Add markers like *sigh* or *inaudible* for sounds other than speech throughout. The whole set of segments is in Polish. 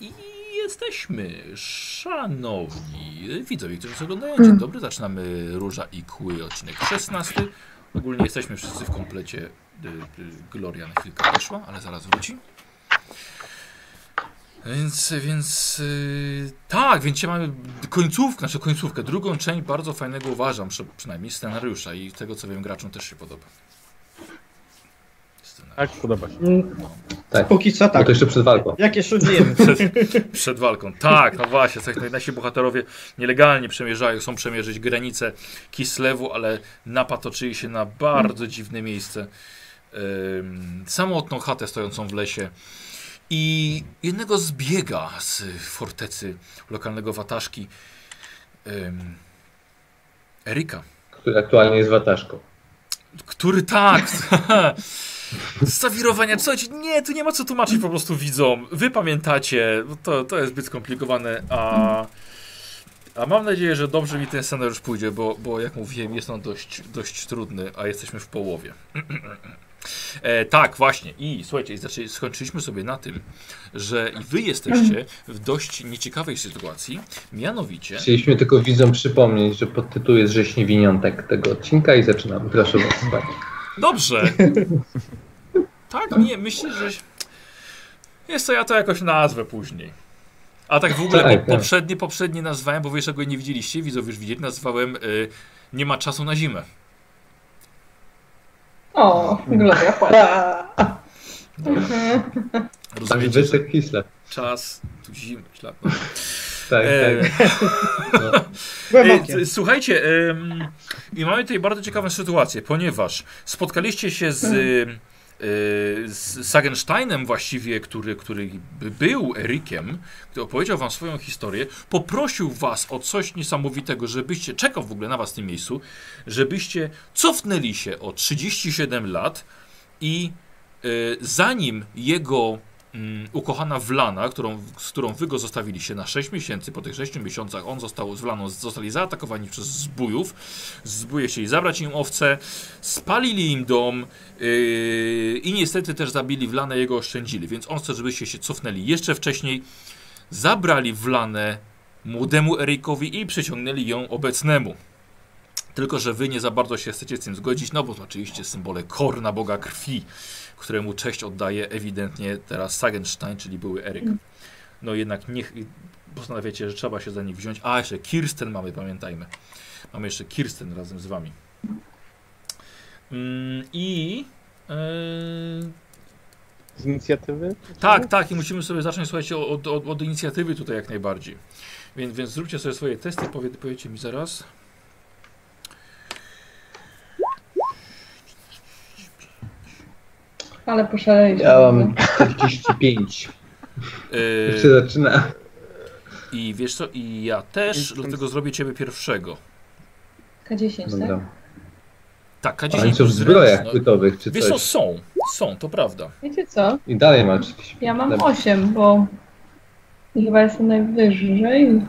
I jesteśmy, szanowni widzowie, którzy nas oglądają. Dzień dobry, zaczynamy Róża i Kły, odcinek 16. Ogólnie jesteśmy wszyscy w komplecie. Y, y, Gloria na chwilkę poszła, ale zaraz wróci. Więc, więc yy, tak, więc mamy końcówkę, znaczy końcówkę, drugą część bardzo fajnego uważam, przy, przynajmniej scenariusza i tego co wiem graczom też się podoba. Tak, podoba się. Tak. Póki co Bo tak. to jeszcze przed walką. Jak jeszcze żyjemy. *laughs* Przed, przed walką. Tak, no właśnie, tak, nasi bohaterowie nielegalnie przemierzają, chcą przemierzyć granicę Kislewu, ale napad toczyli się na bardzo dziwne miejsce. Ym, samotną chatę stojącą w lesie. I jednego zbiega z fortecy lokalnego wataszki ym, Erika, Który aktualnie jest wataszką. który tak. *laughs* Zawirowania, co ci? Nie, tu nie ma co tłumaczyć, po prostu widzą. Wy pamiętacie, to, to jest zbyt skomplikowane, a, a mam nadzieję, że dobrze mi ten scenariusz pójdzie, bo, bo jak mówiłem, jest on dość, dość trudny, a jesteśmy w połowie. *clears throat* E, tak, właśnie. I słuchajcie, znaczy skończyliśmy sobie na tym, że i wy jesteście w dość nieciekawej sytuacji, mianowicie. Chcieliśmy tylko widzom przypomnieć, że podtytuł jest Rześniewiniątek tego odcinka i zaczynamy. Proszę bardzo. Dobrze. *laughs* Tak, nie, myślę, że. Jest to ja to jakoś nazwę później. A tak w ogóle Tak, po, tak. poprzednie, poprzednie nazwałem, bo wy jeszcze go nie widzieliście, widzowie już widzieli, nazwałem y, Nie ma czasu na zimę. O, Gloria płacze. Tam Rozumiecie, że czas, tu zimy, ślad. Tak, E, tak. *laughs* No. Głębokie. E, Słuchajcie, em, i mamy tutaj bardzo ciekawą sytuację, ponieważ spotkaliście się z, e, z Sagensteinem właściwie, który, który był Erikiem, który opowiedział wam swoją historię, poprosił was o coś niesamowitego, żebyście, czekał w ogóle na was w tym miejscu, żebyście cofnęli się o 37 lat i e, zanim jego mm, ukochana Wlana, którą, z którą wy go zostawiliście na 6 miesięcy, po tych 6 miesiącach on został z Wlaną, zostali zaatakowani przez zbójów. Zbóje chcieli zabrać im owce, spalili im dom yy, i niestety też zabili Wlanę, jego oszczędzili. Więc on chce, żebyście się cofnęli jeszcze wcześniej, zabrali Wlanę młodemu Erikowi i przyciągnęli ją obecnemu. Tylko, że wy nie za bardzo się chcecie z tym zgodzić, no bo to oczywiście symbole Korna, Boga Krwi, któremu cześć oddaje ewidentnie teraz Sagenstein, czyli były Eryk. No jednak niech postanawiacie, że trzeba się za nich wziąć. A, jeszcze Kirsten mamy, pamiętajmy. Mamy jeszcze Kirsten razem z wami. Mm, I... Yy, Z inicjatywy? tak, tak, i musimy sobie zacząć, słuchajcie, od, od, od inicjatywy tutaj jak najbardziej. Więc, więc zróbcie sobie swoje testy, powie, powiecie mi zaraz. Ale poszaleliśmy. Ja mam 45. Yy, Już się zaczyna. I wiesz co, i ja też, dlatego zrobię ciebie pierwszego. K10, tak? Dobra. Tak, Oni K10 są w plus zbrojach ręczny. płytowych czy Wiesz co, coś. są, są, to prawda. Wiecie co? I dalej masz jakieś... Ja mam Dobra. 8, bo chyba jestem najwyżej.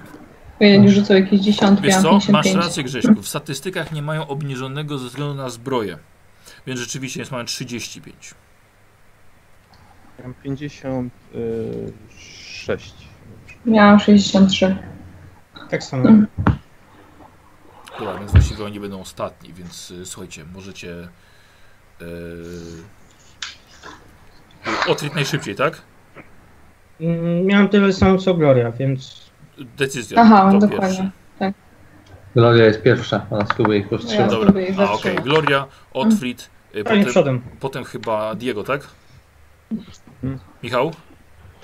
Bo jeden już rzucał jakieś dziesiątki, Wiesz a co, mam masz 55. rację Grześku, w statystykach nie mają obniżonego ze względu na zbroję. Więc rzeczywiście jest mamy 35. Ja mam 56. Miałam 63. Tak samo. Mm. Dobra, więc właściwie oni będą ostatni, więc y, słuchajcie, możecie yy, odkryć najszybciej, tak? Mm, Miałem tyle samo co Gloria, więc Decyzja. Aha, to dokładnie. Gloria jest pierwsza, ona spróbuje ich Ja powstrzymać. Dobra, spróbuję ich a okej, zatrzymać. Gloria, Otfrid, y, potem, przodem. potem chyba Diego, tak? Hmm. Michał?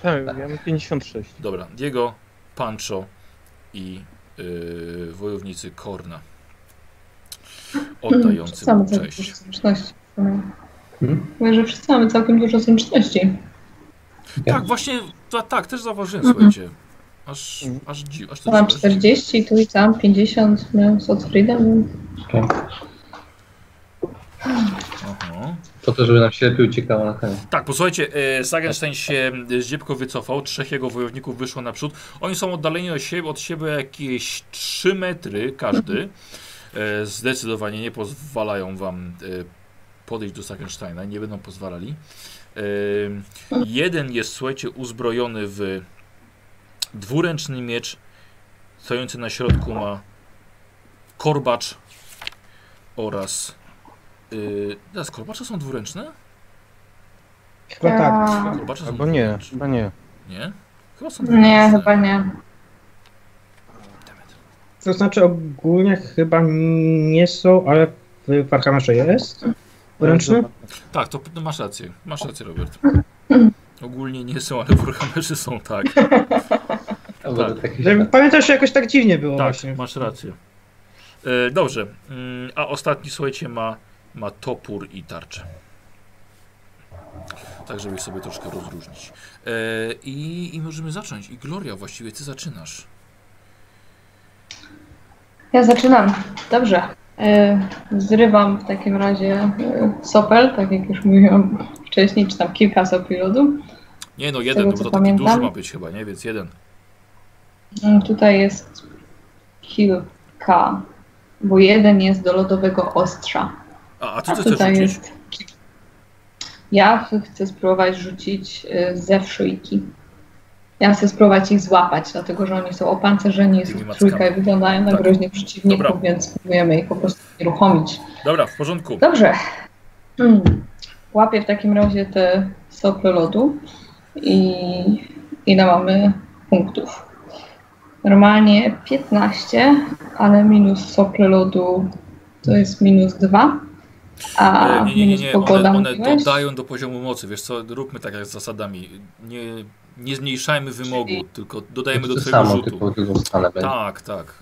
Tak, ja mam 56. Dobra, Diego, Pancho i yy, wojownicy Korna. Oddający Wszyscy mamy mu całkiem cześć. Hmm? Mówię, że wszyscy mamy całkiem dużo zręczności. Tak, właśnie, ta, tak, też zauważyłem, Mhm. słuchajcie. Aż, Mhm. aż, dziw, aż to Mam dziwne. 40, tu i tam 50, miałem z Otfriedem. Aha. Po to, żeby nam się lepiej uciekało na koniec. Tak, posłuchajcie, e, Sagenstein się z dziebko wycofał, trzech jego wojowników wyszło naprzód. Oni są oddaleni od siebie, od siebie jakieś 3 metry każdy. E, zdecydowanie nie pozwalają wam e, podejść do Sagensteina, nie będą pozwalali. E, jeden jest, słuchajcie, uzbrojony w Dwuręczny miecz stojący na środku ma korbacz oraz... Yy, teraz korbacze są dwuręczne? Chyba tak. Korbacze są Albo nie, dwuręczne. chyba nie. Nie? Chyba są Nie, dwuręczne. chyba nie. To znaczy ogólnie chyba nie są, ale w Warhammerze jest. Ręczny? Tak, to no masz rację. Masz rację, Robert. Ogólnie nie są, ale w Warhammerze są, tak. *laughs* Albo Tak. to taki Że- świat. Pamiętam, że jakoś tak dziwnie było Tak, właśnie. masz rację. E, dobrze. Mm, a ostatni, słuchajcie, ma, ma topór i tarczę. Tak, żeby ich sobie troszkę rozróżnić. E, i, I możemy zacząć. I Gloria, właściwie ty zaczynasz. Ja zaczynam. Dobrze. E, Zrywam w takim razie e, sopel, tak jak już mówiłam wcześniej, czy tam kilka sopli lodu. Nie no, jeden, tego, no bo to taki duży pamiętam. ma być chyba, nie? Więc jeden. Mm, Tutaj jest kilka, bo jeden jest do lodowego ostrza. A, a ty A co chcesz tutaj rzucić? jest. Ja chcę spróbować rzucić y, ze wszujki. Ja chcę spróbować ich złapać, dlatego że oni są opancerzeni, jest ich trójka i wyglądają na Tak. groźnych przeciwników, Dobra. więc spróbujemy ich po prostu uruchomić. Dobra, w porządku. Dobrze. Hmm. Łapię w takim razie te sople lodu i ile mamy punktów? Normalnie 15, ale minus sople lodu to jest minus 2. A E, nie, nie, nie, nie. pogoda One, one dodają do poziomu mocy. Wiesz co, róbmy tak jak z zasadami. Nie, nie zmniejszajmy wymogu, Czyli- tylko dodajemy do to twojego samo, rzutu. tylko w drugą stronę będzie. Tak, tak.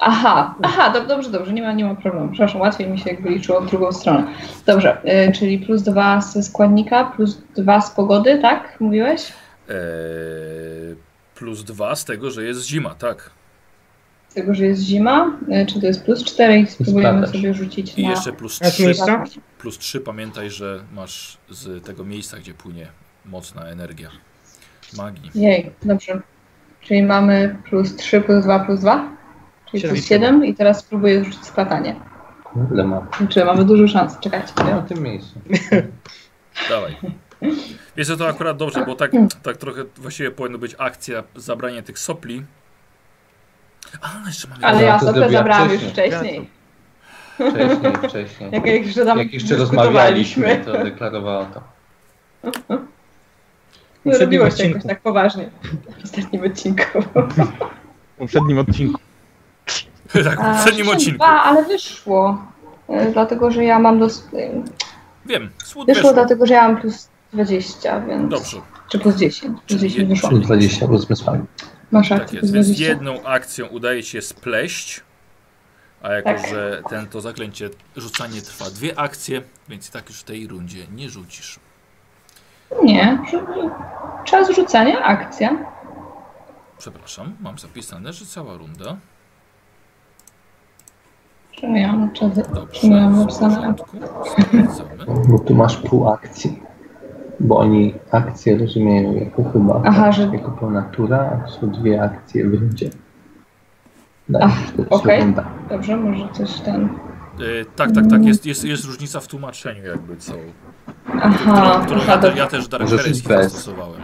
Aha, aha, dob- dobrze, dobrze, nie ma, nie ma problemu. Przepraszam, łatwiej mi się jakby liczyło w drugą stronę. Dobrze, y, czyli plus 2 ze składnika, plus 2 z pogody, tak? Mówiłeś? Eee, plus dwa z tego, że jest zima, tak. Z tego, że jest zima, y, czy to jest plus 4 i spróbujemy sobie rzucić I na... jeszcze plus A jest 3, miejsca? plus 3 pamiętaj, że masz z tego miejsca, gdzie płynie mocna energia magii. Jej, dobrze. Czyli mamy plus 3, plus 2, plus 2? Czyli Siedem plus i 7 i teraz spróbuję rzucić sklatanie. Kurde ma. Czy mamy dużo szans? Czekajcie. Nie na tym miejscu. *laughs* Dawaj. Wiesz to akurat dobrze, bo tak, tak trochę właściwie powinno być akcja zabrania tych sopli. A, jeszcze mamy... Ale ja to sobie zabrałam już wcześniej. wcześniej. Wcześniej. *laughs* Jak, jak jeszcze tam Jak jeszcze rozmawialiśmy, to deklarowała to. *laughs* Nie poprzednim robiło się jakoś tak poważnie. W ostatnim odcinku. *laughs* W poprzednim odcinku. tak, w poprzednim wyszło odcinku. Dwa, ale wyszło. E, Dlatego, że ja mam dos... e, Wiem, słód Wyszło weszło. dlatego, że ja mam plus 20, więc... Dobrze, Czy plus 10. Plus Czyli 10 wyszło. Plus 20, bo zmysłami. Masz tak rację, jest. plus Więc 20. jedną akcją udaje się spleść. A jako, Tak. że ten, to zaklęcie rzucanie trwa dwie akcje, więc i tak już w tej rundzie nie rzucisz. Nie. Czas rzucania, akcja. Przepraszam, mam zapisane, że cała runda. Czy miałam czas... Dobrze, w porządku. Sprawdzamy. Bo tu masz pół akcji. Bo oni akcje rozumieją jako chyba Aha, że- jako pełna tura, a są dwie akcje w rundzie. Okej. runda. Dobrze, może coś ten... E, tak, tak, tak, jest, jest, jest różnica w tłumaczeniu jakby co. Aha, Którą, którą aha, ja, dobrze. ja też iść bez. zastosowałem.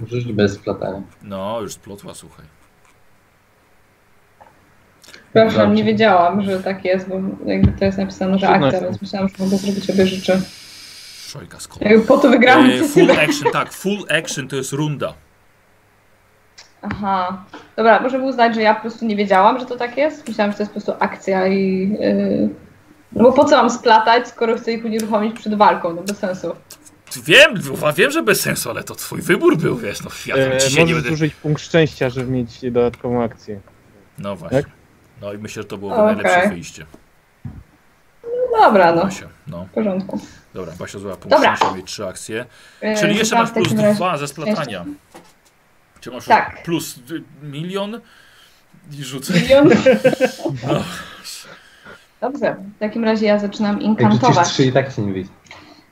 Możesz bez splatania. No, już splotła, słuchaj. Przepraszam, nie wiedziałam, że tak jest, bo jakby to jest napisane, że akcja, więc myślałam, że mogę zrobić obie rzeczy. Szojka z po to wygrałam. e, Full action, tak, full action to jest runda. Aha. Dobra, możemy uznać, że ja po prostu nie wiedziałam, że to tak jest. Myślałam, że to jest po prostu akcja i... Yy... No bo po co mam splatać, skoro chcę ich unieruchomić przed walką? No bez sensu. Wiem, wiem, że bez sensu, ale to twój wybór był, wiesz, no ja tam E, dzisiaj nie będę... zużyć punkt szczęścia, żeby mieć dodatkową akcję. No właśnie. Tak? No i myślę, że to byłoby Okej. najlepsze wyjście. No dobra, no. No. W porządku. Dobra, Basia złapała punkt Dobra. szczęścia, mieć trzy akcje. Yy, Czyli jeszcze masz plus dwa ze splatania. Czy masz Tak. plus milion i rzucę? Milion. *laughs* No. Dobrze, w takim razie ja zaczynam inkantować. trzy i tak się nie wyjdzie.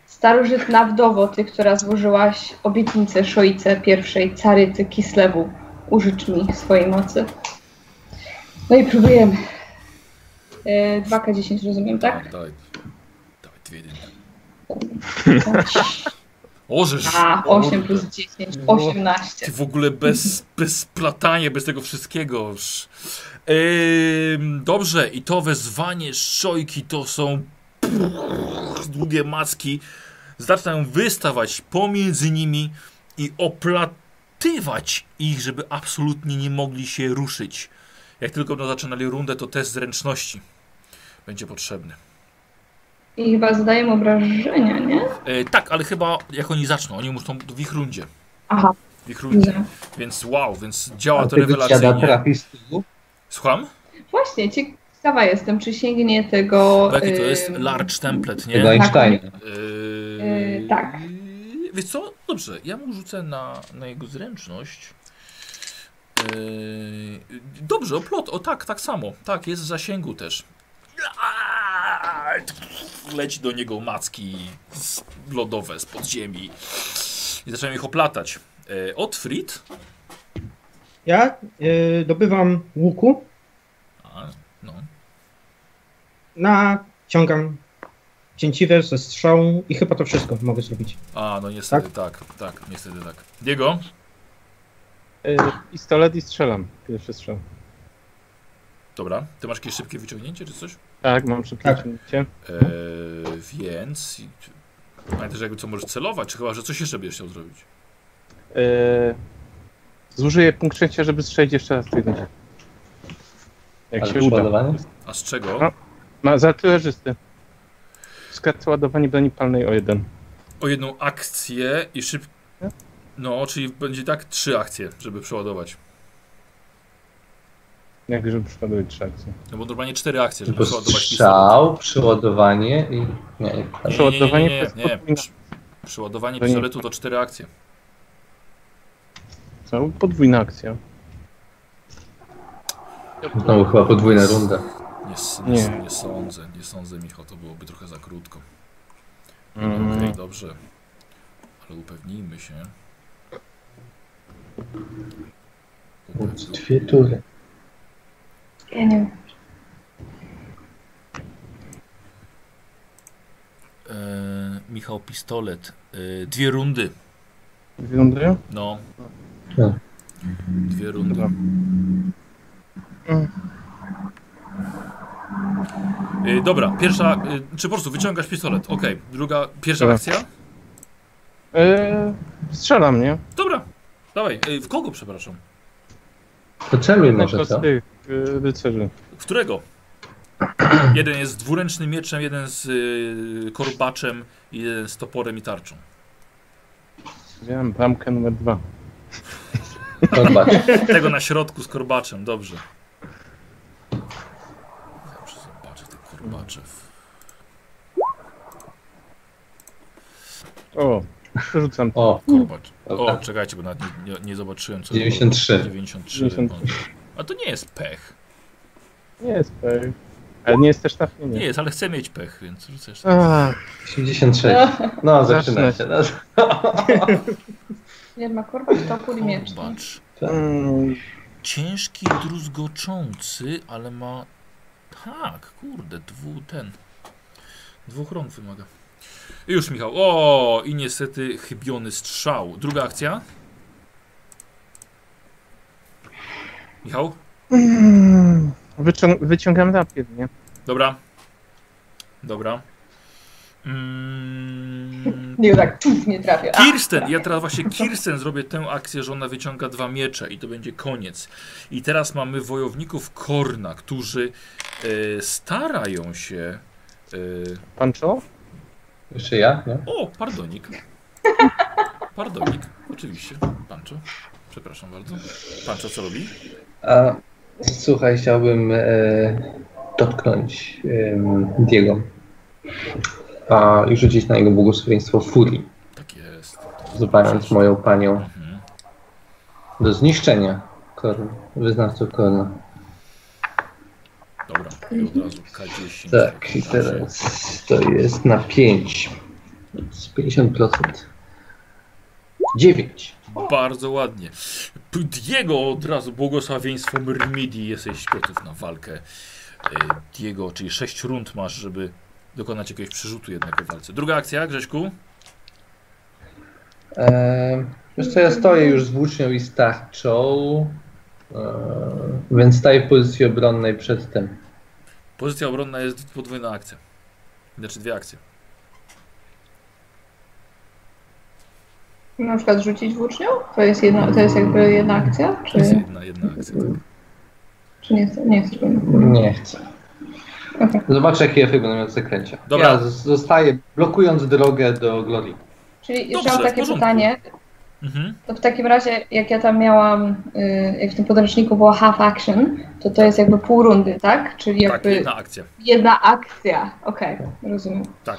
Starożytna wdowo, ty, która złożyłaś obietnicę Szojce pierwszej carycy Kislewu, użycz mi swojej mocy. No i próbujemy. E, 2K10 rozumiem, tak? Dawaj, dawaj dwie jedynki. Ożeż, A, 8 kurde. plus 10, No. 18. Ty w ogóle bez, bez splatania, bez tego wszystkiego. Sz- Ym, dobrze, i to wezwanie szojki to są długie macki. Zaczynają wystawać pomiędzy nimi i oplatywać ich, żeby absolutnie nie mogli się ruszyć. Jak tylko będą zaczynali rundę, to test zręczności będzie potrzebny. I chyba zadaję obrażenia, nie? E, tak, ale chyba jak oni zaczną, oni muszą w ich rundzie. Aha, W ich rundzie. widzę. Więc wow, więc działa A to rewelacyjnie. trafi z tyłu? Słucham? Właśnie, ciekawa jestem, czy sięgnie tego... Jaki to jest large template, Tego nie? Einsteina. Yy, Yy, tak. Wiesz co? Dobrze, ja mu rzucę na, na jego zręczność. Yy, dobrze, o plot, o tak, tak samo. Tak, jest w zasięgu też. Leci do niego macki lodowe z podziemi i zaczynają ich oplatać. Yy, Otfrid. Ja y, dobywam łuku, A, no. naciągam cięciwe ze strzału i chyba to wszystko mogę zrobić. A, no niestety tak, tak, niestety tak. Diego? Y, Pistolet i strzelam. Pierwszy strzał. Dobra, ty masz jakieś szybkie wyciągnięcie czy coś? Tak, mam przypięcie. Eee, więc. Pamiętasz, jakby co możesz celować, czy chyba, że coś jeszcze będziesz chciał zrobić? Y, Zużyję punkt szczęścia, żeby strzelić jeszcze raz w tej rundzie. Jak Ale się uda. A z czego? No. Ma za artylerzysty. Skraca ładowanie broni palnej o jeden. O jedną akcję i szyb. No, czyli będzie tak trzy akcje, żeby przeładować. Jak żeby przypadły trzy akcje. No bo normalnie cztery akcje, żeby przeładować strzał, przeładowanie i... Nie, nie, Nie, nie, Przeładowanie nie, to jest nie, nie. podwójna. Przy- Przeładowanie To nie. pistoletu to cztery akcje. Co? Podwójna akcja. Znowu chyba podwójna runda. Nie, nie, Nie. nie sądzę, nie sądzę, Michał, to byłoby trochę za krótko. Mm. Okej, dobrze. Ale upewnijmy się. Dwie tury. Ja nie wiem. E, Michał, pistolet. E, dwie rundy. Wyglądają? No. No. Dwie rundy. Dobra. E, dobra, pierwsza. E, czy po prostu wyciągasz pistolet? Okej. Druga, pierwsza Dobra. akcja? Eee, strzelam, nie? Dobra. Dawaj. E, w kogo, przepraszam? Poceluj Jednego może, z co? tych y, rycerzy. Którego? *clears throat* Jeden jest z dwuręcznym mieczem, jeden z y, korbaczem, i jeden z toporem i tarczą. Wziąłem bramkę numer dwa. Zobacz. *laughs* Tego na środku z korbaczem, dobrze. Dobrze, zobaczę te korbacze. O, przerzucam. O, Korbacz. O, czekajcie, bo nawet nie, nie, nie zobaczyłem co 93. 93. 93. A to nie jest pech. Nie jest pech. Ale nie jest też trafnie, Nie nie. jest, ale chcę mieć pech, więc rzucę jeszcze. A, 86. No, zaczyna się. *laughs* No. Nie ma korbacz, topór i miecz. nie? Korbacz. mm, Ciężki, druzgoczący, ale ma... Tak, kurde, dwu, ten... Dwóch rąk wymaga. I Już, Michał. O, i niestety chybiony strzał. Druga akcja. Michał? mm, wycią wyciągam rapier, nie? Dobra. Dobra. Mm, Nie, tak, czuf, nie trafia. A, Kirsten, ja teraz właśnie Kirsten zrobię tę akcję, że ona wyciąga dwa miecze i to będzie koniec. I teraz mamy wojowników Korna, którzy e, starają się. E, Pancho? Jeszcze ja? O, pardonik. Pardonik, oczywiście. Pancho. Przepraszam bardzo. Pancho co robi? A, słuchaj, chciałbym e, dotknąć e, Diego. A, I rzucić na jego błogosławieństwo furii, Tak jest. wzywając moją panią Mhm. do zniszczenia wyznawców Korna. I od razu K10. Tak, i teraz to jest na 5. Z 50%. 9. Bardzo ładnie. Diego od razu błogosławieństwo Myrmidii. Jesteś gotów na walkę. E, Diego, czyli 6 rund masz, żeby dokonać jakiegoś przerzutu jednego w walce. Druga akcja, Grześku? Eee, wiesz co, ja stoję już z włócznią i starczą, eee, więc staję w pozycji obronnej przed tym. Pozycja obronna jest podwójna akcja. Znaczy dwie akcje. Na przykład rzucić włócznią? To jest, jedna, to jest jakby jedna akcja? To Czy, jest jedna, jedna akcja. Tak. czy nie, chcę- nie chcesz? Nie chcę. Okej. Zobaczę, jaki efekt będę miał zakręcia. Dobra. Ja zostaję blokując drogę do Glorii. Czyli Dobrze, jeszcze mam takie pytanie. Mhm. To w takim razie, jak ja tam miałam, y, jak w tym podręczniku było half action, to to jest jakby pół rundy, tak? Czyli Tak, jakby jedna akcja. jedna akcja. Okej, rozumiem. Tak,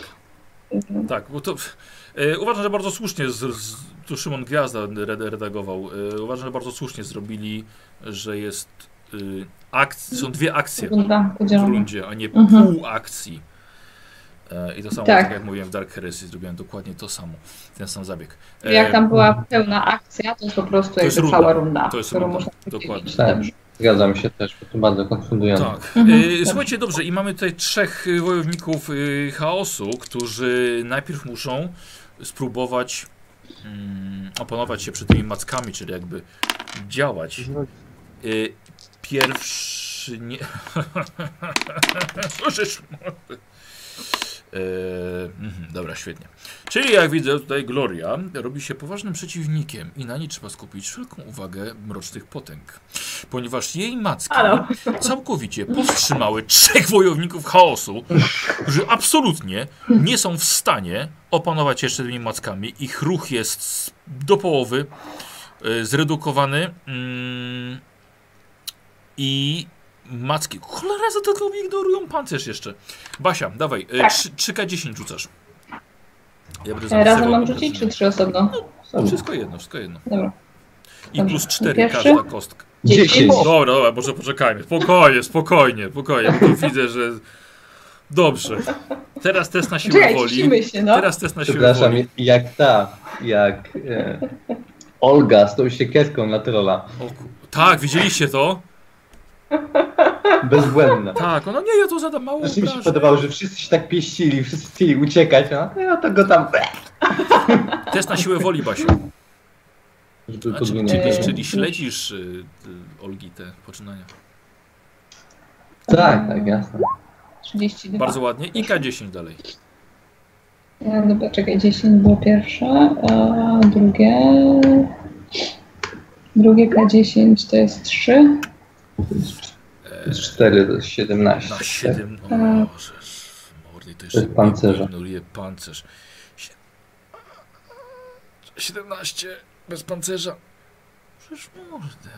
Mhm. tak. Bo to, e, uważam, że bardzo słusznie, z, z, tu Szymon Gwiazda red, redagował, e, uważam, że bardzo słusznie zrobili, że jest akc, są dwie akcje w rundzie, a nie Mhm. pół akcji. E, I to samo, Tak. tak. jak mówiłem w Dark Heresy, zrobiłem dokładnie to samo, ten sam zabieg. E, Jak tam była pełna akcja, to jest po prostu To jest jakby runda. cała runda, To jest którą runda, dokładnie. Tak. Zgadzam się też, bo to bardzo konfundujące. Tak. Mhm. E, Słuchajcie, dobrze, i mamy tutaj trzech y, wojowników chaosu, którzy najpierw muszą spróbować mm, opanować się przed tymi mackami, czyli jakby działać. Pierwszy nie. *laughs* Słyszysz? Mhm, dobra, świetnie. Czyli jak widzę, tutaj Gloria robi się poważnym przeciwnikiem i na niej trzeba skupić wszelką uwagę mrocznych potęg. Ponieważ jej macki Halo. całkowicie powstrzymały trzech wojowników chaosu, którzy absolutnie nie są w stanie opanować jeszcze tymi mackami. Ich ruch jest do połowy e, zredukowany mm, i macki. Cholera, za to ignorują pancerz jeszcze. Basia, dawaj, e, Tak. trzy- 3K10 rzucasz. Ja będę Razem mam rzucić, czy trzy osobno? Wszystko jedno, wszystko jedno. Dobra. I plus 4 Pierwszy? każda kostka. Dziesięć. Dobra, dobra, może poczekajmy. Spokojnie, spokojnie, spokojnie. bo Tu widzę, że. Dobrze. Teraz test na siłę Czekaj, woli. się, no. Teraz test na siłę Przepraszam, woli. jak ta, jak e, Olga z tą siekierką na trolla. O, tak, widzieliście to? *laughs* Bezbłędna. Tak, no nie, ja to zadam mało Znaczy mi się podobało, że wszyscy się tak pieścili, wszyscy chcieli uciekać, a no to go tam... *laughs* Test na siłę woli, Basiu. A, czyli, czyli, śledzisz y, y, Olgi te poczynania. Tak, tak, jasne. 32. Bardzo ładnie. I K10 dalej. E, Dobra, czekaj, 10 było pierwsze, a drugie... Drugie K10 to jest 3. E, Z 4 do 17. na tak? 7. O, Tak. możesz. Mordy to jeszcze Bez pancerza. ignoruje pancerz. Sie- 17 bez pancerza. Przecież mordę.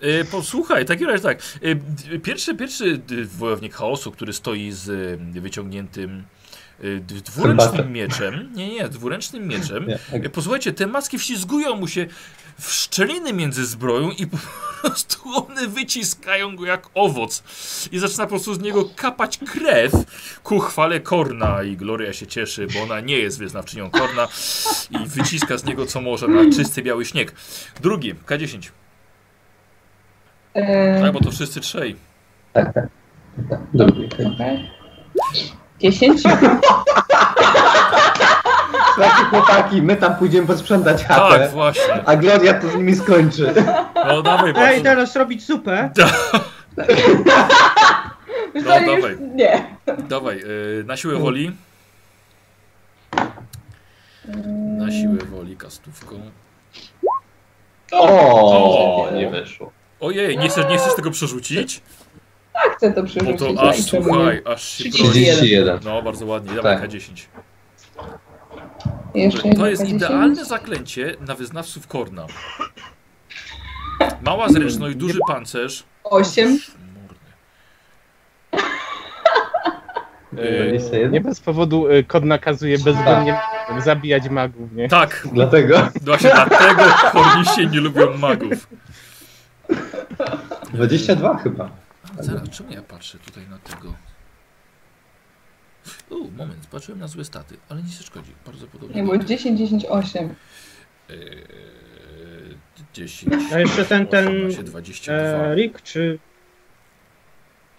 E, posłuchaj, w takim razie tak. E, pierwszy, pierwszy wojownik chaosu, który stoi z e, wyciągniętym e, dwuręcznym mieczem. Nie, nie, dwuręcznym mieczem. Tak. E, Posłuchajcie, te maski wślizgują mu się w szczeliny między zbroją i *laughs* po prostu one wyciskają go jak owoc. I zaczyna po prostu z niego kapać krew ku chwale Korna. I Gloria się cieszy, bo ona nie jest wyznawczynią Korna i wyciska z niego co może na czysty biały śnieg. Drugi, K10. E, Tak, bo to wszyscy trzej. Tak, tak. Drugi. tak. okej. 10? *laughs* Słuchajcie chłopaki, my tam pójdziemy posprzątać Tak, chatę, właśnie. a Gloria to z nimi skończy. No dawaj, Ej, bardzo. teraz robić supę. Wiesz *laughs* No, co, już dawaj. nie. Dawaj, e, na siłę woli. Na siłę woli kastówką. O, nie wyszło. Ojej, nie chcesz, nie chcesz tego przerzucić? Tak chcę to No przerzucić. to no aż czemu nie? słuchaj, aż się prosi. 31. No, bardzo ładnie, dawaj Tak. K10. Jeszcze To jest K10. idealne zaklęcie na wyznawców Korna. Mała zręczność, duży pancerz. 8. Mordy. Yy, Nie 21? bez powodu y, kod nakazuje bezwzględnie zabijać magów, nie? Tak, Dlatego właśnie dlatego Korniście nie lubią magów. 22 chyba. A zaraz, czemu ja patrzę tutaj na tego? U, moment, patrzyłem na złe staty, ale nic nie szkodzi. Bardzo podobnie. Nie, było 10, 10, 8. Eee, 10. A jeszcze ten- ten, 18, 22. E, Rick czy...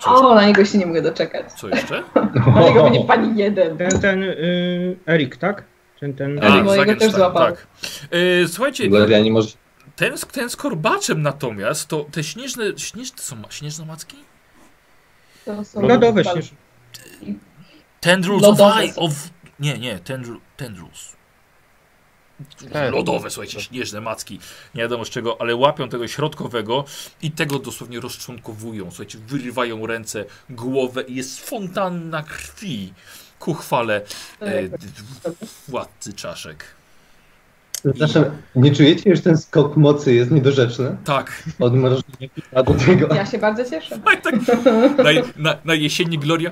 O, na niego się nie mogę doczekać. Co jeszcze? *laughs* Na niego będzie pani jeden. Ten, ten y, Erik, tak? Ten, ten... Ale A, mojego Zagenstein, też złapał. Tak. E, słuchajcie, nie może... ten, ten z korbaczem natomiast, to te śnieżne, śnieżne to są śnieżne macki? To są Lodowe bal- Tendrils Lodowe of, of... Nie, nie, tendrils. Tak. Lodowe, słuchajcie, śnieżne macki. Nie wiadomo z czego, ale łapią tego środkowego i tego dosłownie rozczłonkowują. Słuchajcie, wyrywają ręce, głowę i jest fontanna krwi ku chwale e, władcy czaszek. Przepraszam, nie czujecie, że ten skok mocy jest niedorzeczny? Tak. Od mrożenia do tego. Ja się bardzo cieszę. A i tak na, na, na jesieni Gloria.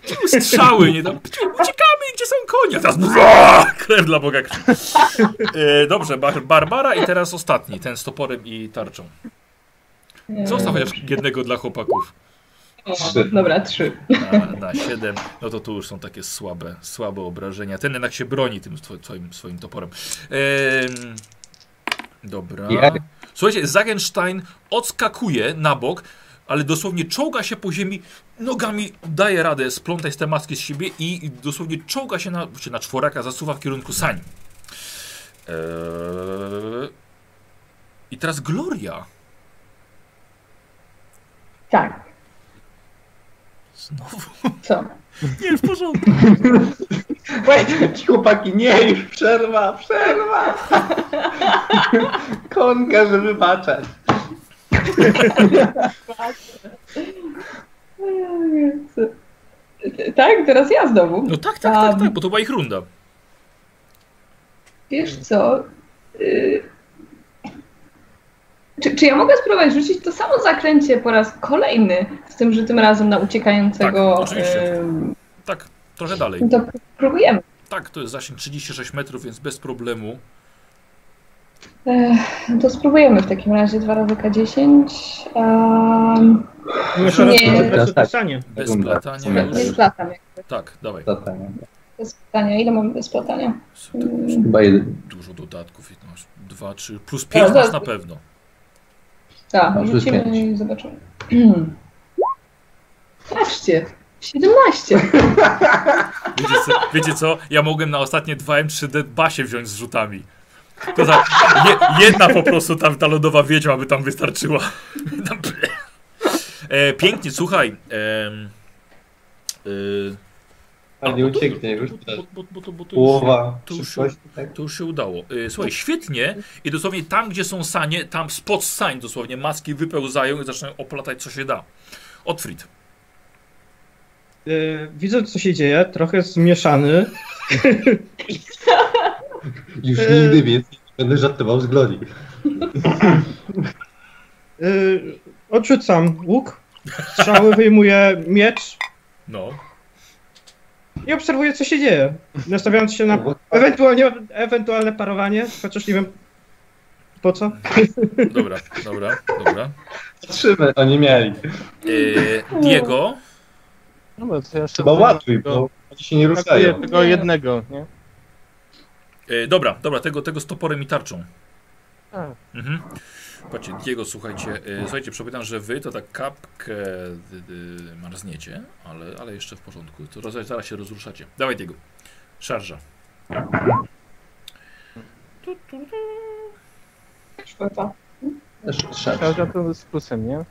Pciu, strzały, nie tam. Uciekamy, gdzie są konie? Teraz bra, krew dla Boga. E, dobrze, Bar Barbara i teraz ostatni, ten z toporem i tarczą. Zostaw chociaż jednego dla chłopaków. O, Dobra, trzy. Na, na 7, no to tu już są takie słabe, słabe obrażenia. Ten jednak się broni tym twoim, swoim toporem. Em, dobra. Słuchajcie, Zagenstein odskakuje na bok, ale dosłownie czołga się po ziemi, nogami daje radę splątać te maski z siebie i dosłownie czołga się na, się na czworaka, zasuwa w kierunku sań. Eee, I teraz Gloria. Tak. Znowu. Co? *laughs* Nie, w porządku. Wait, chłopaki, nie, już przerwa, przerwa! Konka, żeby wybaczać. *laughs* Tak, teraz ja znowu. No tak, tak, tak, tak, bo to była ich runda. Wiesz co? y, Czy, czy ja mogę spróbować rzucić to samo zakręcie po raz kolejny, z tym, że tym razem na uciekającego. Tak, oczywiście. Tak, trochę dalej. To próbujemy. Tak, to jest zasięg 36 metrów, więc bez problemu. No to spróbujemy w takim razie dwa razy K10. Um, Jeszcze raz Nie. pisanie. Bez platania Nie, nie już. splatam. jakby. Tak, dawaj. Zatania. Bez platania. Ile mamy bez platania? Mm, Chyba jeden. Dużo dodatków. jedno, Dwa, trzy, plus pięć No, masz na pewno. Tak, Może rzucimy i zobaczymy. *clears throat* Patrzcie, 17. Wiecie co, wiecie co? Ja mogłem na ostatnie 2M3D basie wziąć z rzutami. To tak, je, jedna po prostu tam ta lodowa wiedźma by tam wystarczyła. E, pięknie, słuchaj. e, A nie ucieknie już. Połowa to tak? To już się udało. Y, Słuchaj, świetnie. I dosłownie tam, gdzie są sanie, tam spod sań dosłownie maski wypełzają i zaczynają oplatać, co się da. Otfrid. Y, Widzę, co się dzieje, trochę zmieszany. *laughs* Już Eee. nigdy więcej nie będę żartował z Glorii. Y, *laughs* Odrzucam łuk, strzały, wyjmuję miecz No. i obserwuję, co się dzieje. Nastawiając się na ewentualnie, ewentualne parowanie, chociaż nie wiem po co. Dobra, dobra, dobra. Patrzymy, oni mieli. Y, Diego. No bo to ja jeszcze Chyba łatwiej, bo oni się nie brakuje ruszają. tego jednego, nie? Y, dobra, dobra, tego, tego z toporem i tarczą. Tak. Mhm. Patrzcie, Diego, słuchajcie, y, słuchajcie, przypominam, że wy to tak kapkę marzniecie, ale, ale jeszcze w porządku. To roz, zaraz się rozruszacie. Dawaj, Diego. Szarża. Tu, tu, tu. Czwarta. Szarża to z plusem, nie?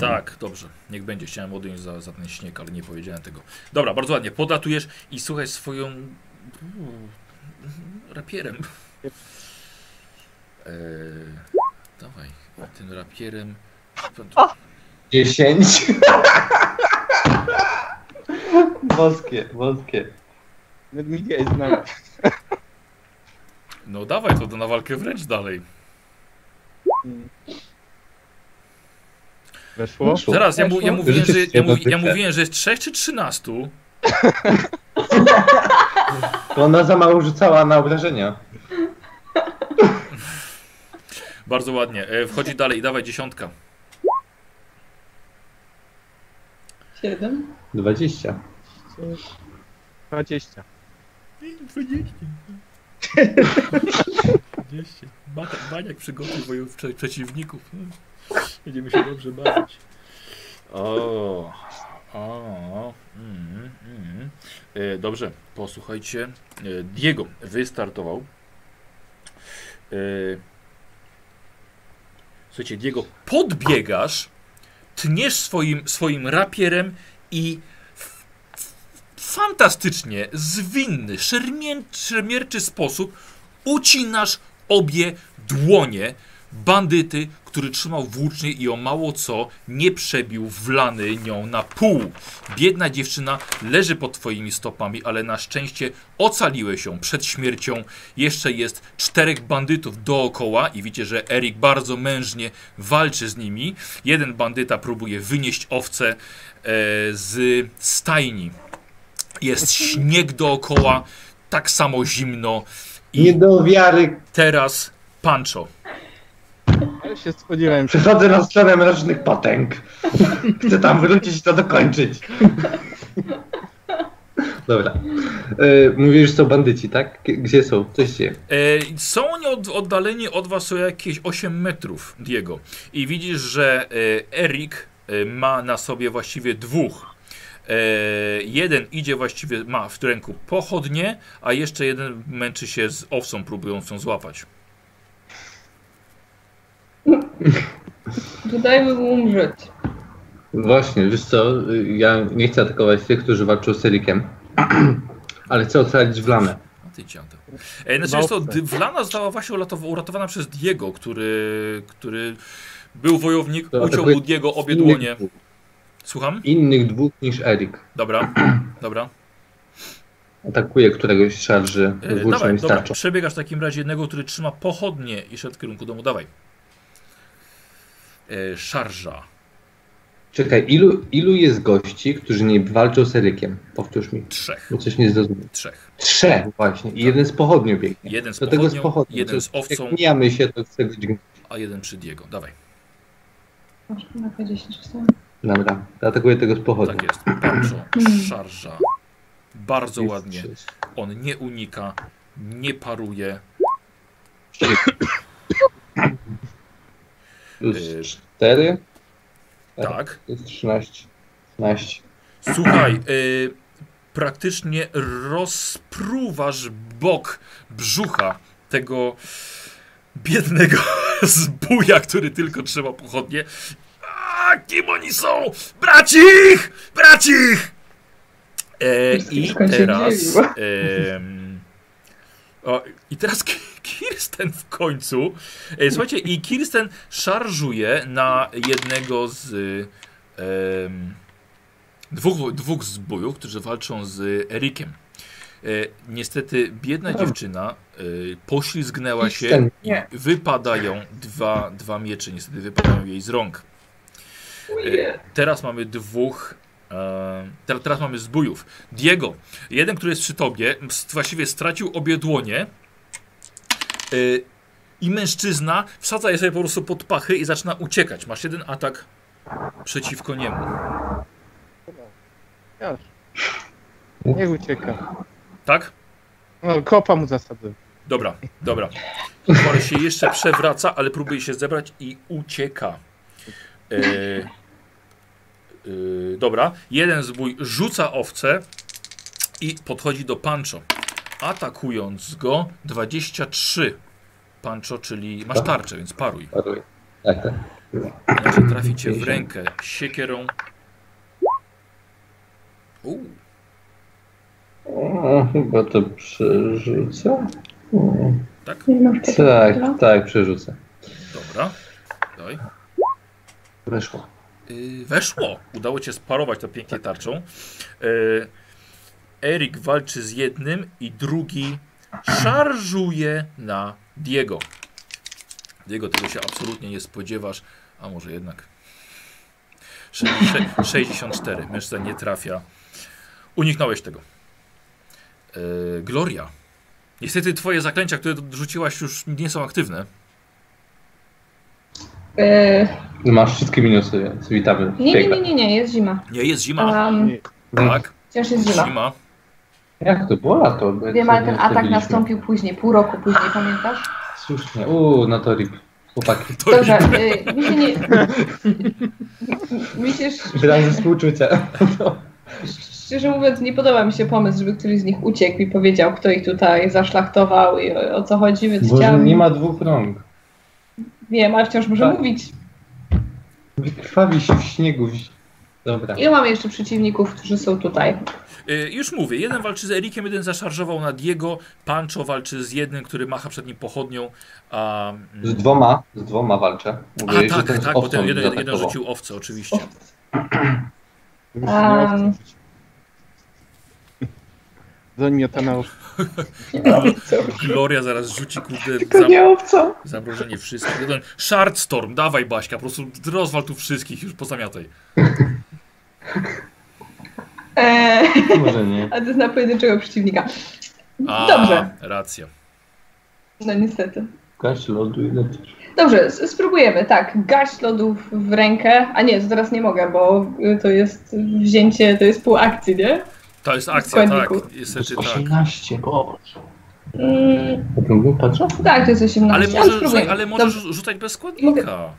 Tak, dobrze. Niech będzie. Chciałem odjąć za, za ten śnieg, ale nie powiedziałem tego. Dobra, bardzo ładnie. Podatujesz i słuchaj swoją rapierem. Eee, dawaj, tym rapierem. Dziesięć. *laughs* Boskie, boskie. Mi nie znam. No dawaj to na walkę wręcz dalej. Weszło? Zaraz, ja, mu, ja, mówiłem, że, ja, mówi, ja mówiłem, że jest 3 czy 13. To ona za mało rzucała na obrażenia. Bardzo ładnie. E, wchodzi dalej i dawaj dziesiątka. Siedem. Dwadzieścia. 20. 20. 20. Baniak przygotuj moich prze- przeciwników. Będziemy się dobrze bawić. O, A, mm, mm. E, dobrze, posłuchajcie. E, Diego wystartował. E, słuchajcie, Diego, podbiegasz, tniesz swoim, swoim rapierem i fantastycznie, zwinny, szermierczy sposób ucinasz obie dłonie bandyty, który trzymał włócznie i o mało co nie przebił wlany nią na pół. Biedna dziewczyna leży pod twoimi stopami, ale na szczęście ocaliłeś ją przed śmiercią. Jeszcze jest czterech bandytów dookoła i widzicie, że Erik bardzo mężnie walczy z nimi. Jeden bandyta próbuje wynieść owce e, z stajni. Jest śnieg dookoła, tak samo zimno. Nie I do wiary. teraz Pancho. Ja się spodziewałem się. Przechodzę na stronę mrocznych potęg. Chcę tam wrócić i to dokończyć. Dobra. Yy, mówisz, że są bandyci, tak? Gdzie są? Coś się. E, są oni od, oddaleni od was o jakieś 8 metrów, Diego. I widzisz, że e, Erik e, ma na sobie właściwie dwóch. E, jeden idzie właściwie, ma w ręku pochodnie, a jeszcze jeden męczy się z owcą, próbując ją złapać. *laughs* Dajmy mu umrzeć. Właśnie, wiesz co, ja nie chcę atakować tych, którzy walczą z Erikiem, *clears throat* ale chcę ocalić Wlamę. A ty ciąte. E, znaczy, jest to, Wlana została właśnie uratow- uratowana przez Diego, który, który był wojownik, To uciął u Diego obie dłonie. dwóch. Słucham? Innych dwóch niż Erik. Dobra, *clears throat* dobra. Atakuje któregoś szarży E, i dobra. starczą. Przebiegasz w takim razie jednego, który trzyma pochodnie i szedł w kierunku domu. Dawaj. E, szarża. Czekaj, ilu, ilu jest gości, którzy nie walczą z Erykiem? Powtórz mi, Trzech. bo coś nie zrozumiałem. Trzech. Trzech właśnie i jeden z pochodnią biegnie. Jeden z Do tego z pochodnią, pochodnią. jeden z owcą, Jak mijamy się, to chcę dźgnąć. a jeden przy Diego. Dawaj. Masz na P10 wstałem. Dobra, atakuję tego z pochodnią. Tak jest. Hmm. Szarża. Bardzo Jest ładnie. sześć. On nie unika, nie paruje. *clears throat* Plus Y, cztery. Tak. To jest 13. 13. Słuchaj, y, praktycznie rozpruwasz bok brzucha tego biednego *laughs* zbuja, który tylko trzyma pochodnie. A, kim oni są? Bracich! Bracich! E, I Wszystko się teraz... em, o, I teraz Kirsten w końcu. E, słuchajcie, i Kirsten szarżuje na jednego z em, dwóch, dwóch zbójów, którzy walczą z Erikiem. E, niestety biedna dziewczyna e, poślizgnęła się i nie. wypadają dwa, dwa miecze, niestety wypadają jej z rąk. E, teraz mamy dwóch. E, teraz, teraz mamy zbójów. Diego, jeden, który jest przy tobie, właściwie stracił obie dłonie. E, I mężczyzna wsadza je sobie po prostu pod pachy i zaczyna uciekać. Masz jeden atak przeciwko niemu. Już. Niech ucieka. Tak? No, kopa mu zasadzę. Dobra, dobra. Kory się jeszcze przewraca, ale próbuje się zebrać i ucieka. E, e, dobra, jeden zbój rzuca owce i podchodzi do Pancho. Atakując go 23. Pancho, czyli masz tarczę, więc paruj. paruję. Tak, tak. Znaczy traficie w rękę siekierą. Uuu, O, chyba to przerzucę. Tak? Tak, P10 tak, przerzucę. Dobra. Daj. Weszło. Yy, weszło. Udało cię sparować to pięknie tarczą. Yy, Erik walczy z jednym i drugi szarżuje na Diego. Diego, tego się absolutnie nie spodziewasz, a może jednak. Sze, sze, 64. Mężczyzna nie trafia. Uniknąłeś tego. Yy, Gloria. Niestety twoje zaklęcia, które rzuciłaś już nie są aktywne. Yy, Masz wszystkie minusy, więc witamy. nie, nie, nie, nie, nie, jest zima. Nie, jest zima. Um, Tak, wciąż jest zima. zima. Jak to było lato? Wiem, ale ten atak nastąpił później, pół roku później, pamiętasz? Słusznie. Uuu, no to rip. chłopaki. To Dobrze, y, mi się nie... Mi się Wyrazy współczucia. *laughs* Szczerze mówiąc, nie podoba mi się pomysł, żeby któryś z nich uciekł i powiedział, kto ich tutaj zaszlachtował i o, o co chodzi, więc Bo chciałam... nie ma dwóch rąk. Wiem, ale wciąż może Tak. mówić. Wykrwawi się w śniegu. Dobra. Ile mamy jeszcze przeciwników, którzy są tutaj? Y, już mówię, jeden walczy z Erikiem, jeden zaszarżował na Diego, Pancho walczy z jednym, który macha przed nim pochodnią, a... Z dwoma, z dwoma walczę. A Mówię, że tak, tak, bo ten jeden, jeden rzucił owce oczywiście. *clears throat* Um, Zamiotana *laughs* Gloria zaraz rzuci kurde tylko za, nie owcą. zamrożenie wszystkich. Jeden Shardstorm, dawaj Baśka, po prostu rozwal tu wszystkich, już pozamiataj. *laughs* Eee, Może nie. *laughs* a to jest na pojedynczego przeciwnika. A, Dobrze, racja. no niestety. Gaś lodu i lecisz. Dobrze, spróbujemy, tak. Gaść lodów w rękę. A nie, to teraz nie mogę, bo y, to jest wzięcie, to jest pół akcji, nie? To jest akcja, tak, Składników. niestety tak. 18, boże. Mm, patrzę? tak, to jest 18. Ale spróbujemy. ale możesz Dobrze, rzucać bez składnika.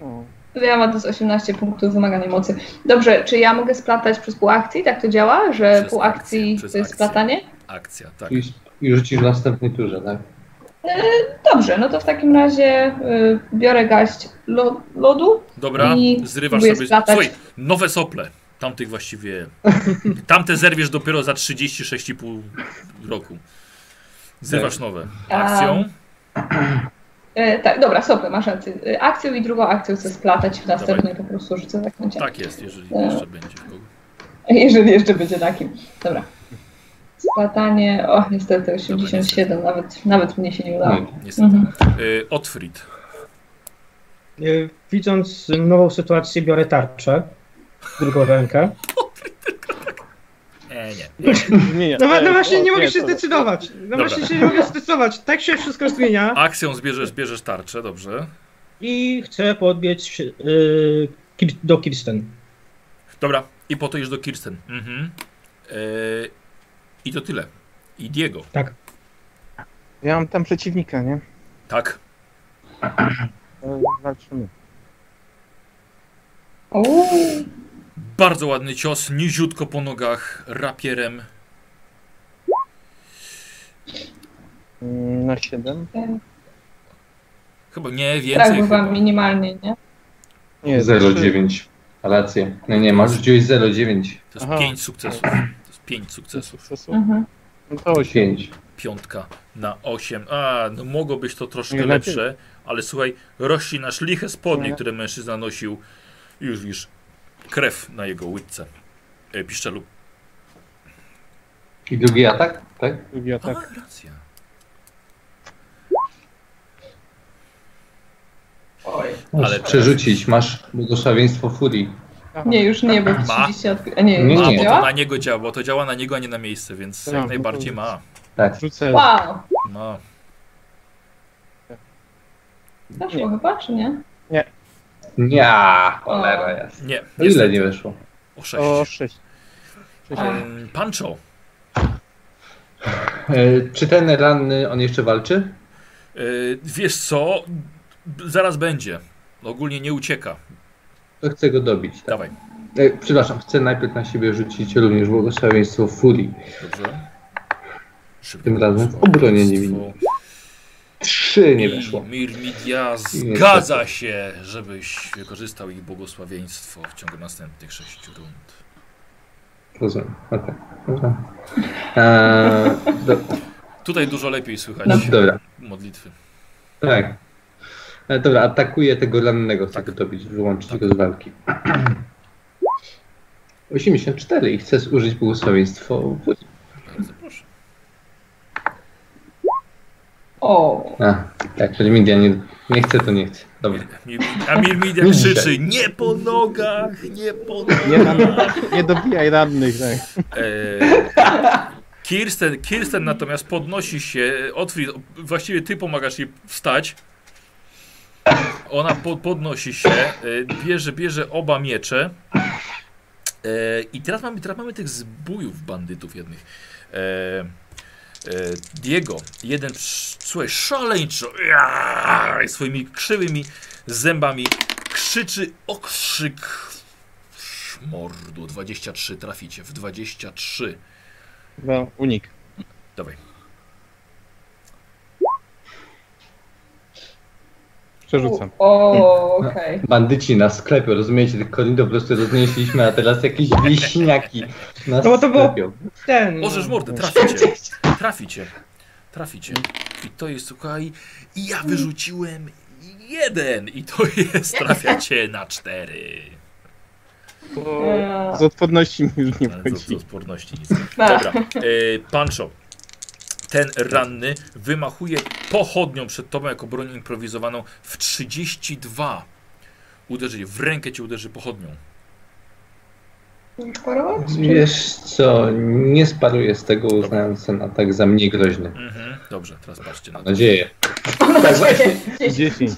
No. Ja mam to z 18 punktów wymaganej mocy. Dobrze, czy ja mogę splatać przez pół akcji? Tak to działa, że Przez pół akcji to jest akcję. splatanie? Akcja, tak. I, I rzucisz w następnej turze, tak? Dobrze, no to w takim razie y, biorę gaść lo, lodu. Dobra, I zrywasz sobie. splatać. Słuchaj, nowe sople. Tamtych właściwie. *laughs* Tamte zerwiesz dopiero za 36,5 roku. Zrywasz nowe. Akcją. *clears throat* E, tak, dobra, sople, masz rację. E, Akcją i drugą akcją chcę splatać w następnej po prostu rzucę zaklęcia. Tak jest, jeżeli E. jeszcze będzie. Jeżeli jeszcze będzie takim. Dobra. Splatanie, o niestety 87, nawet, nawet mnie się nie udało. No, Niestety. Mhm. Y, Otfrid. Widząc nową sytuację, biorę tarczę w drugą rękę. *laughs* E, nie. Zmienia. No, no E, właśnie nie mogę się zdecydować. No Dobra. właśnie się nie mogę zdecydować. Tak się wszystko zmienia Akcją zbierzesz, bierzesz tarczę, dobrze. i chcę podbiec y, Kir- do Kirsten. Dobra, i po to już do Kirsten. Mhm. E, I to tyle. I Diego. Ja mam tam przeciwnika, nie? Tak. Walczymy. Uuu, Bardzo ładny cios, niziutko po nogach, rapierem. Na 7. Chyba nie, tak więcej bywa chyba. minimalnie, nie? Nie, 0,9. Rację. Nie, nie, masz rzuciłeś 0,9. To jest Aha. 5 sukcesów. To jest 5 sukcesów. Mhm. No to 8. 5. Piątka na 8. A, no mogło być to troszkę Nie lepiej. lepsze, ale słuchaj, rościnasz liche spodnie, Nie. które mężczyzna nosił. Już widzisz krew na jego łydce. E, piszczelu. I drugi atak, tak? Drugi atak. A, racja. Możesz Ale- przerzucić, masz błogosławieństwo furii. Aha. Nie, już nie, bo Ma? 30 od... A nie, Nie, już A, nie. bo to na niego działa, bo to działa na niego, a nie na miejsce, więc Tak, jak no najbardziej ma. Tak. Rzucę. Wow, ma. weszło chyba, czy nie? Nie, cholera jest. Nie, O ile nie weszło? O 6. O 6. Pancho. E, czy ten ranny, on jeszcze walczy? E, wiesz co? Zaraz będzie. Ogólnie nie ucieka. To chcę go dobić. Tak? Dawaj. E, przepraszam, chcę najpierw na siebie rzucić również błogosławieństwo furii. Dobrze. Szybko. Tym razem w obronie nie widzę. Trzy nie weszło. Mirmidia zgadza się, żebyś wykorzystał ich błogosławieństwo w ciągu następnych sześciu rund. Rozumiem. Okej. Dobra. *laughs* Eee, do, Tutaj dużo lepiej słychać no, dobra. modlitwy. Tak. E, dobra, atakuję tego rannego, chcę go dobić, wyłączyć go z walki. *clears throat* 84 i chcę zużyć błogosławieństwo. Bardzo proszę. O, A, tak, Mirmidia nie, nie chce, to nie chce. Dobra. A Mirmidia *laughs* Nie krzyczy, nie po nogach, nie po Nie, nogach. ran- nie dobijaj radnych, tak. E, Kirsten, Kirsten natomiast podnosi się, Otfrid, właściwie ty pomagasz jej wstać. Ona po, podnosi się, e, bierze, bierze oba miecze. E, I teraz mamy, teraz mamy tych zbójów bandytów jednych. E, Diego, jeden, słuchaj, szaleńczo, swoimi krzywymi zębami krzyczy okrzyk szmordu. 23 traficie, w 23. Chyba unik. Dawaj. Przerzucam. O, okej. Bandyci na sklepie, rozumiecie? Tych korindów po prostu roznieśliśmy, a teraz jakieś wieśniaki *laughs* nas No bo to było-. Ten. Możesz no. mordę, traficie. *laughs* Traficie. Traficie. I to jest, słuchaj, i ja wyrzuciłem jeden. I to jest, *laughs* trafiacie na cztery. Bo Eee, z odporności mi już nie Ale co, co chodzi. odporności nic. Dobra, e, Pancho. Ten ranny wymachuje pochodnią przed tobą jako broń improwizowaną w 32. Uderzy, w rękę cię uderzy pochodnią. Parować? czy- Wiesz co, nie sparuję z tego, uznając ten atak za mniej groźny. Mhm, dobrze, teraz patrzcie na nadzieję. Mam nadzieję. 10.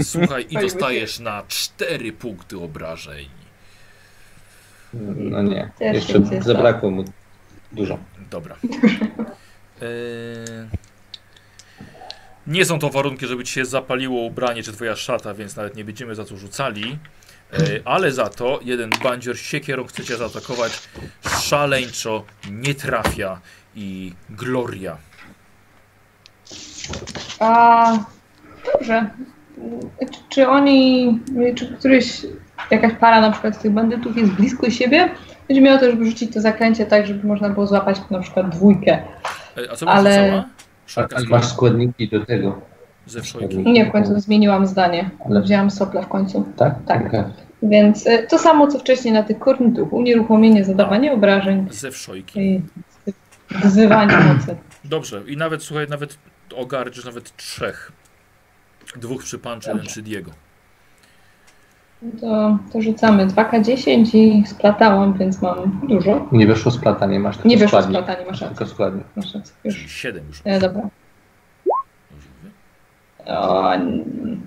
E, słuchaj, i dostajesz na 4 punkty obrażeń. No nie, jeszcze zabrakło mu dużo. Dobra. *laughs* E, nie są to warunki, żeby ci się zapaliło ubranie czy twoja szata, więc nawet nie będziemy za to rzucali. E, ale za to jeden bandzior siekierą chce cię zaatakować. Szaleńczo nie trafia i Gloria. A, dobrze. Czy, czy oni, czy któryś, jakaś para na przykład tych bandytów jest blisko siebie? Będzie miało też rzucić to zaklęcie tak, żeby można było złapać na przykład dwójkę. E, a co Ale- z masz składniki do tego. Ze wszojki. Nie, w końcu zmieniłam zdanie. Ale- Wzięłam sople w końcu. Tak? Tak. Okej. Więc y, to samo co wcześniej na tych kornitów. Unieruchomienie, zadawanie obrażeń Ze wszojki. i wzywanie mocy. Dobrze. I nawet, słuchaj, nawet ogarniesz nawet trzech. Dwóch przy Pancho, jeden przy Diego. To, to rzucamy 2K10 i splatałam, więc mam dużo. Nie weszło splatanie, masz tylko Nie weszło składnik. splatanie, masz rację. Tylko składnik. Masz rację. Już. Czyli siedem już. E, dobra. Mówię? O, n-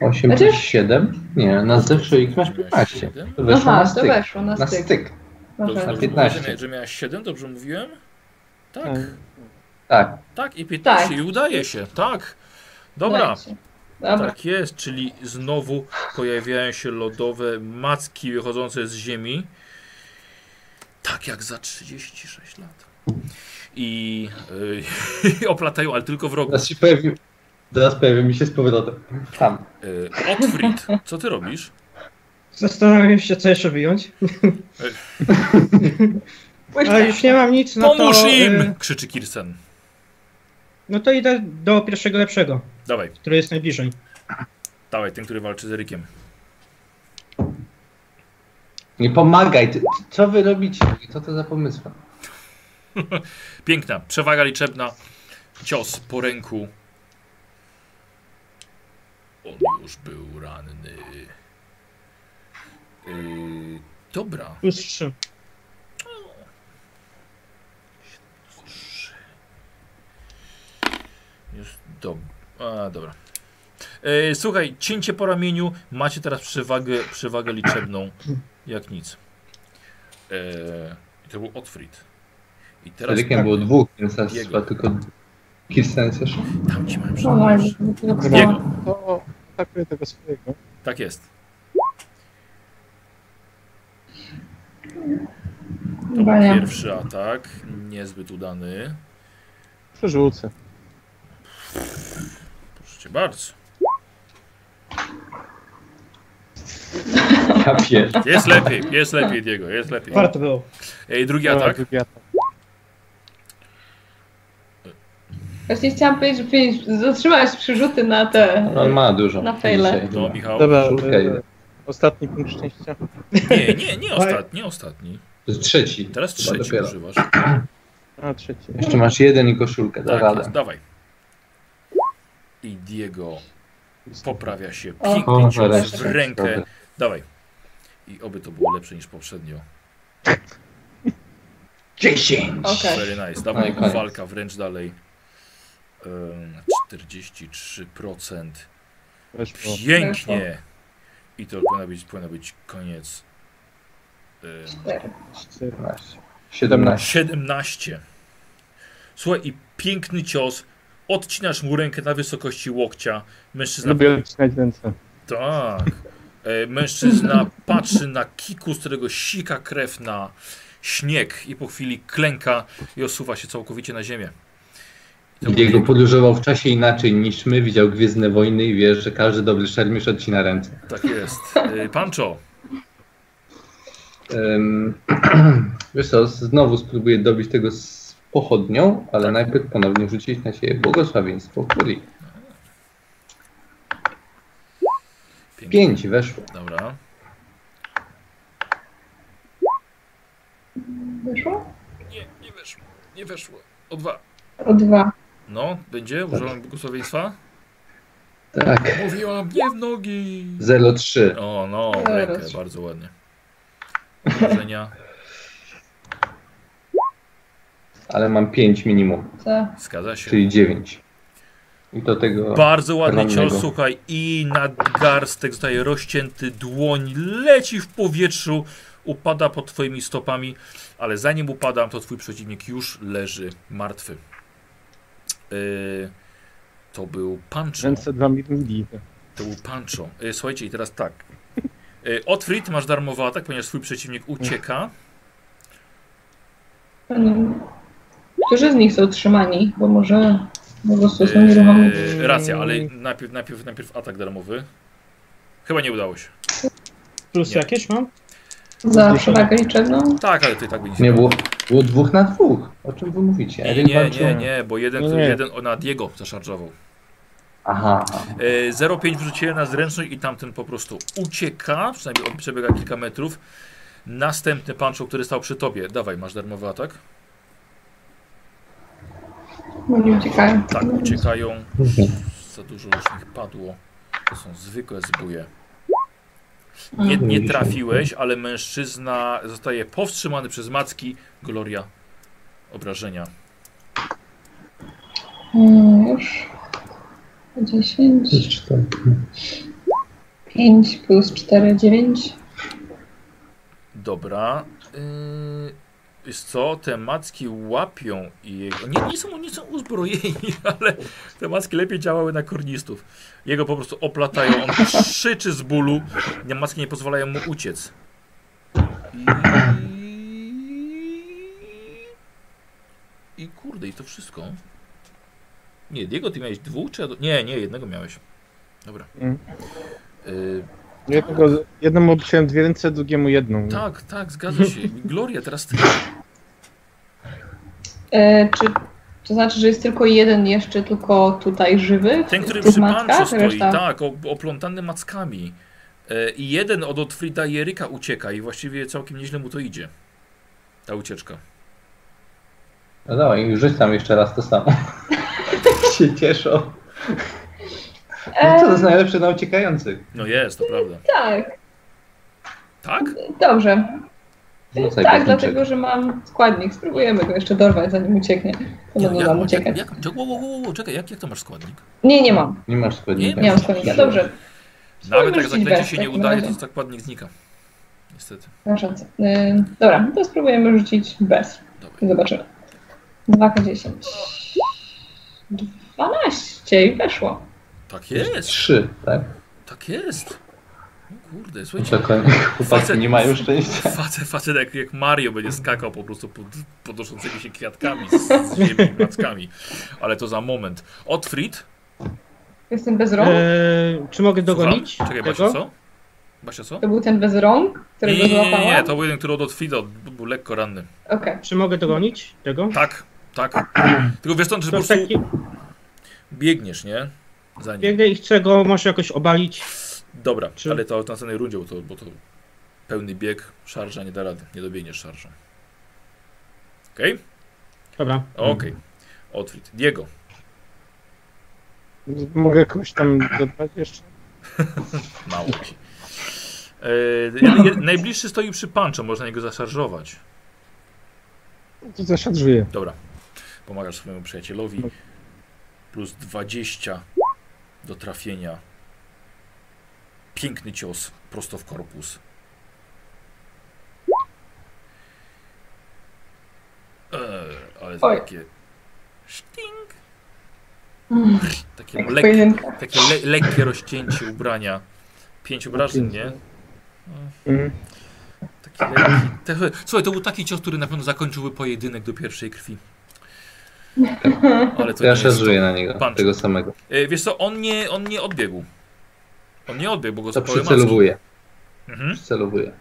8 Znaczy- plus 7? Nie, na ich masz 15. Siedem? To weszło Aha, na to styk. weszło na Na styk. styk. Masz Dobrze, dobrze 15. mówiłem, że miałaś 7, dobrze mówiłem? Tak, Tak. Tak. tak i 15 Tak. i udaje się, tak. Dobra. Dobra. tak jest, czyli znowu pojawiają się lodowe macki wychodzące z ziemi. Tak jak za 36 lat. I *laughs* yy, oplatają, ale tylko wrogów. Teraz się pojawi... Teraz pojawi mi się z powrotem. Tam. Yy, Otfrid, co ty robisz? Zastanawiam się, co jeszcze wyjąć. Ale już nie mam nic, no Pomóż to... im! y, krzyczy Kirsten. No to idę do pierwszego lepszego, Dawaj, który jest najbliżej. dawaj, ten, który walczy z Erykiem. Nie pomagaj. Ty, co wy robicie? Co to za pomysł? *laughs* Piękna, przewaga liczebna, cios po ręku. On już był ranny. Yy, dobra. Plus 3. Jest do... A, dobra. Yy, słuchaj, cięcie po ramieniu, macie teraz przewagę, przewagę liczebną, jak nic. Yy, I to był Otfrid. I teraz Erykiem było dwóch, więc teraz chyba tylko Kirsten jeszcze. tam ci mam Normalnie. przypomnieć. Atakuję tego swojego. tak jest. To Chyba nie. pierwszy atak, niezbyt udany. Przerzucę. Proszę cię bardzo. Ja pier... Jest lepiej, jest lepiej, Diego, jest lepiej. Warto było. Ej, drugi atak. drugi atak. Właśnie chciałam powiedzieć, że powinieneś zatrzymać przyrzuty na te... On ma dużo. Na fejle. dzisiaj. No, Michał. Dobra, e, ostatni punkt szczęścia. Nie, nie, nie *laughs* ostatni, nie ostatni. To jest trzeci. Teraz trzeci dopiero. używasz. A, trzeci. Jeszcze masz jeden i koszulkę, da Tak, radę. jest, dawaj. I Diego poprawia się piękny O, w rękę. Dobra. Dawaj. I oby to było lepsze niż poprzednio. 10! Okej. Very nice. No Dawaj, i koniec. walka wręcz dalej. Ym, 43%. Weszło. Pięknie. I to powinna być, powinna być koniec. Ym, Cztery. 14. 17. 17. Słuchaj, i piękny cios. Odcinasz mu rękę na wysokości łokcia. Mężczyzna Lubię odcinać ręce. tak. E, mężczyzna patrzy na kiku, z którego sika krew na śnieg i po chwili klęka i osuwa się całkowicie na ziemię. Diego podróżował w czasie inaczej niż my, widział Gwiezdne Wojny i wie, że każdy dobry szermierz odcina ręce. tak jest. E, Pancho, Ym, *clears throat* wiesz co, znowu spróbuję dobić tego z pochodnią, ale najpierw ponownie rzucić na siebie błogosławieństwo kurii. pięknie. Pięć weszło. Dobra. Wyszło? Nie, nie weszło. Nie weszło. O dwa. O dwa. No, będzie? Użyłem błogosławieństwa? Tak, Mówiłam, nie w nogi. 0,3. O, no, w rękę, bardzo ładnie. Obrażenia. Ale mam 5 minimum, Co? Zgadza się. czyli 9. I do tego Bardzo ładny rannego. cios, słuchaj, i nadgarstek zostaje rozcięty, dłoń leci w powietrzu, upada pod twoimi stopami, ale zanim upada, to twój przeciwnik już leży martwy. Yy, to był Pancho. Ręce 2 mm. To był Pancho. Yy, słuchajcie, i teraz tak. Yy, Otfrid, masz darmowy atak, ponieważ twój przeciwnik ucieka. Hmm. Którzy z nich są trzymani? Bo może po prostu są nieruchomi. Yy, racja, ale najpierw, najpierw, najpierw atak darmowy. Chyba nie udało się. Plus Nie. jakieś mam? Za przewagę liczebną? Tak, ale to i tak będzie. Nie było, było dwóch na dwóch. O czym wy mówicie? Nie, nie, walczył- nie, nie, bo jeden, Nie, nie. jeden na Diego zaszarżował. Aha, E, 0,5 wrzuciłem na zręczność i tamten po prostu ucieka, przynajmniej on przebiega kilka metrów. Następny pancho, który stał przy tobie. Dawaj, masz darmowy atak. Bo nie uciekają. Tak, uciekają. Za dużo już ich padło. To są zwykłe zbóje. Nie, nie trafiłeś, ale mężczyzna zostaje powstrzymany przez macki. Gloria, obrażenia. Hmm, już. 10, cztery. 5 plus 4, 9. Dobra. Yy, wiesz co, te macki łapią i jego... Nie, nie, są, nie są uzbrojeni, *laughs* ale te macki lepiej działały na kornistów. Jego po prostu oplatają, on krzyczy z bólu, nie, macki nie pozwalają mu uciec. I... I kurde, i to wszystko. Nie, Diego, ty miałeś dwóch, czy... Nie, nie, jednego miałeś. Dobra. Mm. Y, Jednego, jednemu obciąłem dwie ręce, drugiemu jedną. tak, tak, zgadza się. Gloria, teraz ty. E, czy to znaczy, że jest tylko jeden jeszcze tylko tutaj żywy? Ten, który przy Pancho stoi, reszta- tak, o- oplątany mackami. E, I jeden od Otfrida i Eryka ucieka i właściwie całkiem nieźle mu to idzie. Ta ucieczka. No dawaj, rzuć tam jeszcze raz to samo. *laughs* się cieszą. No co, to jest najlepsze na uciekających. No jest, to prawda. Tak, Tak? dobrze. Rzucaj tak, dlatego, że mam składnik. Spróbujemy go jeszcze dorwać, zanim ucieknie. Nam uciekać. jak, jak, czekaj, jak, jak to masz składnik? Nie, nie mam. Nie masz składnika. Nie mam składnika. Dobrze. Nawet jak zaklęcie się nie takim udaje, to składnik znika. Niestety. Yy, dobra, no to spróbujemy rzucić bez. Dobra. Zobaczymy. 2K10. 12 i weszło. Tak jest, Trzy, tak? tak jest. Kurde, To słuchajcie. kon- *laughs* chłopaki nie mają szczęścia. Facet, facet jak, jak Mario będzie skakał po prostu pod podnoszącymi się kwiatkami z, *laughs* z ziemi i mackami. Ale to za moment. Otfrid. Jestem bez rąk. Eee, czy mogę dogonić? Słucham? Czekaj? Basia, co? Basia, co? To był ten bez rąk, Nie, którego nie, nie, nie, złapałam? nie, to był jeden, który od Otfrida był lekko ranny. Okej. Czy mogę dogonić tego? Tak, tak. *clears throat* Tylko wiesz stąd, że po To w prostu taki, biegniesz, nie? Za nim. biegnę i chcę go może jakoś obalić. Dobra, Czy- ale to w następnej rundzie, bo to, bo to pełny bieg, szarża nie da rady, nie dobiegniesz szarżą. Okej? Dobra. Okej. Otwit. Diego. Mogę kogoś tam dodać jeszcze? *laughs* Mało ci. E, najbliższy stoi przy pancho, można niego zaszarżować. To zaszarżuję. Dobra. Pomagasz swojemu przyjacielowi. Plus 20 do trafienia. Piękny cios prosto w korpus. Eee, ale Oj. takie Szting. Mm, Takie, lek, takie le, lekkie rozcięcie ubrania. Pięć obrażeń, nie? Mhm. Taki lekki. Słuchaj, to był taki cios, który na pewno zakończyłby pojedynek do pierwszej krwi. *laughs* Ale to Ja szerzuję na niego, Punch. tego samego. E, Wiesz co, on nie, on nie odbiegł. On nie odbiegł, bo go To przycelowuję. Mhm. Przycelowuję.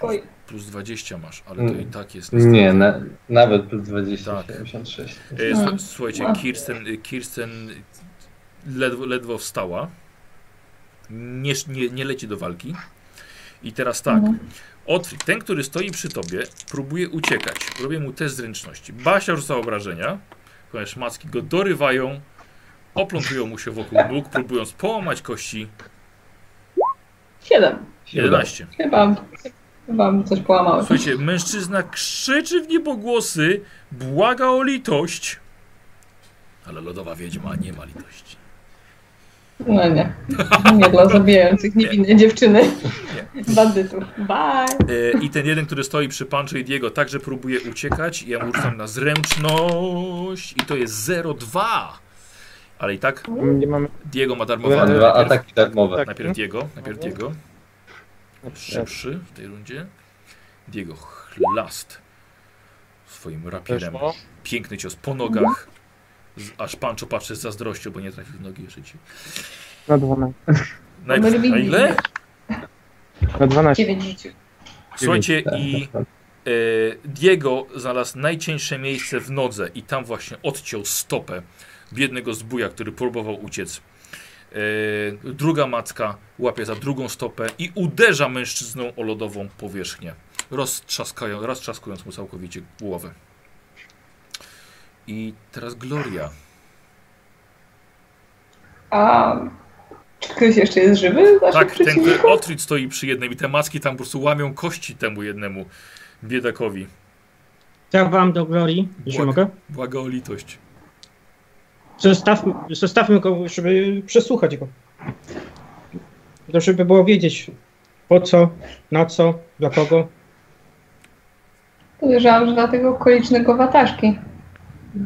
Oj, Plus 20 masz, ale to i tak jest. Nie, na, nawet plus 20, Tak. 76. E, słu- Słuchajcie, Kirsten, Kirsten ledwo, ledwo wstała. Nie, nie, nie leci do walki. I teraz tak. Mhm. Otwórz. Ten, który stoi przy tobie, próbuje uciekać. Robię mu test zręczności. Basia rzuca obrażenia, ponieważ macki go dorywają, oplątują mu się wokół nóg, próbując połamać kości. siedem. 11. Chyba, chyba coś połamało. Słuchajcie, mężczyzna krzyczy w niebogłosy, błaga o litość. Ale lodowa wiedźma nie ma litości. No nie. Nie dla zabijających niewinne dziewczyny. Bandytów. Bye. E, I ten jeden, który stoi przy Pancho i Diego, także próbuje uciekać. Ja mu rzucam na zręczność i to jest 0,2. Ale i tak Nie mamy. Diego ma Dwa darmowane. dwa Najpierw, ataki darmowe. Tak. najpierw Diego, najpierw Diego. Szybszy w tej rundzie. Diego chlast swoim rapierem. Piękny cios po nogach. Aż Pancho patrzy z zazdrością, bo nie trafił w nogi jeszcze ci. Na 12. Na, My lubimy na ile? Na 12. Dziewięć rzucił. Słuchajcie, Tak, i tak. e, Diego znalazł najcieńsze miejsce w nodze i tam właśnie odciął stopę biednego zbója, który próbował uciec. E, druga macka łapie za drugą stopę i uderza mężczyzną o lodową powierzchnię, roztrzaskując mu całkowicie głowę. I teraz Gloria. A czy ktoś jeszcze jest żywy? Tak, ten? Otrid stoi przy jednym i te macki tam po prostu łamią kości temu jednemu biedakowi. Chciałbym do Glorii, jeśli Błag- mogę. Błaga o litość. Zostawmy, zostawmy go, żeby przesłuchać go. To żeby było wiedzieć po co, na co, dla kogo. Podejrzewam, że dla tego okolicznego wataszki.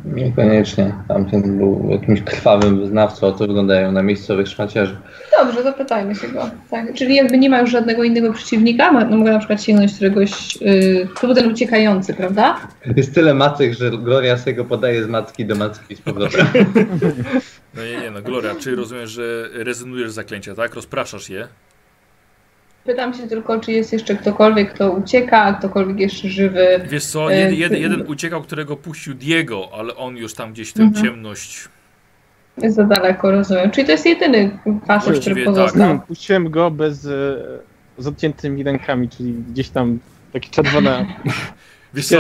Niekoniecznie. Tamten był jakimś krwawym wyznawcą, a to wyglądają na miejscowych szmaciarzy. Dobrze, zapytajmy się go. Tak. Czyli jakby nie ma już żadnego innego przeciwnika, no mogę na przykład sięgnąć któregoś, yy, to był ten uciekający, prawda? Jest tyle macek, że Gloria sobie go podaje z macki do macki z powrotem. *laughs* No nie, nie, no Gloria, czy rozumiesz, że rezygnujesz z zaklęcia, tak? Rozpraszasz je? Pytam się tylko, czy jest jeszcze ktokolwiek, kto ucieka, ktokolwiek jeszcze żywy. Wiesz co, jed, jed, jeden uciekał, którego puścił Diego, ale on już tam gdzieś tę Mhm. ciemność... Jest za daleko, rozumiem. Czyli to jest jedyny facet, który pozostał. tak. Hmm, Puściłem go bez. E, z odciętymi rękami, czyli gdzieś tam takie czerwone. *laughs* Wiesz co,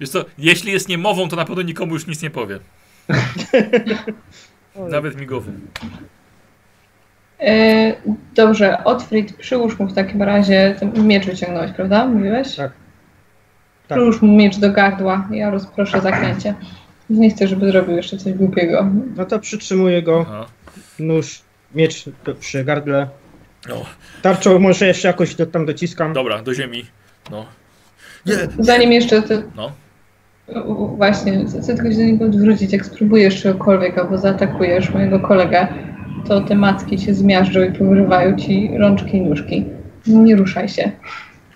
wiesz co, jeśli jest niemową, to na pewno nikomu już nic nie powie. *laughs* Nawet migową. E, dobrze, Otfrid, przyłóż mu w takim razie, ten miecz wyciągnąłeś, prawda? Mówiłeś? Tak. Tak. Przyłóż mu miecz do gardła, ja rozproszę zaklęcie. Nie chcę, żeby zrobił jeszcze coś głupiego. No to przytrzymuję go, Aha. nóż, miecz przy gardle. No, Tarczą może jeszcze jakoś do, tam dociskam. dobra, do ziemi. No. Nie, Zanim jeszcze to... No. Właśnie, chcę tylko się do niego odwrócić. Jak spróbujesz czegokolwiek albo zaatakujesz mojego kolegę, to te macki się zmiażdżą i powyrywają ci rączki i nóżki. Nie ruszaj się.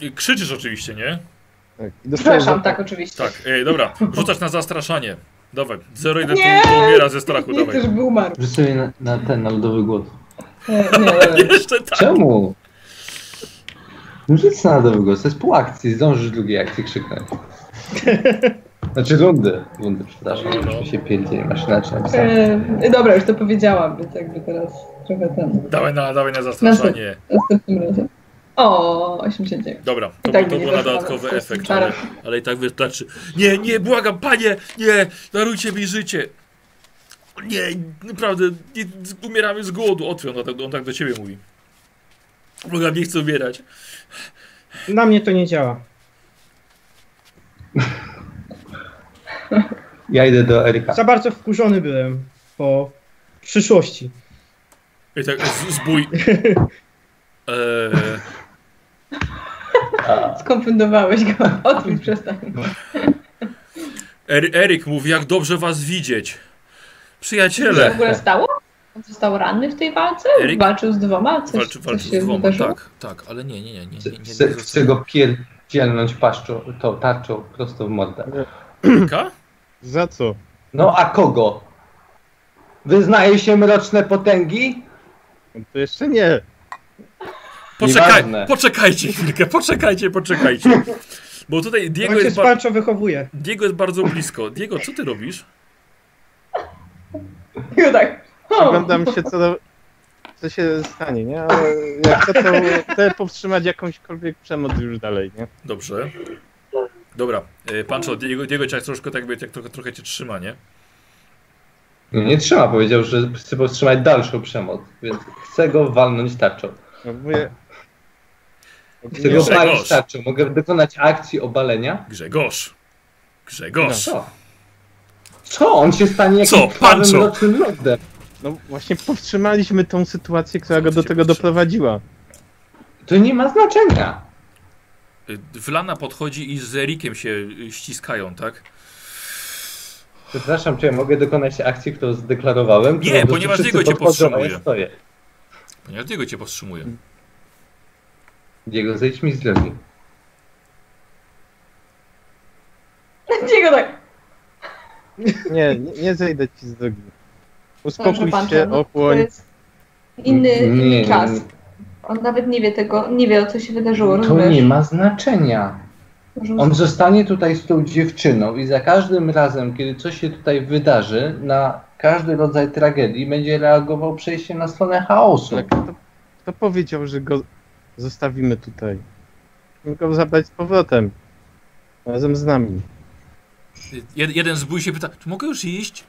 I krzyczysz oczywiście, nie? Tak. Przepraszam, za- tak oczywiście. Tak, ej, dobra, rzucasz na zastraszanie. Dawaj, 0,1 Nie! to umiera ze strachu, Nie dawaj. chcę, żeby umarł. Sobie na, na ten, na lodowy głód. Nie, nie, nie. Jeszcze tak. Czemu? No Rzuć na lodowy głód, to jest pół akcji, zdążysz drugiej akcji krzyknąć. *laughs* Znaczy rundy, rundy, przepraszam, No, no. no. się pierdzieli, masz inaczej napisane. E, dobra, już to powiedziałam, więc jakby teraz trochę ten. Dawaj na, dawaj na zastraszanie. Następnym razem. O, 89. Dobra, to, I tak to mnie był na dodatkowy to efekt, ale, ale i tak wystarczy. Nie, nie, błagam, panie, nie, darujcie mi życie. Nie, naprawdę, nie, umieramy z głodu. Otwórz, on, tak- on tak do ciebie mówi. Błagam, nie chcę umierać. Na mnie to nie działa. *laughs* Ja idę do Erika. Za bardzo wkurzony byłem po przyszłości. I tak, z, zbój. Eee, *laughs* *laughs* Skonfundowałeś go. Odwróć, przestań. Er, Eryk mówi, jak dobrze was widzieć. Co się w Przyjaciele. ogóle stało? On został ranny w tej walce? Eryk? Walczył z dwoma? Coś, Walczy, coś walczy się z dwoma, wydarzyło? tak, tak, ale nie, nie, nie, nie, nie, nie, nie, Chcę, go pierdzielnąć paszczą, tą tarczą prosto w mordę. Eryka? Za co? No a kogo? Wyznaje się mroczne potęgi? No To jeszcze nie. Poczekaj, Nieważne. poczekajcie chwilkę, poczekajcie, poczekajcie. Bo tutaj Diego On cię jest, z ba- wychowuje. Diego jest bardzo blisko. Diego, co ty robisz? I tak. o, Oglądam się co, do, co się stanie, nie? Ale jak chcę, to chcę powstrzymać jakąśkolwiek przemoc już dalej, nie? Dobrze. Dobra, e, Pancho, Diego, Diego cię jak troszkę tak jakby, jak trochę, trochę cię trzyma, nie? Nie, nie trzyma, powiedział, że chce powstrzymać dalszą przemoc, więc chcę go walnąć tarczą. No, mówię, Chcę go walnąć tarczą. Mogę dokonać akcji obalenia? Grzegorz. Grzegorz. Co? Co? On się stanie jakimś krwawym Pancho? mrocznym lordem. no właśnie powstrzymaliśmy tą sytuację, która go do tego doprowadziła. To nie ma znaczenia. Wlana podchodzi i z Erikiem się y, ściskają, tak? Przepraszam, czy ja mogę dokonać akcji, którą zdeklarowałem? Nie, Którą ponieważ Diego cię ja powstrzymuje. stoję. Ponieważ Diego cię powstrzymuje. Diego, zejdź mi z drogi. *laughs* Diego tak. Nie, nie, nie zejdę ci z drogi. Uspokój się, To ochłoń. jest inny, inny czas. On nawet nie wie tego, nie wie o co się wydarzyło, To rozumiesz? nie ma znaczenia. On zostanie tutaj z tą dziewczyną i za każdym razem, kiedy coś się tutaj wydarzy, na każdy rodzaj tragedii będzie reagował przejściem na stronę chaosu. Ale kto, kto powiedział, że go zostawimy tutaj? Musimy go zabrać z powrotem. Razem z nami. Jed, jeden z bój się pyta, czy mogę już iść?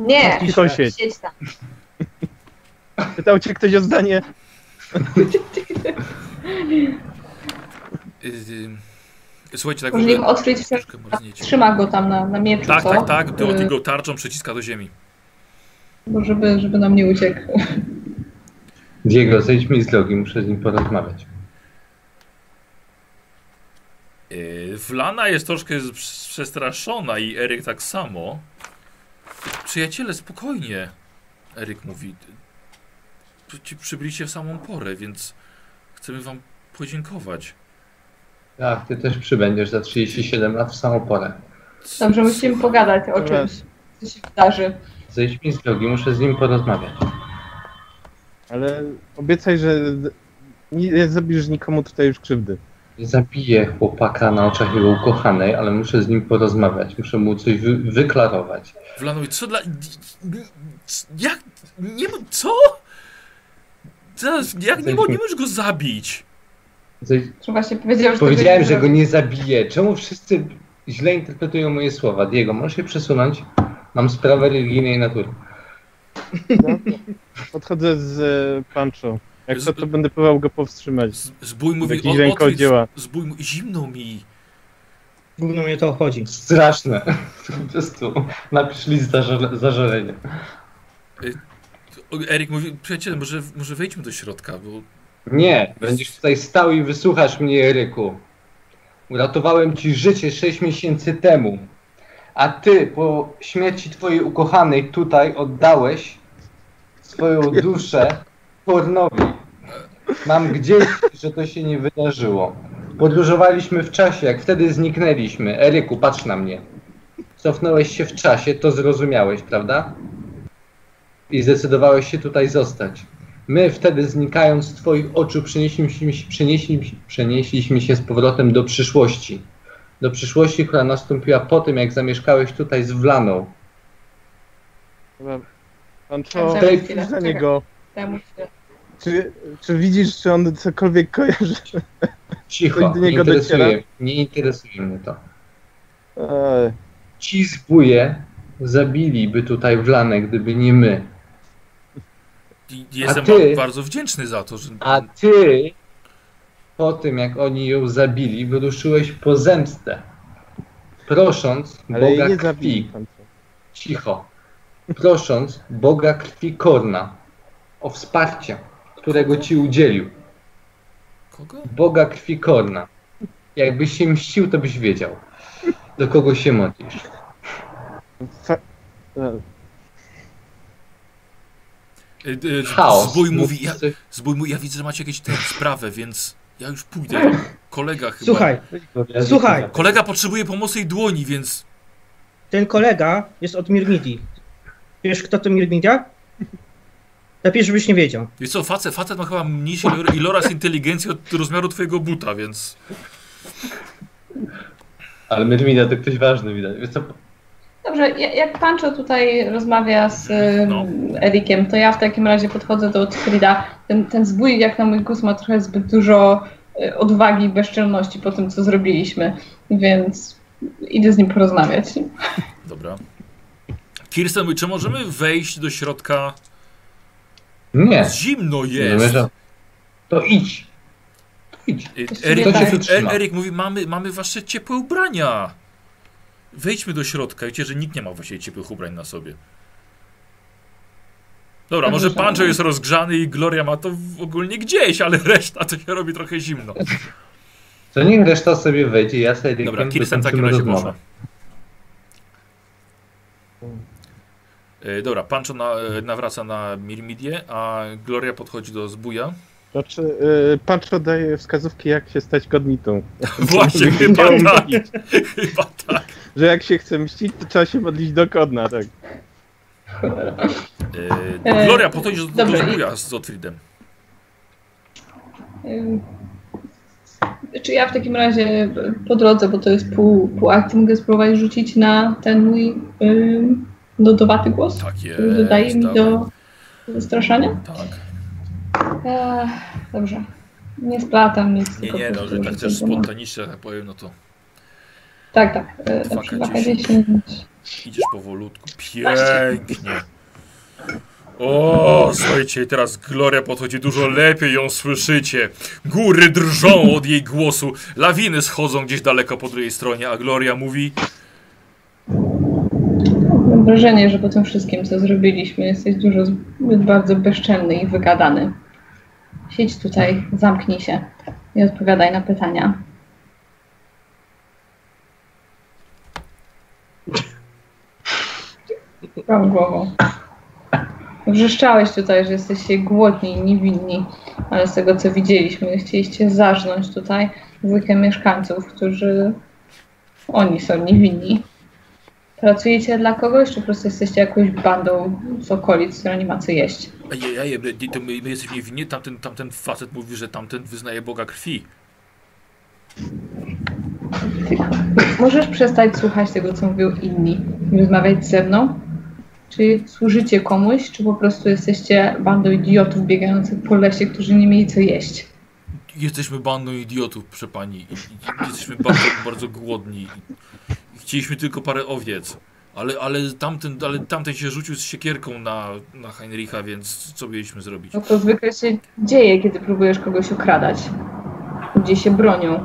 Nie, Cicho siedź. siedź tam. Pytał cię ktoś o zdanie? Y, y, Słuchajcie, tak Możliwe ogóle odkryć się. Trzyma go tam na, na mieczu, Tak, co? tak, tak. Od Y, jego tarczą przyciska do ziemi. Bo żeby, żeby nam nie uciekł. Diego, zejdź mi z drogi, muszę z nim porozmawiać. Wlana jest troszkę przestraszona i Eryk tak samo. Przyjaciele, spokojnie. Eryk mówi. Ci przybyliście w samą porę, więc chcemy wam podziękować. Tak, ty też przybędziesz za 37 lat w samą porę. Dobrze, musimy pogadać o czymś, co się wydarzy. Zejdź mi z drogi, muszę z nim porozmawiać. Ale obiecaj, że nie zrobisz nikomu tutaj już krzywdy. Zabiję chłopaka na oczach jego ukochanej, ale muszę z nim porozmawiać, muszę mu coś wy wyklarować. Wlanowi, co dla. Jak. Nie. Co? Zaraz, jak nie, nie możesz go zabić? Właśnie powiedział, że Powiedziałem, że go nie zabiję. Czemu wszyscy źle interpretują moje słowa? Diego, możesz się przesunąć? Mam sprawę religijnej natury. No, podchodzę z e, Pancho. Jak to, to będę próbował go powstrzymać. Z- Zbój mówi. O, rękodzieła. zbój mówi. Zimno mi. Gówno mnie to chodzi. Straszne. *laughs* Po prostu napisz list zażale- zażalenia. O, Eryk mówi, przyjaciele, może, może wejdźmy do środka, bo Nie, będziesz tutaj stał i wysłuchasz mnie, Eryku. Uratowałem ci życie 6 miesięcy temu. A ty po śmierci twojej ukochanej tutaj oddałeś swoją *laughs* duszę pornowi. Mam gdzieś, że to się nie wydarzyło. Podróżowaliśmy w czasie, jak wtedy zniknęliśmy. Eryku, patrz na mnie. Cofnąłeś się w czasie, to zrozumiałeś, prawda? I zdecydowałeś się tutaj zostać. My wtedy znikając z Twoich oczu przenieśliśmy, się- przenieśliśmy, przenieśliśmy się z powrotem do przyszłości. Do przyszłości, która nastąpiła po tym, jak zamieszkałeś tutaj z Wlaną. Pancho, Tak, na czekaj. niego. Czy, czy widzisz, czy on cokolwiek kojarzy? Cicho, do nie niego interesuje, dociera? nie interesuje mnie to. Ej, Ci zbóje zabiliby tutaj Wlanę, gdyby nie my. I- jestem ty? bardzo wdzięczny za to, że. A Ty, po tym jak oni ją zabili, wyruszyłeś po zemstę. Prosząc ale Boga nie krwi. cicho, prosząc Boga krwi Korna o wsparcie, którego ci udzielił. Kogo? Boga krwi Korna. Jakbyś się mścił, to byś wiedział. Do kogo się modlisz? Fa- y, Chaos. Zbój mówi, ja, Mów coś- zbój mówi, ja widzę, że macie jakieś sprawę, więc ja już pójdę. Kolega chyba. Słuchaj, Ja Słuchaj. Kolega potrzebuje pomocy i dłoni, więc ten kolega jest od Mirmidi. Wiesz, kto to Mirmidia? Lepiej, żebyś nie wiedział. wiesz co, facet, facet ma chyba mniejszy ilor- iloraz inteligencji od rozmiaru twojego buta, więc... Ale Myrmida to ktoś ważny widać. Wiesz co? Dobrze, ja- jak Pancho tutaj rozmawia z No. Erikiem, to ja w takim razie podchodzę do Otfrida. Ten, ten zbój, jak na mój gust, ma trochę zbyt dużo y, odwagi i bezczelności po tym, co zrobiliśmy, więc idę z nim porozmawiać. Dobra. Kirsten, czy możemy wejść do środka? Nie. Zimno Nie jest. zamierzam. To idź. To idź. Właściwie Erik, tak. Mówi. E- Erik mówi, mamy, mamy wasze ciepłe ubrania. Wejdźmy do środka. Wiecie, że nikt nie ma właściwie ciepłych ubrań na sobie. Dobra, może. Pancho jest rozgrzany i Gloria ma to w- ogólnie gdzieś, ale *laughs* reszta to się robi trochę zimno. To niech reszta sobie wejdzie, ja sobie Dobra, Kirsten w takim razie poszła. E, Dobra, Pancho na, e, nawraca na Mirmidię, a Gloria podchodzi do zbuja. Znaczy, y, Pancho daje wskazówki, jak się stać godnitą. *laughs* Właśnie, chyba tak. Chyba tak. Że jak się chce mścić, to trzeba się modlić do kodna, tak. E, E, Gloria podchodzi do, do zbuja z Otfriedem. Ym, Czy ja w takim razie po drodze, bo to jest pół, pół akcji, mogę spróbować rzucić na ten mój lodowaty głos, Tak który jest. dodaje mi do zastraszania? Tak. Ech, dobrze. Nie splatam nic. Nie, nie, no, że tak też spontanicznie, tak powiem, no to Tak, tak. e, Dwa Dobrze, K10. 2K10. idziesz powolutku. Pięknie. O, słuchajcie, teraz Gloria podchodzi dużo lepiej, ją słyszycie. Góry drżą od jej głosu, lawiny schodzą gdzieś daleko po drugiej stronie, a Gloria mówi wrażenie, że po tym wszystkim, co zrobiliśmy, jesteś dużo zbyt bardzo bezczelny i wygadany. Siedź tutaj, zamknij się i odpowiadaj na pytania. Mam głową. Wrzeszczałeś tutaj, że jesteście głodni i niewinni, ale z tego co widzieliśmy, chcieliście zarżnąć tutaj dwójkę mieszkańców, którzy oni są niewinni. Pracujecie dla kogoś, czy po prostu jesteście jakąś bandą z okolic, która nie ma co jeść? Ejej, to my, my jesteśmy niewinni, tamten, tamten facet mówi, że tamten wyznaje Boga krwi. Możesz przestać słuchać tego, co mówią inni i rozmawiać ze mną? Czy służycie komuś, czy po prostu jesteście bandą idiotów biegających po lesie, którzy nie mieli co jeść? Jesteśmy bandą idiotów, proszę pani. Jesteśmy bardzo, bardzo głodni. Chcieliśmy tylko parę owiec. Ale, ale, tamten, ale tamten się rzucił z siekierką na, na Heinricha, więc co mieliśmy zrobić? No to zwykle się dzieje, kiedy próbujesz kogoś okradać. Ludzie się bronią.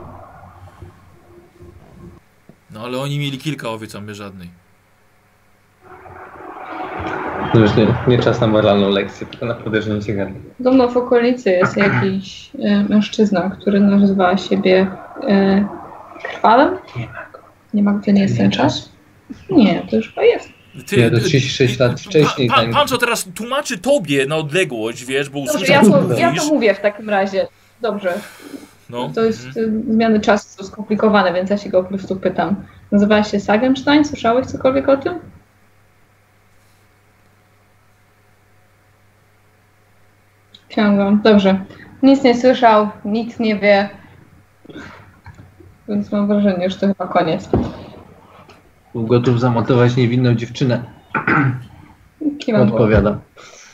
No ale oni mieli kilka owiec, a my żadnej. No już nie, nie czas na moralną lekcję, tylko na poderzenie gardła. Podobno w okolicy jest jakiś e, mężczyzna, który nazywa siebie e, krwalem. Nie ma. Nie ma, to nie jest ten czas? Nie, to już chyba jest. Ty, Nie, to y, 36 lat wcześniej, Pan, pan co teraz tłumaczy tobie na odległość, wiesz, bo Dobrze, usłyszał, ja to, ja to mówię w takim razie. Dobrze, No, to jest mhm. zmiany czasu są skomplikowane, więc ja się go po prostu pytam. Nazywa się Sagenstein, słyszałeś cokolwiek o tym? Ciągam, dobrze. Nic nie słyszał, nic nie wie. Więc mam wrażenie, że to chyba koniec. Był gotów zamontować niewinną dziewczynę. Kiwam głową. Odpowiadam.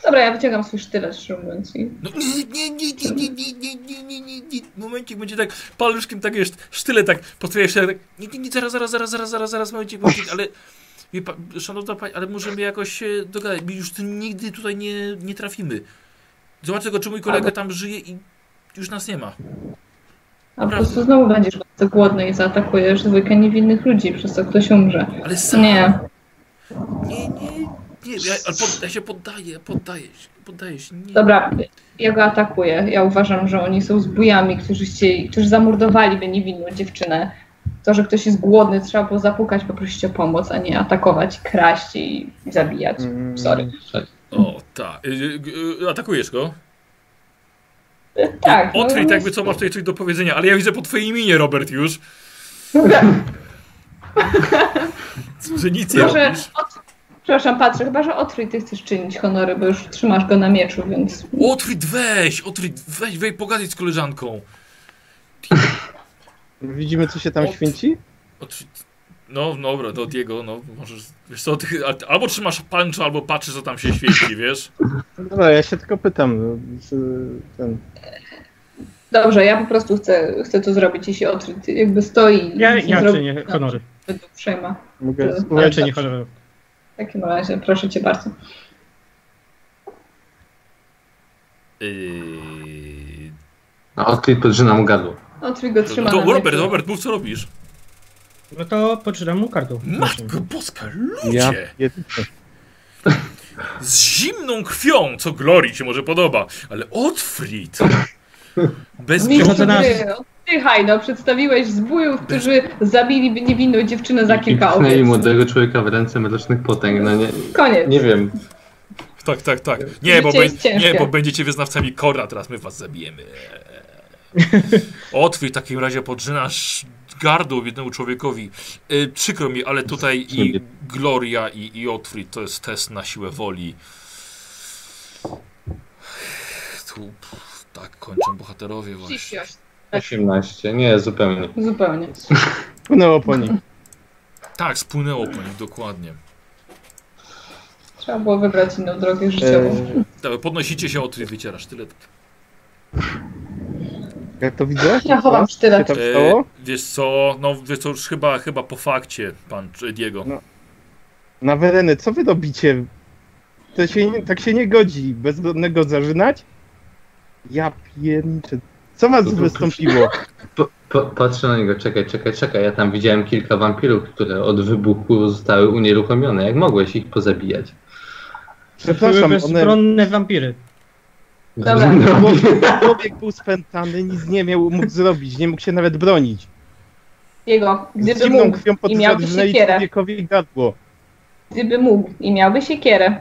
Dobra, ja wyciągam swój sztylet, szczerze mówiąc. I... No, nie, nie, nie, nie, nie, nie, nie, nie, nie, nie, nie. Momencik będzie tak paluszkiem tak jest sztyle tak potwierdza się tak. Nie, nie, nie, zaraz, zaraz, zaraz, zaraz, zaraz, zaraz, momencik, momencik, ale wie pan, szanowna pani, ale możemy jakoś się dogadać. My już tu nigdy tutaj nie, nie trafimy. Zobacz tego, czy mój kolega tam żyje i już nas nie ma. A po prostu znowu będziesz bardzo głodny i zaatakujesz dwójkę niewinnych ludzi, przez co ktoś umrze. Ale sam. Nie. Nie, nie, nie. Ja, pod, ja się poddaję, poddaję się, poddaję się. Nie. Dobra, ja go atakuję. Ja uważam, że oni są zbójami, którzy, chcieli, którzy zamordowaliby niewinną dziewczynę. to, że ktoś jest głodny, trzeba było zapukać, poprosić o pomoc, a nie atakować, kraść i zabijać. Mm, Sorry. O, tak. Y, y, y, Atakujesz go? Tak. no, Otwit, jakby co masz tutaj coś do powiedzenia, ale ja widzę po twojej imieniu, Robert, już, *laughs* że nic nie Może robisz. od... Przepraszam, patrzę, chyba, że Otwój ty chcesz czynić honory, bo już trzymasz go na mieczu, więc... Otwit, weź, Otwit, weź, weź, pogadaj z koleżanką. *laughs* Widzimy, co się tam O, święci? No, dobra, do Diego, no, możesz, wiesz co, ty, al- albo trzymasz panczo, albo patrzysz, co tam się świeci, wiesz? Dobra, ja się tylko pytam. no, czy Ten... Dobrze, ja po prostu chcę, chcę to zrobić, jeśli Otwój jakby stoi... Ja, ja zrobi, czynię honory. uprzejma. Mogę To- Ja czynię honory. W takim razie, proszę cię bardzo. Yy... A Otwit podrzyna mu gardło. Otwój go trzyma To, Robert. Robert, mów co robisz. No to poczytam mu kartę. Matko boska, ludzie! Ja. Z zimną krwią, co Glorii się może podoba, ale Otfrid! Bez gry, oddychaj, no, przedstawiłeś zbójów, którzy zabili niewinną dziewczynę za kilka Pichnęli owiec. młodego człowieka w ręce mrocznych potęg. No nie, Koniec. nie wiem. Tak, tak, tak. Nie, bo, nie, bo będziecie wyznawcami Kora, teraz my was zabijemy. *laughs* Otwórz w takim razie podrzynasz gardło jednemu człowiekowi. Y, przykro mi, ale tutaj i Gloria i, i Otwrid to jest test na siłę woli. Tu, pff, tak kończą bohaterowie właśnie. 38. 18. Nie, zupełnie. Zupełnie. Płynęło po nich. Tak, spłynęło po nich, dokładnie. Trzeba było wybrać inną drogę życiową. E, Dobra, podnosicie się, Otwrid wycierasz tyle. Jak to widzę? Ja chowam Co sztylet. tam E, stało? wiesz co, no wiesz co, już chyba, chyba po fakcie, pan czy Diego. No. Na wereny, co wy robicie? To się, tak się nie godzi. Bezbronnego zażynać? Ja pierniczę. Co was wystąpiło? Po, po, patrzę na niego, czekaj, czekaj, czekaj. Ja tam widziałem kilka wampirów, które od wybuchu zostały unieruchomione. Jak mogłeś ich pozabijać? Były Przepraszam, one... bezbronne wampiry. Dobra. Człowiek- Człowiek był spętany, nic nie miał mógł zrobić, nie mógł się nawet bronić. Jego, Z gdyby zimną mógł krwią i miałby siekierę, człowiekowi gardło. gdyby mógł i miałby siekierę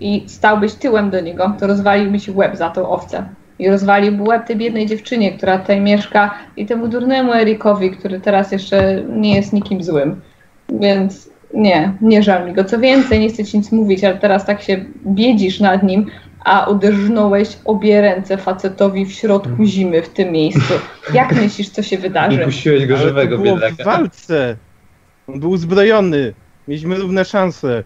i stałbyś tyłem do niego, to rozwaliłbyś łeb za tą owcę. I rozwaliłby łeb tej biednej dziewczynie, która tutaj mieszka i temu durnemu Erikowi, który teraz jeszcze nie jest nikim złym. Więc nie, nie żal mi go. Co więcej, nie chcę ci nic mówić, ale teraz tak się biedzisz nad nim, a uderznąłeś obie ręce facetowi w środku zimy w tym miejscu. Jak *laughs* myślisz, co się wydarzy? Upuściłeś go Ale żywego, to było w biedaka. walce. On był uzbrojony. Mieliśmy równe szanse.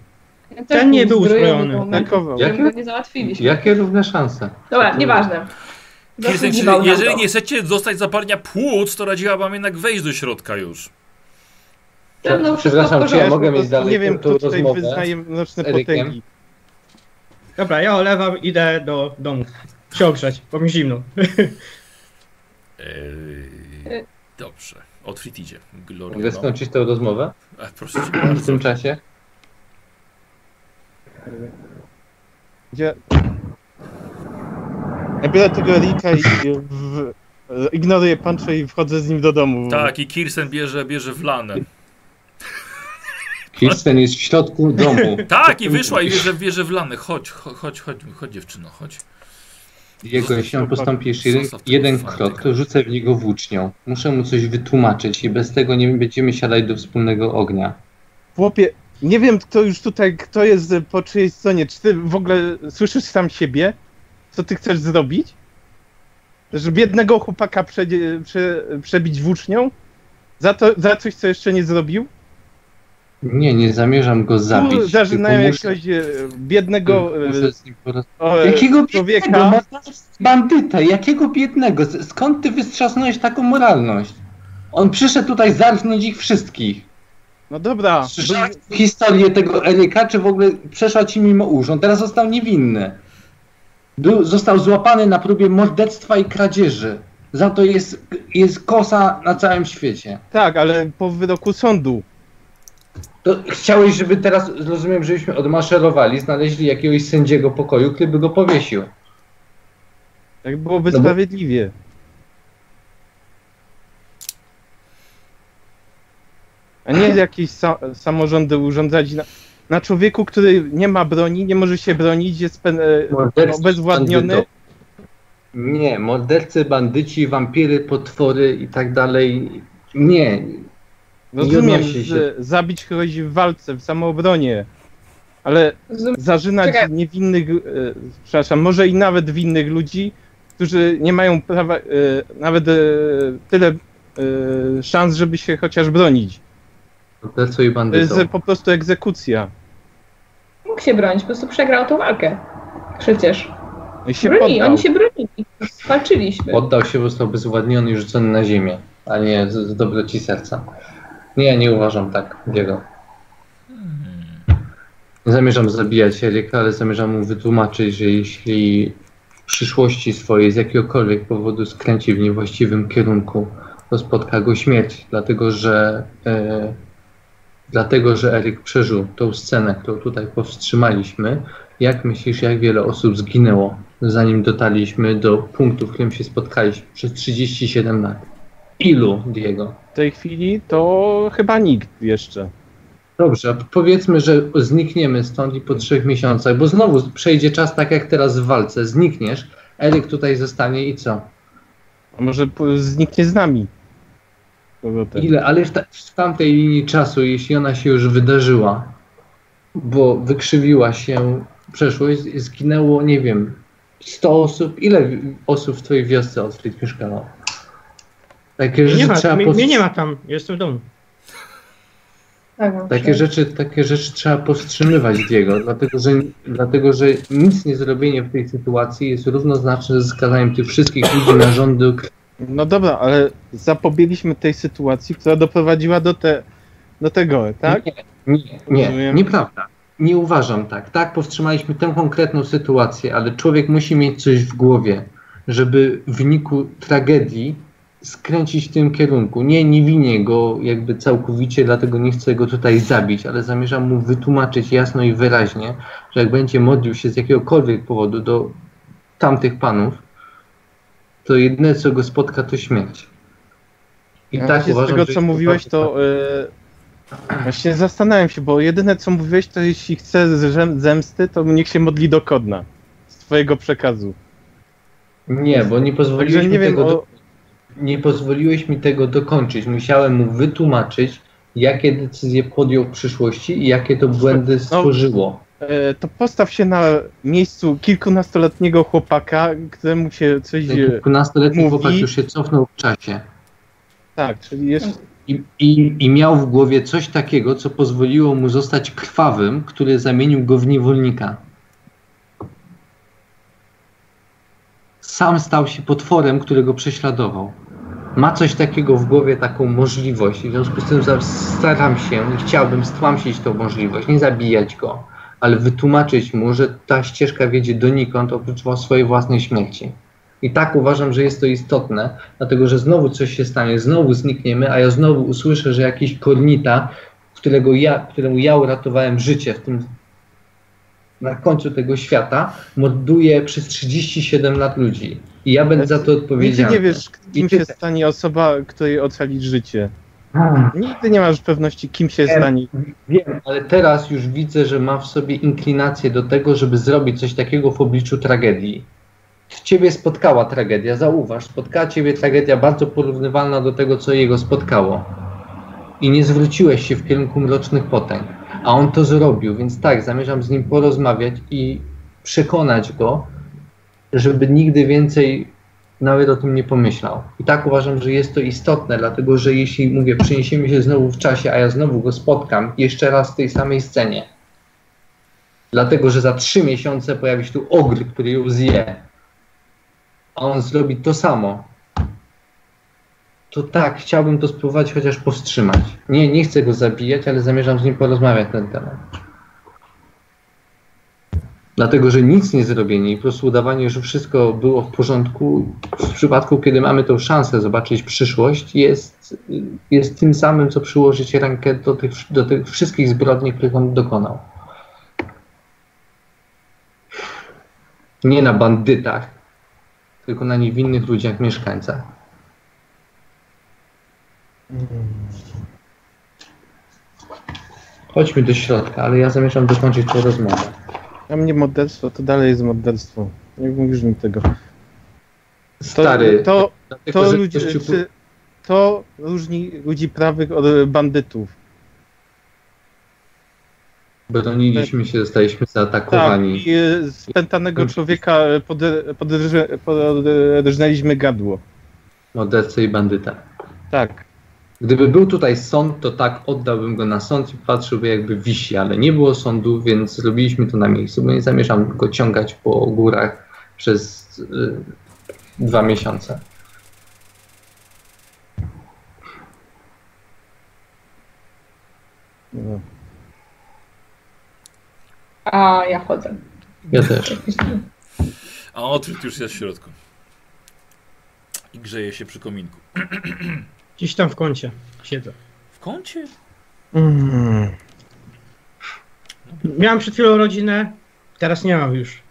Ja Ten nie był uzbrojony, uzbrojony. bo my- Atakował. Jak- my go nie załatwiliśmy. Jakie równe szanse? Dobra, nieważne. Na jeżeli to. nie chcecie dostać zapalenia płuc, to radziłabym jednak wejść do środka już. No, no, Przepraszam, czy ja mogę mieć dalej Nie wiem, kto tutaj rozmowę wyznaje mroczne potęgi. Dobra, ja olewam, idę do domu. Się ogrzać, bo mi zimno. Eee, *laughs* dobrze. Otwit idzie. Gloria. Mogę skończyć tę rozmowę A, proszę cię w tym czasie? Gdzie... Ja biorę tego Rika i w... ignoruję puncha i wchodzę z nim do domu. Tak, i Kirsten bierze, bierze w lanę. Kirsten jest w środku domu. *laughs* Tak, i wyszła i bierze, bierze w lanę. Chodź, chodź, chodź, chodź, dziewczyno, chodź. Jego, jeśli on postąpi jeszcze jeden, jeden krok, to rzucę w niego włócznią. Muszę mu coś wytłumaczyć i bez tego nie będziemy siadać do wspólnego ognia. Chłopie, nie wiem kto już tutaj, kto jest po czyjej stronie. Czy ty w ogóle słyszysz sam siebie? Co ty chcesz zrobić? Że biednego chłopaka prze, prze, przebić włócznią? Za, to, za coś, co jeszcze nie zrobił? Nie, nie zamierzam go zabić. Tu tylko muszę- jakiegoś e, biednego poroz- e, o, Jakiego człowieka. biednego? Bandyta, jakiego biednego? Skąd ty wystrzasnąłeś taką moralność? On przyszedł tutaj zarżnąć ich wszystkich. No dobra, Słyszałeś historię tego Eryka, czy w ogóle przeszła ci mimo usz? On teraz został niewinny. Był, został złapany na próbie morderstwa i kradzieży. Za to jest, jest kosa na całym świecie. tak, ale po wyroku sądu. To chciałeś, żeby teraz, rozumiem, żebyśmy odmaszerowali, znaleźli jakiegoś sędziego pokoju, który by go powiesił. Tak byłoby No bo- sprawiedliwie. a nie jakieś sa samorządy urządzać na, na człowieku, który nie ma broni, nie może się bronić, jest pen, e, obezwładniony. bandyto. Nie, mordercy, bandyci, wampiry, potwory i tak dalej. Nie. Rozumiem, odnosi się. że zabić kogoś w walce, w samoobronie, ale Rozumiem. zarzynać Czekaj. niewinnych, e, przepraszam, może i nawet winnych ludzi, którzy nie mają prawa, e, nawet e, tyle e, szans, żeby się chociaż bronić. Mordercą i To bandytą. jest po prostu egzekucja. Mógł się bronić, po prostu przegrał tą walkę. Przecież. I się Broni, poddał. oni się bronili. Walczyliśmy. Oddał się, został obezwładniony i rzucony na ziemię, a nie z, z dobroci serca. Nie, nie uważam tak, Diego. Nie zamierzam zabijać Eryka, ale zamierzam mu wytłumaczyć, że jeśli w przyszłości swojej z jakiegokolwiek powodu skręci w niewłaściwym kierunku, to spotka go śmierć, dlatego że e, dlatego, że Eryk przeżył tą scenę, którą tutaj powstrzymaliśmy. Jak myślisz, jak wiele osób zginęło, zanim dotarliśmy do punktu, w którym się spotkaliśmy przez 37 lat? Ilu, Diego? W tej chwili to chyba nikt jeszcze. Dobrze, powiedzmy, że znikniemy stąd i po trzech miesiącach, bo znowu przejdzie czas tak jak teraz w walce. Znikniesz, Eryk tutaj zostanie i co? A może zniknie z nami. Ile? Ale w, ta, w tamtej linii czasu, jeśli ona się już wydarzyła, bo wykrzywiła się przeszłość, zginęło, nie wiem, 100 osób. Ile osób w twojej wiosce Otfrid mieszkało? Takie Nie rzeczy ma, trzeba mnie, powst- mnie nie ma tam, jestem w domu. Tak, mam Takie przecież. rzeczy, takie rzeczy trzeba powstrzymywać, Diego, dlatego że, dlatego że nic nie zrobienie w tej sytuacji jest równoznaczne ze skazaniem tych wszystkich ludzi na rządy. No dobra, ale zapobiegliśmy tej sytuacji, która doprowadziła do, te, do tego, tak? Nie, nie, nie, nieprawda. Nie uważam tak. Tak, powstrzymaliśmy tę konkretną sytuację, ale człowiek musi mieć coś w głowie, żeby w wyniku tragedii skręcić w tym kierunku. Nie, nie winię go jakby całkowicie, dlatego nie chcę go tutaj zabić, ale zamierzam mu wytłumaczyć jasno i wyraźnie, że jak będzie modlił się z jakiegokolwiek powodu do tamtych panów, to jedyne co go spotka to śmierć. I tak uważam, z tego, co mówiłeś, to e, właśnie zastanawiam się, bo jedyne, co mówiłeś, to jeśli chce zemsty, to niech się modli do Kodna z twojego przekazu. Nie, bo nie pozwoliłeś Także nie mi wiem, tego o. nie pozwoliłeś mi tego dokończyć. Musiałem mu wytłumaczyć, jakie decyzje podjął w przyszłości i jakie to błędy stworzyło. e, to postaw się na miejscu kilkunastoletniego chłopaka, któremu się coś... E, kilkunastoletni mówi- chłopak już się cofnął w czasie Tak, czyli jest... I, i, i miał w głowie coś takiego, co pozwoliło mu zostać krwawym, który zamienił go w niewolnika. Sam stał się potworem, którego prześladował. Ma coś takiego w głowie, taką możliwość. I w związku z tym staram się i chciałbym stłamsić tą możliwość, nie zabijać go, ale wytłumaczyć mu, że ta ścieżka wiedzie donikąd oprócz swojej własnej śmierci. I tak uważam, że jest to istotne, dlatego że znowu coś się stanie, znowu znikniemy, a ja znowu usłyszę, że jakiś kornita, którego ja, któremu ja uratowałem życie w tym na końcu tego świata, morduje przez 37 lat ludzi. I ja będę za to Nigdy odpowiedzialny. nie wiesz, kim się stanie osoba, której ocalić życie. Nigdy nie masz pewności, kim się Wiem. stanie. Wiem, ale teraz już widzę, że ma w sobie inklinację do tego, żeby zrobić coś takiego w obliczu tragedii. Ciebie spotkała tragedia, zauważ, spotkała ciebie tragedia bardzo porównywalna do tego, co jego spotkało. I nie zwróciłeś się w kierunku mrocznych potęg. A on to zrobił, więc tak, zamierzam z nim porozmawiać i przekonać go, żeby nigdy więcej nawet o tym nie pomyślał. I tak uważam, że jest to istotne, dlatego że jeśli mówię, przeniesiemy się znowu w czasie, a ja znowu go spotkam jeszcze raz w tej samej scenie, dlatego że za trzy miesiące pojawi się tu ogr, który ją zje, a on zrobi to samo, to tak, chciałbym to spróbować chociaż powstrzymać. Nie, nie chcę go zabijać, ale zamierzam z nim porozmawiać na ten temat. Dlatego, że nic nie zrobienie i po prostu udawanie, że wszystko było w porządku, w przypadku, kiedy mamy tą szansę zobaczyć przyszłość, jest, jest tym samym, co przyłożyć rękę do tych, do tych wszystkich zbrodni, których on dokonał. Nie na bandytach, tylko na niewinnych ludziach, mieszkańcach. Chodźmy do środka, ale ja zamierzam dokończyć tę rozmowę. A mnie morderstwo, to dalej jest morderstwo. Nie mówisz mi tego. To, Stary, to, to, ktoś ci czy, to różni ludzi prawych od bandytów. broniliśmy się, zostaliśmy Tak, zaatakowani. i e, spętanego człowieka e, podrżnęliśmy gadło. Mordercę i bandyta. Tak. Gdyby był tutaj sąd, to tak oddałbym go na sąd i patrzyłby jakby wisi, ale nie było sądu, więc zrobiliśmy to na miejscu, bo nie zamierzam go ciągać po górach przez y, dwa miesiące. A ja chodzę. Ja też. A Otwit już jest w środku. I grzeje się przy kominku. *clears throat* Gdzieś tam w kącie siedzę. W kącie? Mm. Miałem przed chwilą rodzinę, teraz nie mam już.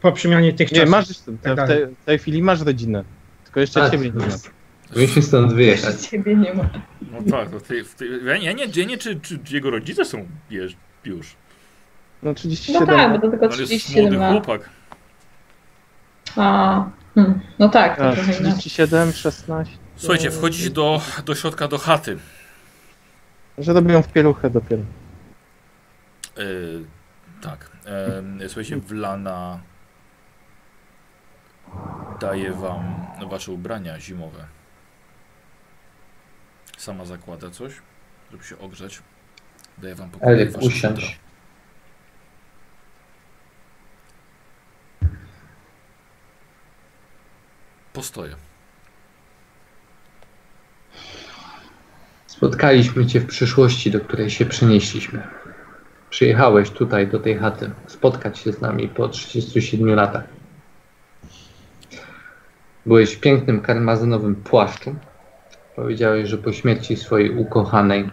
Po przemianie tych Nie, czasów. masz, w, tej, w tej chwili masz rodzinę. Tylko jeszcze Tak. ciebie nie ma. Powinniśmy stąd wyjechać. Ciebie nie ma. No tak, no w tej, ja nie, ja nie, nie czy, czy jego rodzice są już. No No 37. tak, bo to tylko Ale jest 37 młody lat. chłopak. A, hmm. no tak, to A, trochę inaczej. 37, 16. Słuchajcie, wchodzicie do, do środka, do chaty. Że robią w pieluchę dopiero. E, tak. E, słuchajcie, Wlana daje wam wasze ubrania zimowe. Sama zakłada coś, żeby się ogrzeć. Daje wam pokój. Eryk, usiądź. Postoję. Spotkaliśmy cię w przyszłości, do której się przenieśliśmy. Przyjechałeś tutaj do tej chaty spotkać się z nami po 37 latach. Byłeś w pięknym karmazynowym płaszczu. Powiedziałeś, że po śmierci swojej ukochanej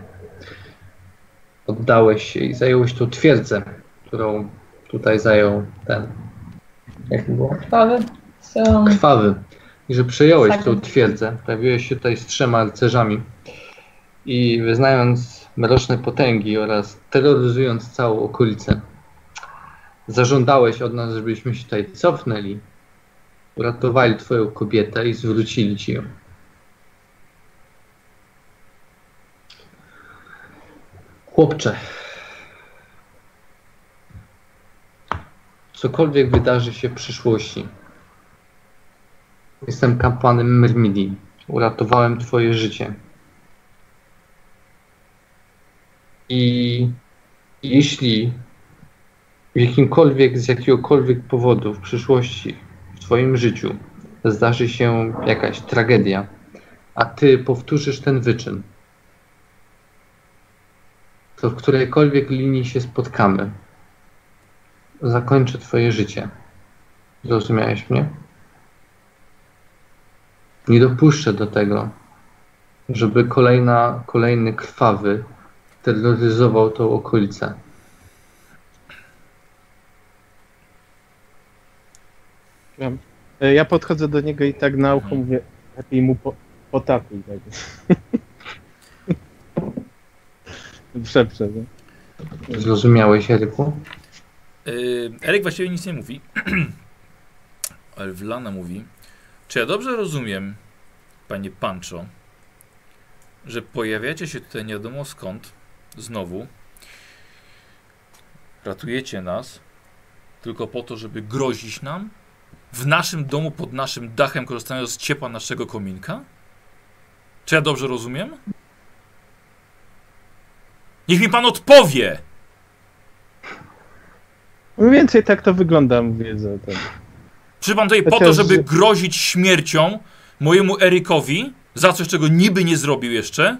oddałeś się i zająłeś tą twierdzę, którą tutaj zajął ten. Jak to było? Są... krwawy i że przejąłeś tą twierdzę. Pojawiłeś się tutaj z trzema rycerzami i wyznając mroczne potęgi oraz terroryzując całą okolicę, zażądałeś od nas, żebyśmy się tutaj cofnęli, uratowali twoją kobietę i zwrócili ci ją. Chłopcze, cokolwiek wydarzy się w przyszłości, Jestem kapłanem Myrmidii. Uratowałem twoje życie. I jeśli jakimkolwiek, z jakiegokolwiek powodu w przyszłości, w twoim życiu zdarzy się jakaś tragedia, a ty powtórzysz ten wyczyn, to w którejkolwiek linii się spotkamy, zakończę twoje życie. Zrozumiałeś mnie? Nie dopuszczę do tego, żeby kolejna, kolejny krwawy terroryzował tą okolicę. Ja, e, ja podchodzę do niego i tak na ucho mówię, lepiej mu po, potakuj. Tak. *laughs* Przeprzę, no. Zrozumiałeś, Eryku? Yy, Eryk właściwie nic nie mówi, *clears throat* ale Wlana mówi, czy ja dobrze rozumiem, panie Pancho, że pojawiacie się tutaj nie wiadomo skąd, znowu, ratujecie nas, tylko po to, żeby grozić nam? W naszym domu, pod naszym dachem, korzystając z ciepła naszego kominka? Czy ja dobrze rozumiem? Niech mi pan odpowie! Mniej więcej tak to wygląda, mówię, że ten. Czy pan tutaj po to, Chociaż- żeby grozić śmiercią mojemu Erykowi za coś, czego niby nie zrobił jeszcze?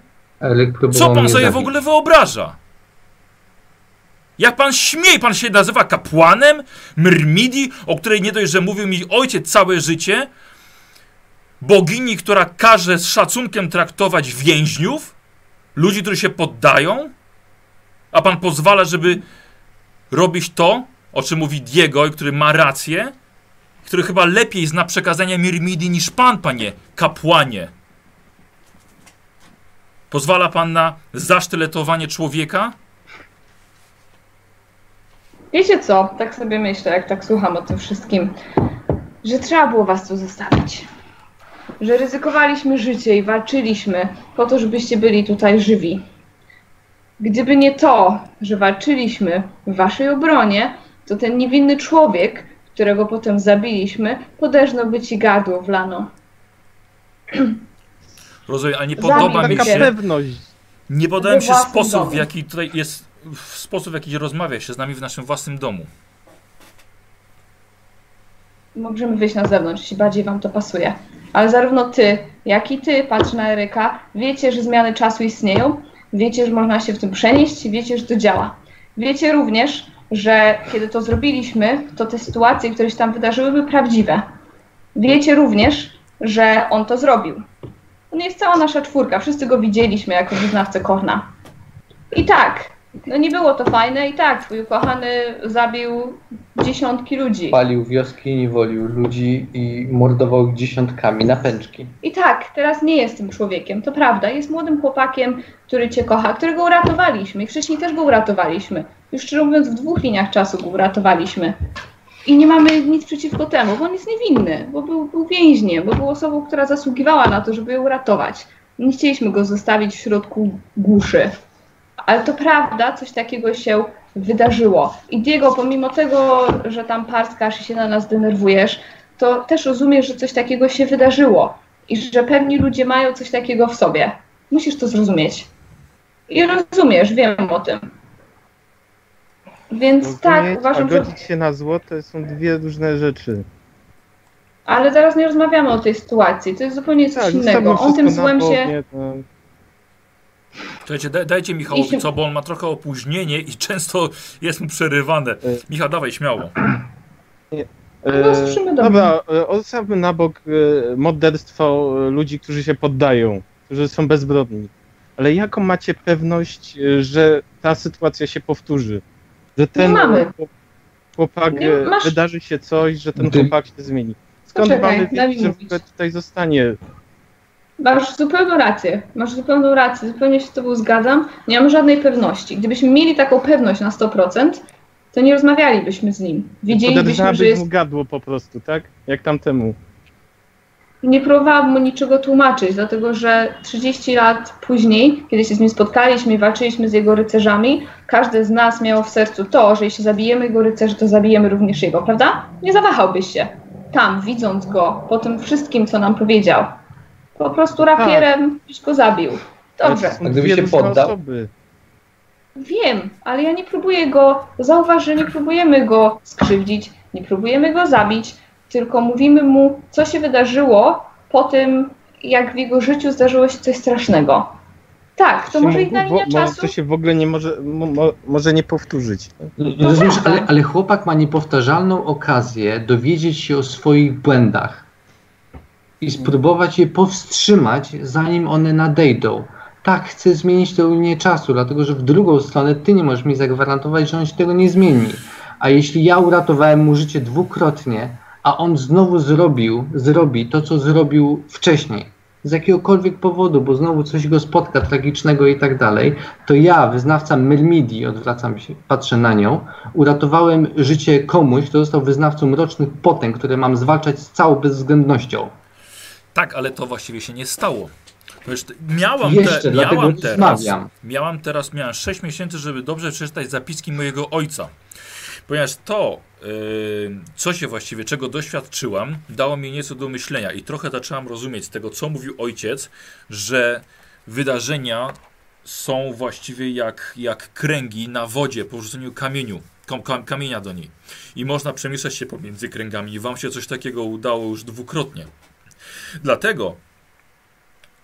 Próbował Co pan sobie w zabić. ogóle wyobraża? Jak pan śmieje, pan się nazywa kapłanem Myrmidii, o której nie dość, że mówił mi ojciec całe życie, bogini, która każe z szacunkiem traktować więźniów, ludzi, którzy się poddają, a pan pozwala, żeby robić to, o czym mówi Diego i który ma rację, który chyba lepiej zna przekazania Mirmidii niż pan, panie kapłanie. Pozwala pan na zasztyletowanie człowieka? Wiecie co? Tak sobie myślę, jak tak słucham o tym wszystkim, że trzeba było was tu zostawić. Że ryzykowaliśmy życie i walczyliśmy po to, żebyście byli tutaj żywi. Gdyby nie to, że walczyliśmy w waszej obronie, to ten niewinny człowiek, którego potem zabiliśmy, poderżnąłby ci gardło w lano. *clears throat* Rozumiem, ale nie podoba mi się, pewność. nie podoba mi się sposób, domu. w jaki tutaj jest, w sposób, w jaki rozmawia się z nami w naszym własnym domu. Możemy wyjść na zewnątrz, jeśli bardziej wam to pasuje. Ale zarówno ty, jak i ty, patrz na Eryka, wiecie, że zmiany czasu istnieją, wiecie, że można się w tym przenieść, wiecie, że to działa. Wiecie również, że kiedy to zrobiliśmy, to te sytuacje, które się tam wydarzyły, były prawdziwe. Wiecie również, że on to zrobił. Nie jest cała nasza czwórka, wszyscy go widzieliśmy jako wyznawcę Korna. I tak, no nie było to fajne i tak, twój ukochany zabił dziesiątki ludzi. Palił wioski, niewolił ludzi i mordował ich dziesiątkami na pęczki. I tak, teraz nie jest tym człowiekiem, to prawda. Jest młodym chłopakiem, który cię kocha, którego uratowaliśmy. I wcześniej też go uratowaliśmy. Już szczerze mówiąc, w dwóch liniach czasu go uratowaliśmy. I nie mamy nic przeciwko temu, bo on jest niewinny, bo był, był więźniem, bo był osobą, która zasługiwała na to, żeby ją uratować. Nie chcieliśmy go zostawić w środku głuszy. Ale to prawda, coś takiego się wydarzyło. I Diego, pomimo tego, że tam parskasz i się na nas denerwujesz, to też rozumiesz, że coś takiego się wydarzyło i że pewni ludzie mają coś takiego w sobie. Musisz to zrozumieć. I rozumiesz, wiem o tym. Więc tak, Rozumieć, uważam, a że. godzić się na zło to są dwie różne rzeczy. Ale zaraz nie rozmawiamy o tej sytuacji. To jest zupełnie coś Tak, innego. On tym złem się. boku, to- Słuchajcie, da, dajcie Michałowi Jeśli- co, bo on ma trochę opóźnienie i często jest mu przerywane. Michał, dawaj śmiało. No, dobrze. Dobra, e, odstawmy na bok e, morderstwo e, ludzi, którzy się poddają, którzy są bezbrodni. Ale jaką macie pewność, e, że ta sytuacja się powtórzy? Że ten mamy. chłop- chłopak, Nie e, masz- wydarzy się coś, że ten Ty- chłopak się zmieni. Skąd Poczekaj, mamy wiedzieć, że w mówić. ogóle tutaj zostanie? Masz zupełną rację. Masz zupełną rację. Zupełnie się z Tobą zgadzam. Nie mam żadnej pewności. Gdybyśmy mieli taką pewność na 100%, to nie rozmawialibyśmy z nim. Wiedzielibyśmy, że jest mu gadło po prostu, tak? Jak tamtemu. Nie próbowałam mu niczego tłumaczyć, dlatego że 30 lat później, kiedy się z nim spotkaliśmy i walczyliśmy z jego rycerzami, każdy z nas miał w sercu to, że jeśli zabijemy jego rycerzy, to zabijemy również jego, prawda? Nie zawahałbyś się. Tam, widząc go, po tym wszystkim, co nam powiedział. Po prostu rapierem byś go zabił. Dobrze, A gdyby się poddał? Osoby. wiem, ale ja nie próbuję go, zauważ, że nie próbujemy go skrzywdzić, nie próbujemy go zabić, tylko mówimy mu, co się wydarzyło po tym, jak w jego życiu zdarzyło się coś strasznego. Tak, to może inna linia czasu. To się w ogóle nie może, mo, mo, może nie powtórzyć. Rozumiesz, prawda. ale, ale chłopak ma niepowtarzalną okazję dowiedzieć się o swoich błędach i spróbować je powstrzymać, zanim one nadejdą. Tak, chcę zmienić tę linię czasu, dlatego że w drugą stronę ty nie możesz mi zagwarantować, że on się tego nie zmieni. A jeśli ja uratowałem mu życie dwukrotnie, a on znowu zrobił, zrobi to, co zrobił wcześniej, z jakiegokolwiek powodu, bo znowu coś go spotka tragicznego i tak dalej, to ja, wyznawca Myrmidii, odwracam się, patrzę na nią, uratowałem życie komuś, kto został wyznawcą mrocznych potęg, które mam zwalczać z całą bezwzględnością. Tak, ale to właściwie się nie stało. Wiesz, miałam, Jeszcze, te, miałam teraz, miałam teraz, miałam 6 miesięcy, żeby dobrze przeczytać zapiski mojego ojca. Ponieważ to, yy, co się właściwie, czego doświadczyłam, dało mi nieco do myślenia i trochę zaczęłam rozumieć z tego, co mówił ojciec, że wydarzenia są właściwie jak, jak kręgi na wodzie po rzuceniu kamieniu, kam, kam, kamienia do niej. I można przemieszczać się pomiędzy kręgami i wam się coś takiego udało już dwukrotnie. Dlatego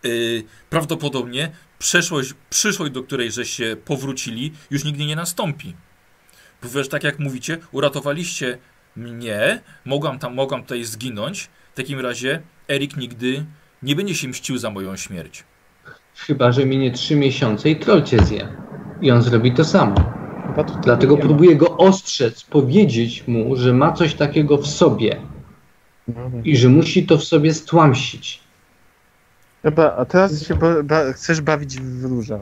yy, prawdopodobnie przeszłość, przyszłość, do której żeście powrócili, już nigdy nie nastąpi. Wiesz, tak jak mówicie, uratowaliście mnie, mogłam tam, mogłam tutaj zginąć. W takim razie Erik nigdy nie będzie się mścił za moją śmierć. Chyba, że minie trzy miesiące i troll cię zje. I on zrobi to samo. Dlatego próbuję go ostrzec, powiedzieć mu, że ma coś takiego w sobie Dobra. i że musi to w sobie stłamsić. Dobra, a teraz się ba, ba, chcesz bawić w róża.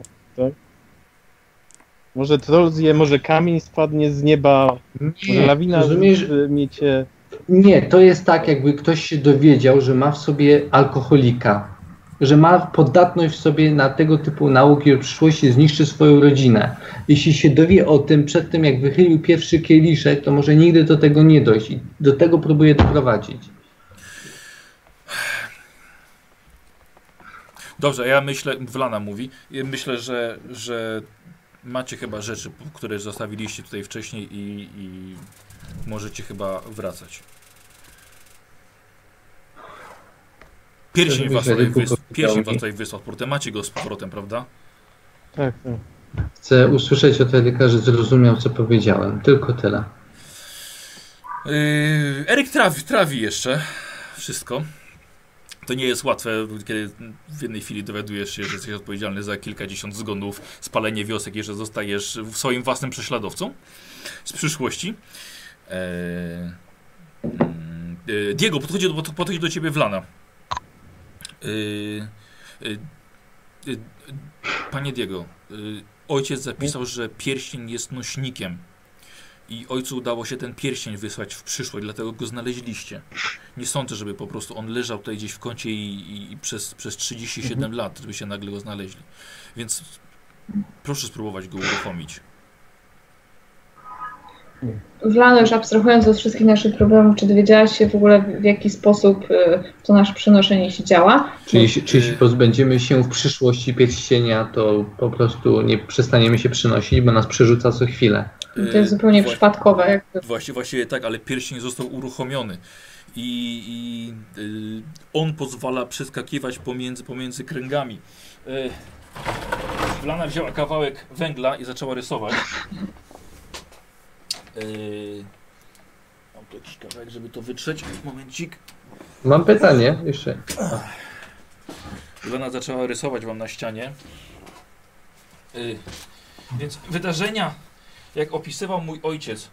Może troll zje, może kamień spadnie z nieba, może Nie, lawina rozumiesz? miecie. Nie, to jest tak, jakby ktoś się dowiedział, że ma w sobie alkoholika, że ma podatność w sobie na tego typu nauki, w przyszłości zniszczy swoją rodzinę. Jeśli się dowie o tym przed tym, jak wychylił pierwszy kieliszek, to może nigdy do tego nie dojść i do tego próbuje doprowadzić. Dobrze, ja myślę, Wlana mówi, myślę, że, że macie chyba rzeczy, które zostawiliście tutaj wcześniej i, i możecie chyba wracać. Pierścień was tutaj, wys, pierścień was tutaj wysłał. Macie go z powrotem, prawda? Tak, tak. Chcę usłyszeć od Eryka, że zrozumiał, co powiedziałem. Tylko tyle. Yy, Eryk trawi, trawi jeszcze wszystko. To nie jest łatwe, kiedy w jednej chwili dowiadujesz się, że jesteś odpowiedzialny za kilkadziesiąt zgonów, spalenie wiosek i że zostajesz swoim własnym prześladowcą z przyszłości. Eee, Diego, podchodzi do, podchodzi do ciebie Wlana. Eee, Panie Diego, ojciec zapisał, że pierścień jest nośnikiem i ojcu udało się ten pierścień wysłać w przyszłość, dlatego go znaleźliście. Nie sądzę, żeby po prostu on leżał tutaj gdzieś w kącie i, i, i przez, przez 37 lat, żeby się nagle go znaleźli. Więc proszę spróbować go uruchomić. Wlano, już abstrahując od wszystkich naszych problemów, czy dowiedziałaś się w ogóle w- jaki sposób y, to nasze przenoszenie się działa? Czy jeśli, czy jeśli pozbędziemy się w przyszłości pierścienia, to po prostu nie przestaniemy się przynosić, bo nas przerzuca co chwilę. To jest zupełnie Wła- przypadkowe. Jakby. Właściwie, właściwie tak, ale pierścień został uruchomiony. I, i y, on pozwala przeskakiwać pomiędzy, pomiędzy kręgami. Y, Lana wzięła kawałek węgla i zaczęła rysować. Y, mam tu jakiś kawałek, żeby to wytrzeć. Momencik. Mam pytanie jeszcze. Lena zaczęła rysować wam na ścianie. Y, więc wydarzenia, jak opisywał mój ojciec,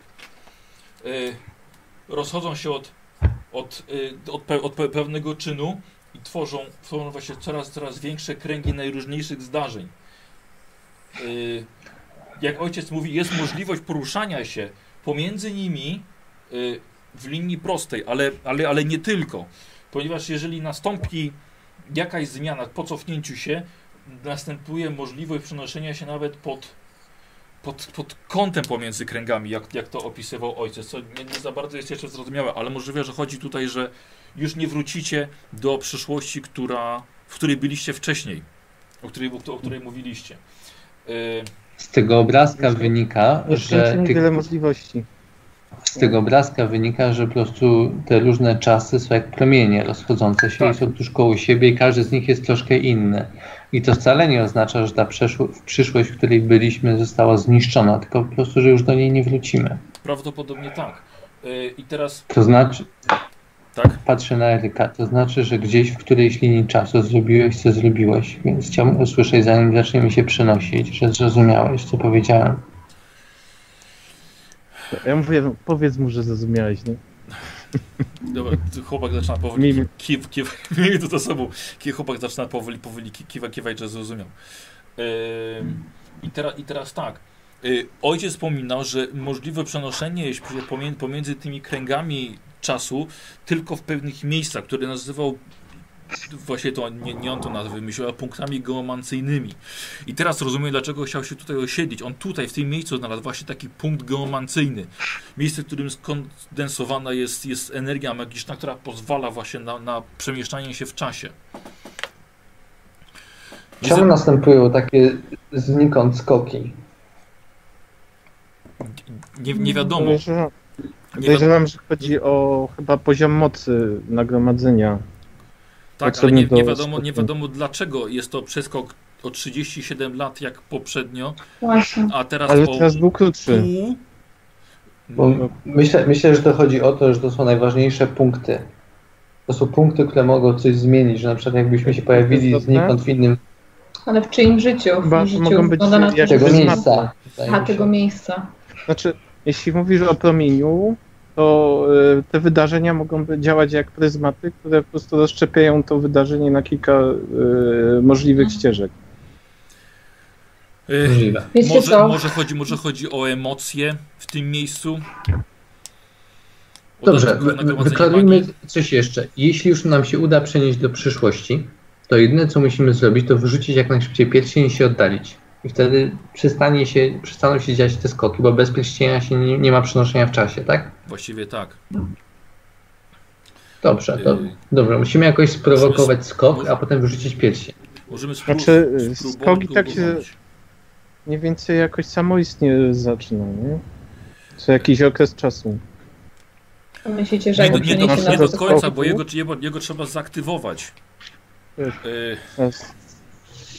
y, rozchodzą się od, od, y, od, pe, od pe, pewnego czynu i tworzą, tworzą właśnie coraz, coraz większe kręgi najróżniejszych zdarzeń. Y, jak ojciec mówi, jest możliwość poruszania się pomiędzy nimi y, w linii prostej, ale, ale, ale nie tylko. Ponieważ jeżeli nastąpi jakaś zmiana po cofnięciu się, następuje możliwość przenoszenia się nawet pod, pod, pod kątem pomiędzy kręgami, jak, jak to opisywał ojciec, co nie, nie za bardzo jest jeszcze zrozumiałe, ale możliwe, że chodzi tutaj, że już nie wrócicie do przyszłości, która, w której byliście wcześniej, o której, o której mówiliście. Yy, Z tego obrazka wynika, że tych, wiele możliwości. Z tego obrazka wynika, że po prostu te różne czasy są jak promienie rozchodzące się Tak. i są tuż koło siebie i każdy z nich jest troszkę inny. I to wcale nie oznacza, że ta przyszłość, w której byliśmy, została zniszczona, tylko po prostu, że już do niej nie wrócimy. prawdopodobnie tak. Yy, I teraz, To znaczy, tak? patrzę na Eryka, to znaczy, że gdzieś w którejś linii czasu zrobiłeś, co zrobiłeś, więc chciałbym usłyszeć, zanim zaczniemy się przenosić, że zrozumiałeś, co powiedziałem. Ja mówię, no, powiedz mu, że zrozumiałeś, nie? Dobra, chłopak zaczyna powoli Mimi. kiw, kiw, *laughs* to za sobą. Chłopak zaczyna powoli, powoli ki- kiwa, kiwać, że zrozumiał. I, teraz, I teraz tak. Y, ojciec wspominał, że możliwe przenoszenie się pomiędzy tymi kręgami czasu tylko w pewnych miejscach, które nazywał właśnie to, nie, nie on to nazwę wymyślił, ale punktami geomancyjnymi. I teraz rozumiem, dlaczego chciał się tutaj osiedlić. On tutaj, w tym miejscu znalazł właśnie taki punkt geomancyjny. Miejsce, w którym skondensowana jest, jest energia magiczna, która pozwala właśnie na, na przemieszczanie się w czasie. Czemu za- następują takie znikąd skoki? Nie, Nie wiadomo. podejrzewam, że chodzi o chyba poziom mocy nagromadzenia. Tak, ale sobie nie, nie, wiadomo, nie wiadomo dlaczego jest to przeskok o 37 lat jak poprzednio, Właśnie. a teraz Ale o teraz był krótszy. pół. Myślę, myślę, że to chodzi o to, że to są najważniejsze punkty. To są punkty, które mogą coś zmienić, że na przykład jakbyśmy się pojawili znikąd w innym Ale w czyim życiu? Chyba w życiu mogą być na tego miejsca. się. tego miejsca. Znaczy, jeśli mówisz o promieniu, to y, te wydarzenia mogą działać jak pryzmaty, które po prostu rozszczepiają to wydarzenie na kilka y, możliwych Mhm. ścieżek. Y, Możliwe. Może, może, chodzi, może chodzi o emocje w tym miejscu? O Dobrze, wyklarujmy coś jeszcze. Jeśli już nam się uda przenieść do przyszłości, to jedyne co musimy zrobić, to wyrzucić jak najszybciej pierścień i się oddalić. I wtedy przestanie się, przestaną się dziać te skoki, bo bez pierścienia się nie, nie ma przenoszenia w czasie, tak? Właściwie tak. Dobrze, to, Yy. dobrze. Musimy jakoś sprowokować skok, a potem wyrzucić pierścień. Możemy spró- Znaczy, y, spróbować skoki tak się-. Mniej więcej jakoś samoistnie zaczyna, nie? Co jakiś okres czasu. Myślicie, że Nie, jak do- nie, do, nie do końca, skoku? bo jego, jego, jego trzeba zaktywować. Tak.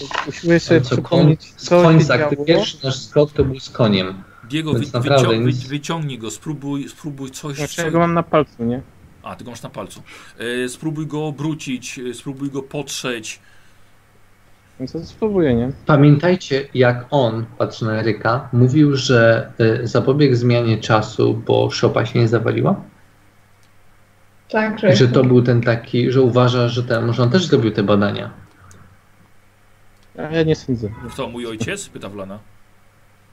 Y, Usiłuję sobie Co, koń, przypomnieć, z co koń zakty- działo. Pierwszy nasz skok to był z koniem. Diego, Więc wy, naprawdę wycią, wyciągnij go, spróbuj, spróbuj coś. Znaczy, co... ja go mam na palcu, nie? A, ty go masz na palcu. Y, spróbuj go obrócić, y, spróbuj go potrzeć. No to spróbuję, nie? Pamiętajcie, jak on, patrzę na Eryka, mówił, że y, zapobiegł zmianie czasu, bo szopa się nie zawaliła? Tak, że, Że to był ten taki, że uważa, że ten, może on też zrobił te badania. A ja nie sądzę. Kto, mój ojciec? Pyta Wlana.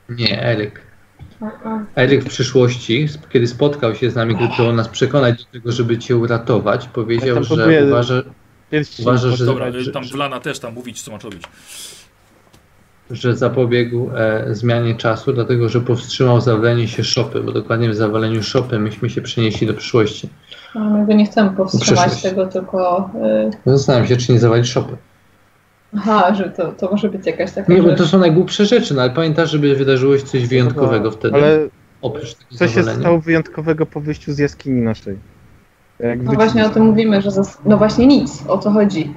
Nie, Eryk. Eryk w przyszłości, kiedy spotkał się z nami, kiedy próbował nas przekonać do tego, żeby cię uratować, Ja powiedział, tam że uważa, Uważasz, że- Dobra, y, tam że- Wlana też tam mówić, co masz robić. że zapobiegł e, zmianie czasu, dlatego że powstrzymał zawalenie się szopy, bo dokładnie w zawaleniu szopy myśmy się przenieśli do przyszłości. No, my go nie chcemy powstrzymać tego, tylko... Y, Zastanawiam się, czy nie zawalić szopy. Aha, że to, to może być jakaś taka Nie, bo to są najgłupsze rzeczy, no ale pamiętasz, żeby wydarzyło się coś wyjątkowego wtedy, Ale oprócz tego co się stało wyjątkowego po wyjściu z jaskini naszej? Jak No właśnie o tym mówimy, że... Zas... No właśnie nic, o co chodzi.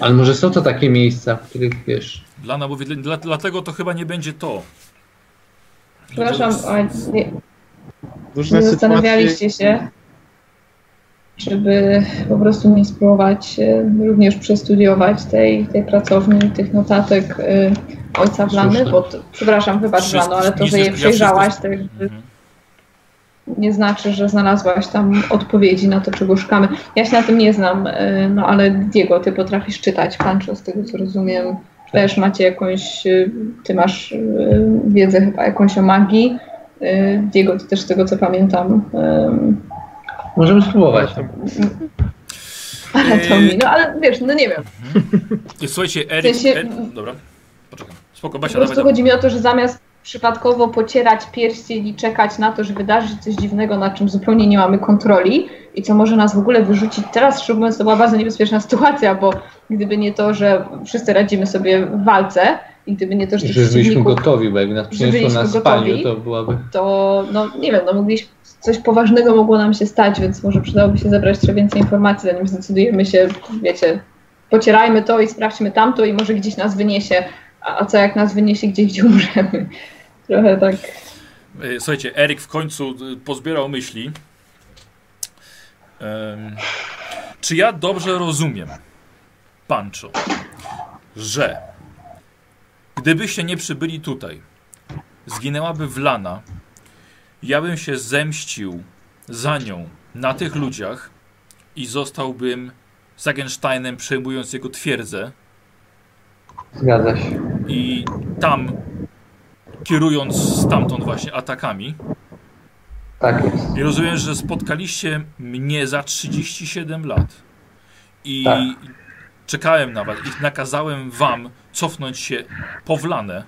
Ale może są to takie miejsca, w których wiesz, Lana mówi, dla, dlatego to chyba nie będzie to. Przepraszam, ale nie, Różne nie sytuacje... zastanawialiście się, żeby po prostu nie spróbować e, również przestudiować tej, tej pracowni, tych notatek e, ojca Blany, bo to, przepraszam, wybacz Wszystko- Blano, ale to, że je przejrzałaś, to jakby Mhm. nie znaczy, że znalazłaś tam odpowiedzi na to, czego szukamy. Ja się na tym nie znam, e, no ale Diego, ty potrafisz czytać, Pancho, z tego co rozumiem. Też macie jakąś, ty masz wiedzę chyba jakąś o magii. Diego, ty też z tego co pamiętam, możemy spróbować. anatomii. No ale wiesz, no nie wiem. I *laughs* Słuchajcie, Eryk... W sensie- Er... Dobra, poczekaj. Spoko, Po Basia, dawaj, prostu dawaj. chodzi mi o to, że zamiast przypadkowo pocierać pierścień i czekać na to, że wydarzy się coś dziwnego, na czym zupełnie nie mamy kontroli i co może nas w ogóle wyrzucić teraz, szczerze mówiąc, to była bardzo niebezpieczna *laughs* sytuacja, bo gdyby nie to, że wszyscy radzimy sobie w walce i gdyby nie to, że Że byliśmy gotowi, bo jakby nas przyniosło na gotowi. spaniu, to byłaby... to no nie wiem, no mogliśmy, coś poważnego mogło nam się stać, więc może przydałoby się zebrać trochę więcej informacji, zanim zdecydujemy się, wiecie, pocierajmy to i sprawdźmy tamto i może gdzieś nas wyniesie, a, co jak nas wyniesie gdzieś, gdzie *laughs* umrzemy. Trochę tak. E, Słuchajcie, Eryk w końcu y, pozbierał myśli. Em, czy ja dobrze rozumiem, Pancho, że gdybyście nie przybyli tutaj, zginęłaby Wlana, ja bym się zemścił za nią na tych ludziach i zostałbym Sagensteinem przejmując jego twierdzę Zgadza się. i tam kierując stamtąd właśnie atakami. Tak jest. I rozumiem, że spotkaliście mnie za 37 lat. I Tak. czekałem na was i nakazałem wam cofnąć się powlane.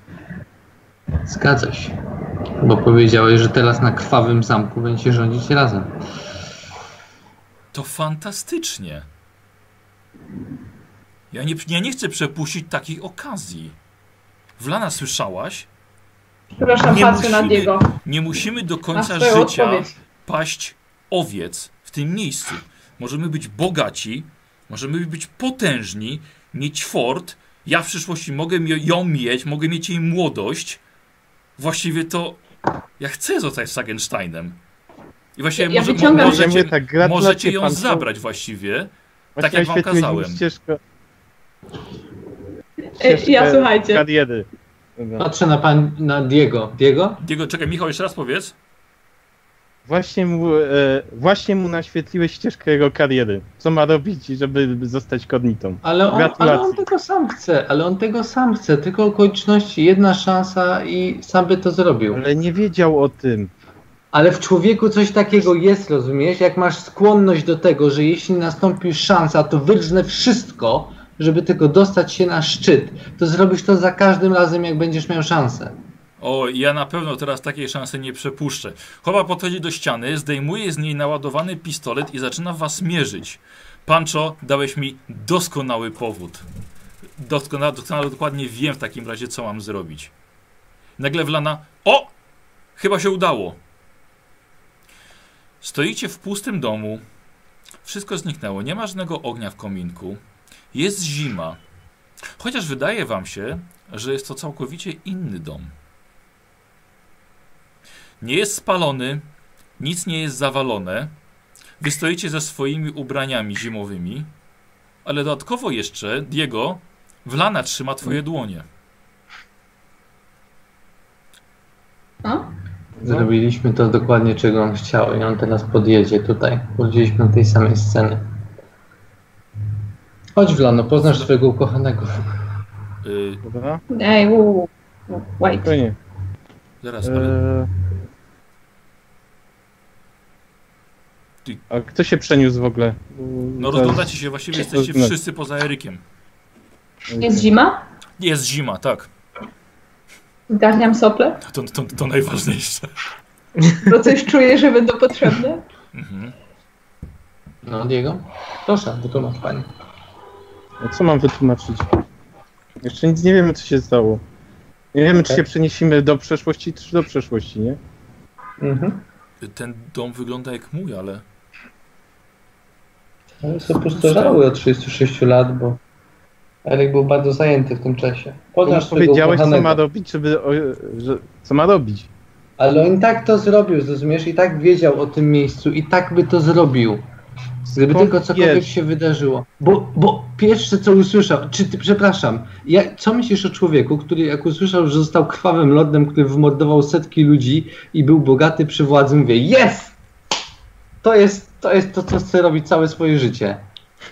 Zgadza się. Bo powiedziałeś, że teraz na krwawym zamku będziecie rządzić razem. To fantastycznie. Ja nie, ja nie chcę przepuścić takiej okazji. Wlana, słyszałaś? Przepraszam, Nie patrzę na musimy. Diego. Nie musimy do Na końca życia odpowiedź. paść owiec w tym miejscu. Możemy być bogaci, możemy być potężni, mieć fort. Ja w przyszłości mogę ją mieć, mogę mieć jej młodość. Właściwie to ja chcę zostać Sagensteinem. I właściwie Ja może, wyciągam- możecie, tak, możecie ją pan, zabrać właściwie. Właśnie tak jak wam kazałem. Ścieżkę, E, Ja ścieżkę słuchajcie. Patrzę na pan, na Diego. Diego? Diego, czekaj, Michał, jeszcze raz powiedz. Właśnie mu, e, właśnie mu naświetliłeś ścieżkę jego kariery. Co ma robić, żeby zostać kodnitą? Ale on, ale on tego sam chce, ale on tego sam chce, tylko okoliczności, jedna szansa i sam by to zrobił. Ale nie wiedział o tym. Ale w człowieku coś takiego jest, rozumiesz? Jak masz skłonność do tego, że jeśli nastąpi szansa, to wyrżnę wszystko, żeby tylko dostać się na szczyt, to zrobisz to za każdym razem, jak będziesz miał szansę. O, ja na pewno teraz takiej szansy nie przepuszczę. Chowa podchodzi do ściany, zdejmuje z niej naładowany pistolet i zaczyna was mierzyć. Pancho, dałeś mi doskonały powód. Doskonale, doskonale dokładnie wiem w takim razie, co mam zrobić. Nagle wlana. O! Chyba się udało. Stoicie w pustym domu. Wszystko zniknęło. Nie ma żadnego ognia w kominku. Jest zima. Chociaż wydaje wam się, że jest to całkowicie inny dom. Nie jest spalony, nic nie jest zawalone. Wy stoicie ze swoimi ubraniami zimowymi, ale dodatkowo jeszcze, Diego, Wlana trzyma twoje dłonie. A? Zrobiliśmy to dokładnie, czego on chciał i on teraz podjedzie tutaj. Powiedzieliśmy tej samej sceny. Chodź Wlano, poznasz swojego ukochanego. Yy, Dobra? Ej, uu, wait. Spokojnie. zaraz, ale E... Ty- A kto się przeniósł w ogóle? no rozglądacie się, właściwie jesteście No. wszyscy poza Erykiem. Jest zima? Jest zima, tak. Zgarniam sople? To, to, to najważniejsze. To coś czuję, że będą potrzebne? Mhm. No, Diego? Proszę, wytłumacz pani. No co mam wytłumaczyć? Jeszcze nic nie wiemy, co się stało. Nie wiemy, czy Okej. się przenieśmy do przeszłości, czy do przeszłości, nie? Mhm. Ten dom wygląda jak mój, ale Ale są pustoszały od 36 lat, bo Eryk był bardzo zajęty w tym czasie. Poznasz powiedziałeś, co ma robić, żeby... O, że, co ma robić? Ale on tak to zrobił, zrozumiesz? I tak wiedział o tym miejscu i tak by to zrobił. Gdyby Skąd tylko cokolwiek się wydarzyło. Bo, bo pierwsze co usłyszał, czy ty, przepraszam, ja, co myślisz o człowieku, który jak usłyszał, że został krwawym lordem, który wymordował setki ludzi i był bogaty przy władzy, mówię, jest! To jest to, jest to co chce robić całe swoje życie.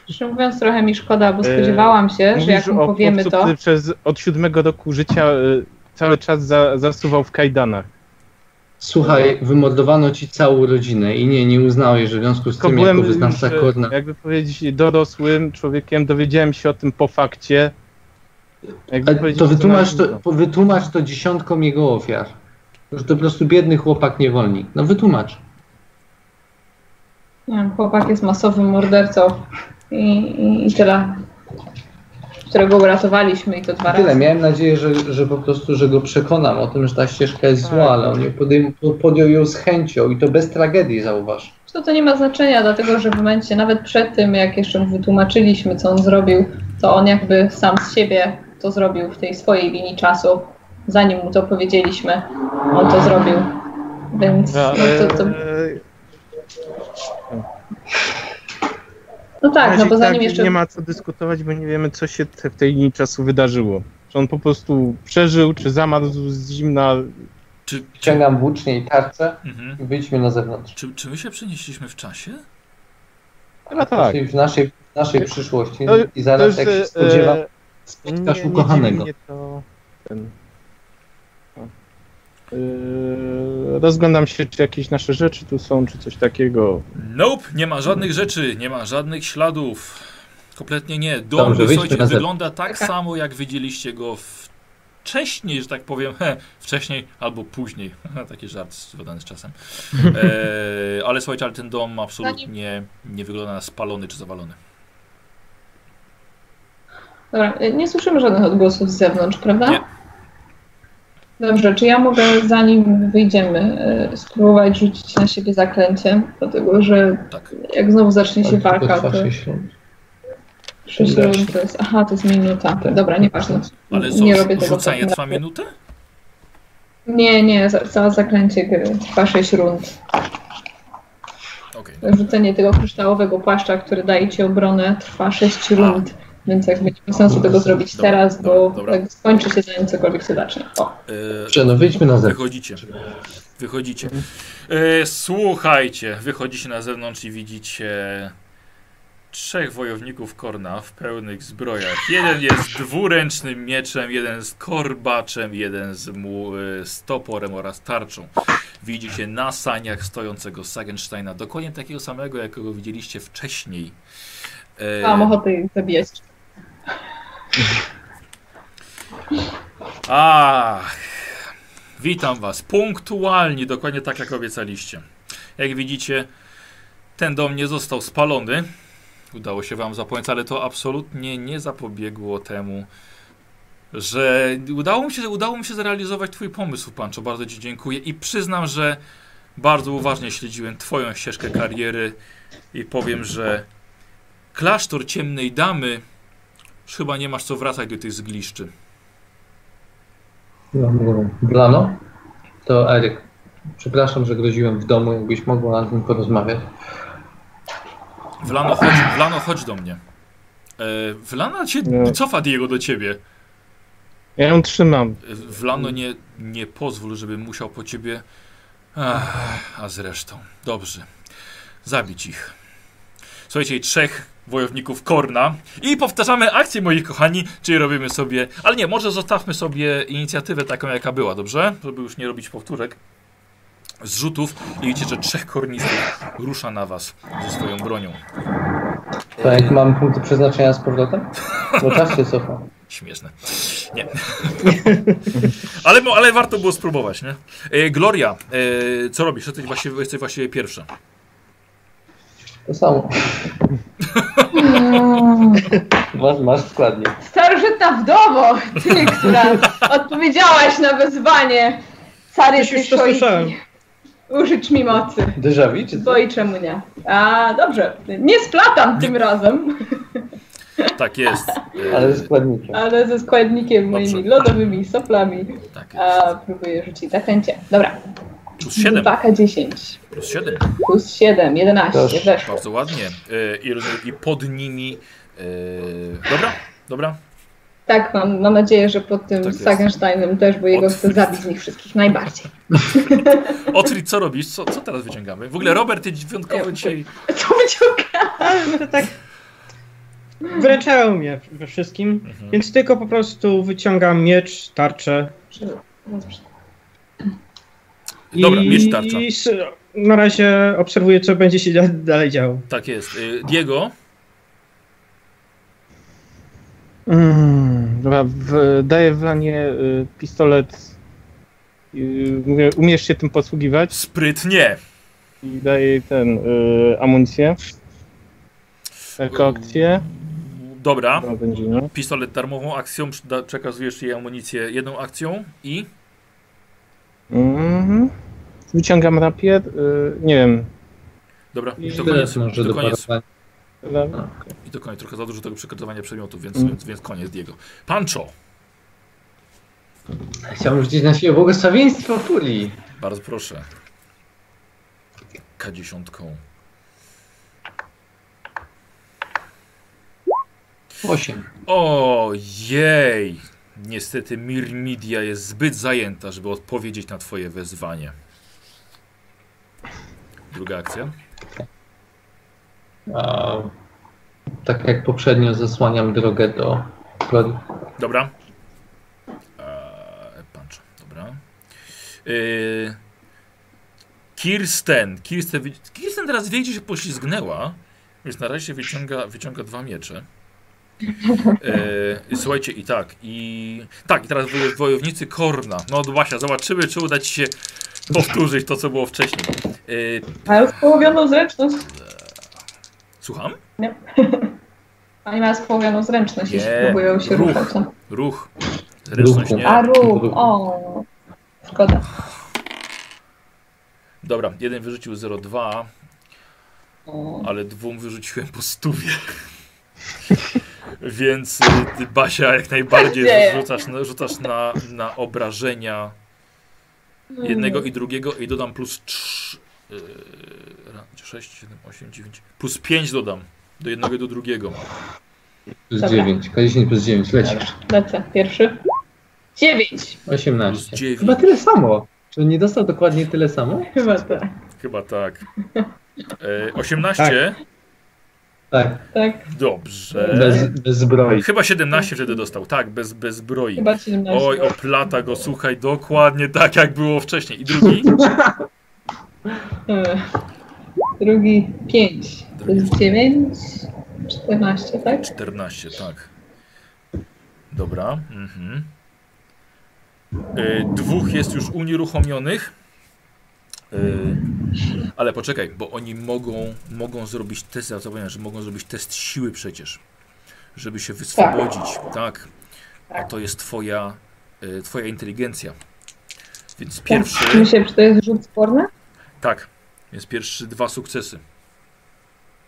Szczerze mówiąc, trochę mi szkoda, bo E, spodziewałam się, że Mówisz jak mu powiemy chłopcu, to. który przez, od siódmego roku życia y, cały czas za, zasuwał w kajdanach. Słuchaj, wymordowano ci całą rodzinę i nie, nie uznałeś, że w związku z Tylko tym jako byłem, wyznawca już, e, Korna. jakby powiedzieć, dorosłym człowiekiem, dowiedziałem się o tym po fakcie. Jakby Ale powiedzieć, To wytłumacz to, po- wytłumacz to dziesiątkom jego ofiar. Że to po prostu biedny chłopak niewolnik. No wytłumacz. Nie wiem, chłopak jest masowym mordercą i, i, i tyle. Którego uratowaliśmy i to dwa Tyle. razy. Miałem nadzieję, że, że po prostu, że go przekonam o tym, że ta ścieżka jest Tak. zła, ale on nie podjął, podjął ją z chęcią i to bez tragedii, zauważ. To, to nie ma znaczenia, dlatego że w momencie, nawet przed tym, jak jeszcze mu wytłumaczyliśmy, co on zrobił, to on jakby sam z siebie to zrobił w tej swojej linii czasu. Zanim mu to powiedzieliśmy, on to zrobił. Więc no, to, to, e, no tak, no bo zanim tak jeszcze. Nie ma co dyskutować, bo nie wiemy, co się te- w tej linii czasu wydarzyło. Czy on po prostu przeżył, czy zamarł z zimna. czy, czy, Ciągam włócznie i tarczę mhm. i wyjdźmy na zewnątrz. czy, czy my się przenieśliśmy w czasie? Chyba tak. Czyli w naszej, w naszej przyszłości To- i zaraz to jak się spodziewam, e, spotkasz nie- nie ukochanego. dziwi mnie to ten... Yy, rozglądam się, czy jakieś nasze rzeczy tu są, czy coś takiego. Nope, nie ma żadnych rzeczy, nie ma żadnych śladów. Kompletnie nie. Dom, Dobrze, słuchajcie, wygląda tak samo, jak widzieliście go wcześniej, że tak powiem. He, wcześniej albo później. *laughs* Taki żart związany z czasem. E, *laughs* ale słuchajcie, ale ten dom absolutnie nie wygląda na spalony czy zawalony. Dobra, nie słyszymy żadnych odgłosów z zewnątrz, prawda? Nie. Dobrze, czy ja mogę zanim wyjdziemy e, spróbować rzucić na siebie zaklęcie? Dlatego, że Tak. jak znowu zacznie się walka, trwa to sześć rund. 6 rund to jest. Aha, to jest minuta. Tak. Dobra, nieważne. Ale co, nie robię tego. rzucanie trwa minutę? Nie, nie, całe zaklęcie gry trwa 6 rund. Okej. Rzucenie tego kryształowego płaszcza, który daje ci obronę, trwa 6 rund. Więc jakby nie ma sensu tego zrobić Dobra, teraz, bo dobra, dobra. jakby skończy się zanim cokolwiek się zacznie. O. E, Dobrze, no wyjdźmy na zewnątrz. Wychodzicie. Wychodzicie. E, słuchajcie, wychodzicie na zewnątrz i widzicie trzech wojowników Korna w pełnych zbrojach. Jeden jest dwuręcznym mieczem, jeden z korbaczem, jeden z, mu, e, z toporem oraz tarczą. Widzicie na saniach stojącego Sagensteina, dokładnie takiego samego, jakiego widzieliście wcześniej. E, Mam ochotę ich zabijać. Ach, witam Was punktualnie, dokładnie tak jak obiecaliście. Jak widzicie, ten dom nie został spalony. Udało się Wam zapomnieć, ale to absolutnie nie zapobiegło temu, że udało mi się, udało mi się zrealizować Twój pomysł, Pancho. Bardzo Ci dziękuję i przyznam, że bardzo uważnie śledziłem Twoją ścieżkę kariery i powiem, że klasztor ciemnej damy chyba nie masz co wracać do tych zgliszczy. Blano? To Eryk. Przepraszam, że groziłem w domu, jakbyś mogła z nim porozmawiać. Wlano, chodź, Wlano, chodź do mnie. E, Wlana Nie. cofa Diego do ciebie. Ja ją trzymam. E, Wlano, nie, nie pozwól, żebym musiał po ciebie... Ach, a zresztą, dobrze. Zabić ich. Słuchajcie, trzech wojowników Korna. I powtarzamy akcję, moi kochani, czyli robimy sobie... Ale nie, może zostawmy sobie inicjatywę taką, jaka była, dobrze? Żeby już nie robić powtórek. Zrzutów i widzicie, że trzech kornistów rusza na was ze swoją bronią. To jak mam punkty przeznaczenia z powrotem? Bo czas się cofa. Śmieszne. Nie. *laughs* ale, ale warto było spróbować, nie? E, Gloria, e, co robisz? Jesteś właściwie, jesteś właściwie pierwsza. To samo. *laughs* Masz, masz składnik. Starożytna wdowo, ty, która odpowiedziałaś na wezwanie cary Coś już to słyszałem. Użycz mi mocy. Déjà vu, czy co? Bo i czemu nie? A dobrze, nie splatam tym razem, Tak jest. Ale ze składnikiem. ale ze składnikiem moimi Dobrze. lodowymi soplami. tak jest. A próbuję rzucić zaklęcie. Dobra. Plus 7. 2K10 Plus 7. plus 7, 11. Proszę. Weszło. Bardzo ładnie. E, i, I pod nimi. E, dobra, dobra. Tak, mam, mam nadzieję, że pod tym Tak. Sagensteinem też, bo jego chcę zabić z nich wszystkich najbardziej. *laughs* Otwórz, co robisz? Co, co teraz wyciągamy? W ogóle Robert, ty wyjątkowo dzisiaj. *laughs* Co wyciąga? Ale to tak wręczają mnie we wszystkim, Mhm. więc tylko po prostu wyciągam miecz, tarczę i miecz tarcza. na razie obserwuję, co będzie się da- dalej działo. Tak jest. E, Diego, Mm, dobra, w, daję Wlanie y, pistolet. Y, mówię, umiesz się tym posługiwać? sprytnie. I daję ten, y, amunicję. Jako akcję. Dobra. Będzie, no. Pistolet darmową akcją, przekazujesz jej amunicję jedną akcją i. Mhm. Wyciągam rapier. Y, nie wiem. Dobra, i to koniec. może I to do koniec. I to koniec. Trochę za dużo tego przekazywania przedmiotów, więc, Mm. więc, więc koniec Diego. Pancho, Chciałbym rzucić na siebie błogosławieństwo furii. bardzo proszę. K10. Osiem. Ojej! Niestety Mirmidia jest zbyt zajęta, żeby odpowiedzieć na twoje wezwanie. Druga akcja. A, tak jak poprzednio zasłaniam drogę do. Dobra. Eee, dobra. Eee, Kirsten. Kirsten. Kirsten teraz wie, gdzie się poślizgnęła, więc na razie wyciąga, wyciąga dwa miecze. Eee, słuchajcie, i tak, i tak, i teraz wojo- wojownicy Korna. No Basia, zobaczymy, czy uda ci się powtórzyć to, co było wcześniej. Eee, Mają społowioną zręczność. słucham? Oni mają społowioną zręczność, jeśli Nie, próbują się ruch. ruszać. no. Ruch. Zręczność nie. A ruch, Ruch. o. Szkoda. Dobra, jeden wyrzucił 0,2. ale dwóm wyrzuciłem po stówie. Więc y, ty, Basia jak najbardziej *laughs* rzucasz, na, rzucasz na, na obrażenia jednego i drugiego i dodam plus 3, 6, 7, 8, 9, plus 5 dodam do jednego i do drugiego. Plus Dobra. 9. K10 plus 9. Lecisz. Lecę. Pierwszy. Dziewięć. Plus 18. 9. Chyba tyle samo. Czy nie dostał dokładnie tyle samo? Chyba tak. Chyba tak. E, 18? Tak, Tak, Dobrze. bez, bez zbroi. Chyba 17 wtedy dostał. Tak, bez, bez zbroi. chyba 17. Oj, oplata go, słuchaj, dokładnie tak jak było wcześniej. I drugi? E, Drugi 5. To jest 9. 14, tak? 14, tak. Dobra. Mhm. E, dwóch jest już unieruchomionych. E, ale poczekaj, bo oni mogą, mogą zrobić test, ja zapomniałem, że mogą zrobić test siły przecież. Żeby się wyswobodzić. Tak. A to jest twoja, e, twoja inteligencja. Więc pierwszy. Myślę, czy to jest rzut sporny? Tak. Więc pierwszy dwa sukcesy.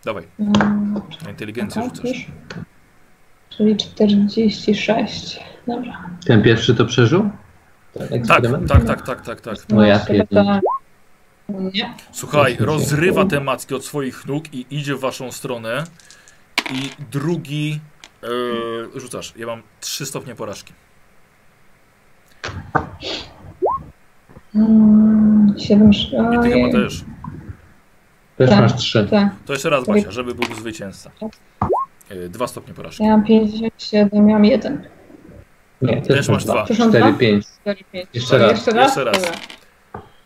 Dawaj, Mm, na inteligencję aha, rzucasz. już. Czyli 46. Dobra. Ten pierwszy to przeżył? Tak, eksperyment? tak, tak, tak, tak, tak. No ja Chyba pierdolę. Nie. Słuchaj, rozrywa te macki od swoich nóg i idzie w waszą stronę. I drugi e, rzucasz. Ja mam 3 stopnie porażki. Mm, 7. I ty chyba też. Też Tak. masz trzy. Tak. To jeszcze raz Basia, żeby był zwycięzca. E, dwa stopnie porażki. Ja mam 57, miałam 1. Nie, Też masz Cztery, dwa? pięć. 4, 5. Jeszcze raz. Jeszcze raz? Jeszcze raz.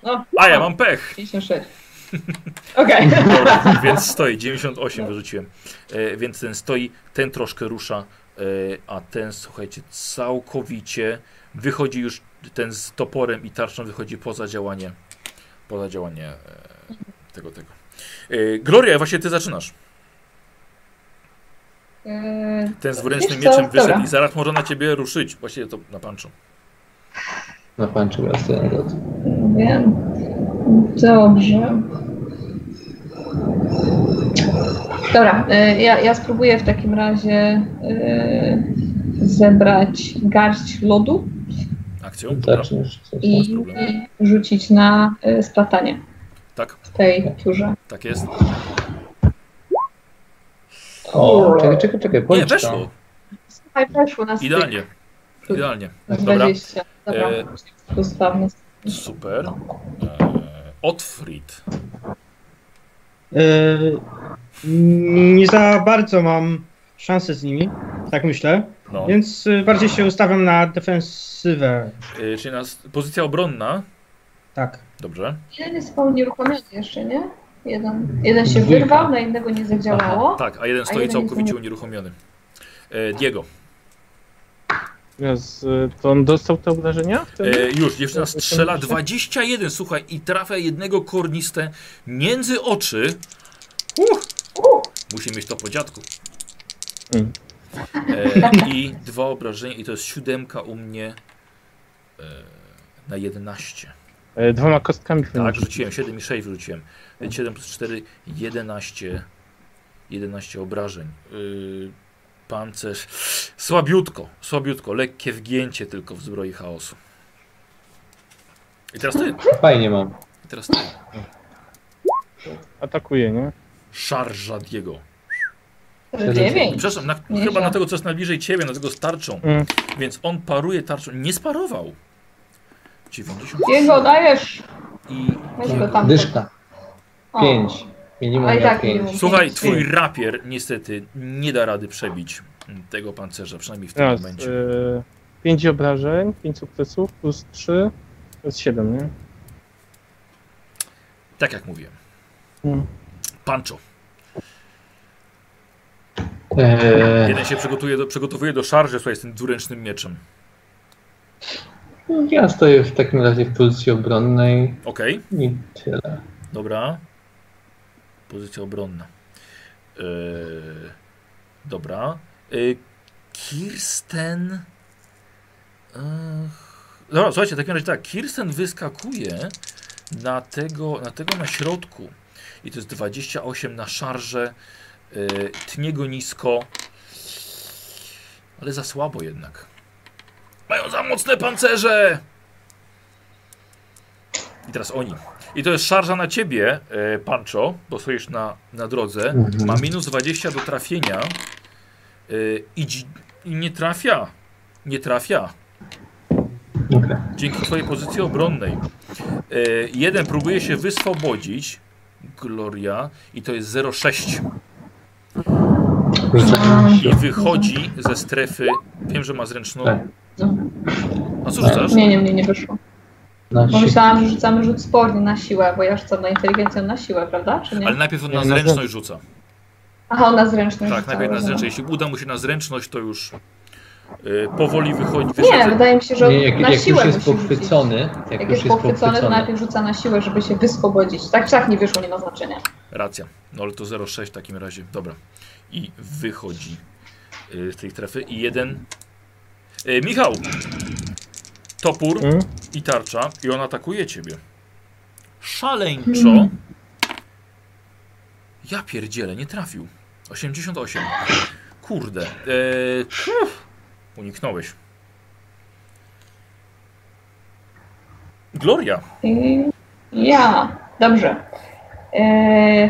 No, A ja mam pech! 56. *laughs* Okej. Dobra, *laughs* więc stoi, 98 wyrzuciłem. E, więc ten stoi, ten troszkę rusza, e, a ten, słuchajcie, całkowicie wychodzi już, ten z toporem i tarczą wychodzi poza działanie, poza działanie e, tego, tego. E, Gloria, właśnie ty zaczynasz. Eee, Ten z dwuręcznym mieczem wyszedł dobra. i zaraz może na ciebie ruszyć. Właściwie to na panczu. Na panczu raz. Wiem. Dobrze. Dobra, e, ja, ja spróbuję w takim razie e, zebrać garść lodu Akcją? Zaczniesz i, i rzucić na e, splatanie Tak, w tej turze. tak jest. O, czekaj, czekaj, czekaj. Nie, weszło. Słuchaj, weszło na styk. Idealnie. Idealnie. Dobra. 20. Dobra, E. Super. E, Otfrid. E, nie za bardzo mam szansę z nimi, tak myślę, No. więc e, bardziej się ustawiam na defensywę. E, czyli nas, pozycja obronna. Tak. Dobrze. Jeden jest chyba unieruchomiony jeszcze, nie? Jeden, jeden się Dwójka. wyrwał, na innego nie zadziałało. Tak, a jeden A stoi jeden jest całkowicie unie- unieruchomiony. Diego. Y, to on dostał te wtedy? E, już, dziewczyna strzela 80? 21, słuchaj, i trafia jednego korniste między oczy. U, Musi mieć to po dziadku. Mm. E, I dwa obrażenia, i to jest siódemka u mnie e, na 11. E, Dwoma kostkami Tak, rzuciłem 7 i 6 wrzuciłem. Więc 7 plus 4, 11, 11 obrażeń. Yy, pancerz. Słabiutko, słabiutko, lekkie wgięcie tylko w zbroi chaosu. I teraz ty, Fajnie mam. i teraz ty. atakuje, nie? Szarża Diego. dziewięć. Przepraszam, na, Nie chyba na tego, co jest najbliżej ciebie, na tego z tarczą. Mm. Więc on paruje tarczą. Nie sparował. 90 Jego dajesz! i. Dyszka. Pięć. Minimum A tak minimum. Słuchaj, twój rapier niestety nie da rady przebić tego pancerza, przynajmniej w tym Teraz momencie. y, 5 obrażeń, 5 sukcesów plus 3 to jest 7, nie? Tak jak mówiłem. Mm. Pancho. Eee, Jeden się przygotuje do, przygotowuje do szarży słuchaj, z tym dwuręcznym mieczem. ja stoję w takim razie w pozycji obronnej Okej, i tyle. dobra. Pozycja obronna. Yy, dobra. Yy, Kirsten. Yy, dobra, słuchajcie, w takim razie tak. Kirsten wyskakuje na tego, na tego na środku. I to jest 28 na szarże. Yy, tnie go nisko. Ale za słabo jednak. Mają za mocne pancerze! I teraz oni. I to jest szarża na ciebie, e, Pancho, bo stoisz na, na drodze. Mhm. Ma minus 20 do trafienia. E, i, I nie trafia. Nie trafia. Dzięki twojej pozycji obronnej. E, jeden próbuje się wyswobodzić. Gloria. I to jest 0,6. I wychodzi ze strefy. Wiem, że ma zręczną. Tak. A co rzucasz? Nie, nie, mnie nie wyszło. Na Bo myślałam, że rzucamy rzut sporny na siłę, bo ja rzucam na inteligencję na siłę, prawda? Czy nie? Ale najpierw on Nie, na zręczność rzuca. Aha, on na zręczność Tak, najpierw na zręczność. Jeśli uda mu się na zręczność, to już y, powoli wychodzi. Nie, wyszedł. wydaje mi się, że Nie, jak, na jak siłę już jest pochwycony, jak, Jak już jest pochwycony, to najpierw rzuca na siłę, żeby się wyswobodzić. Tak czy tak nie wyszło, nie ma znaczenia. Racja. No ale to 0,6 w takim razie. Dobra. I wychodzi y, z tej strefy. I jeden. Y, Michał! Topór Mm. i tarcza. I on atakuje ciebie. Szaleńczo. Mhm. Ja pierdzielę, nie trafił. 88. Kurde. E, uff, uniknąłeś. Gloria. I ja, dobrze. E,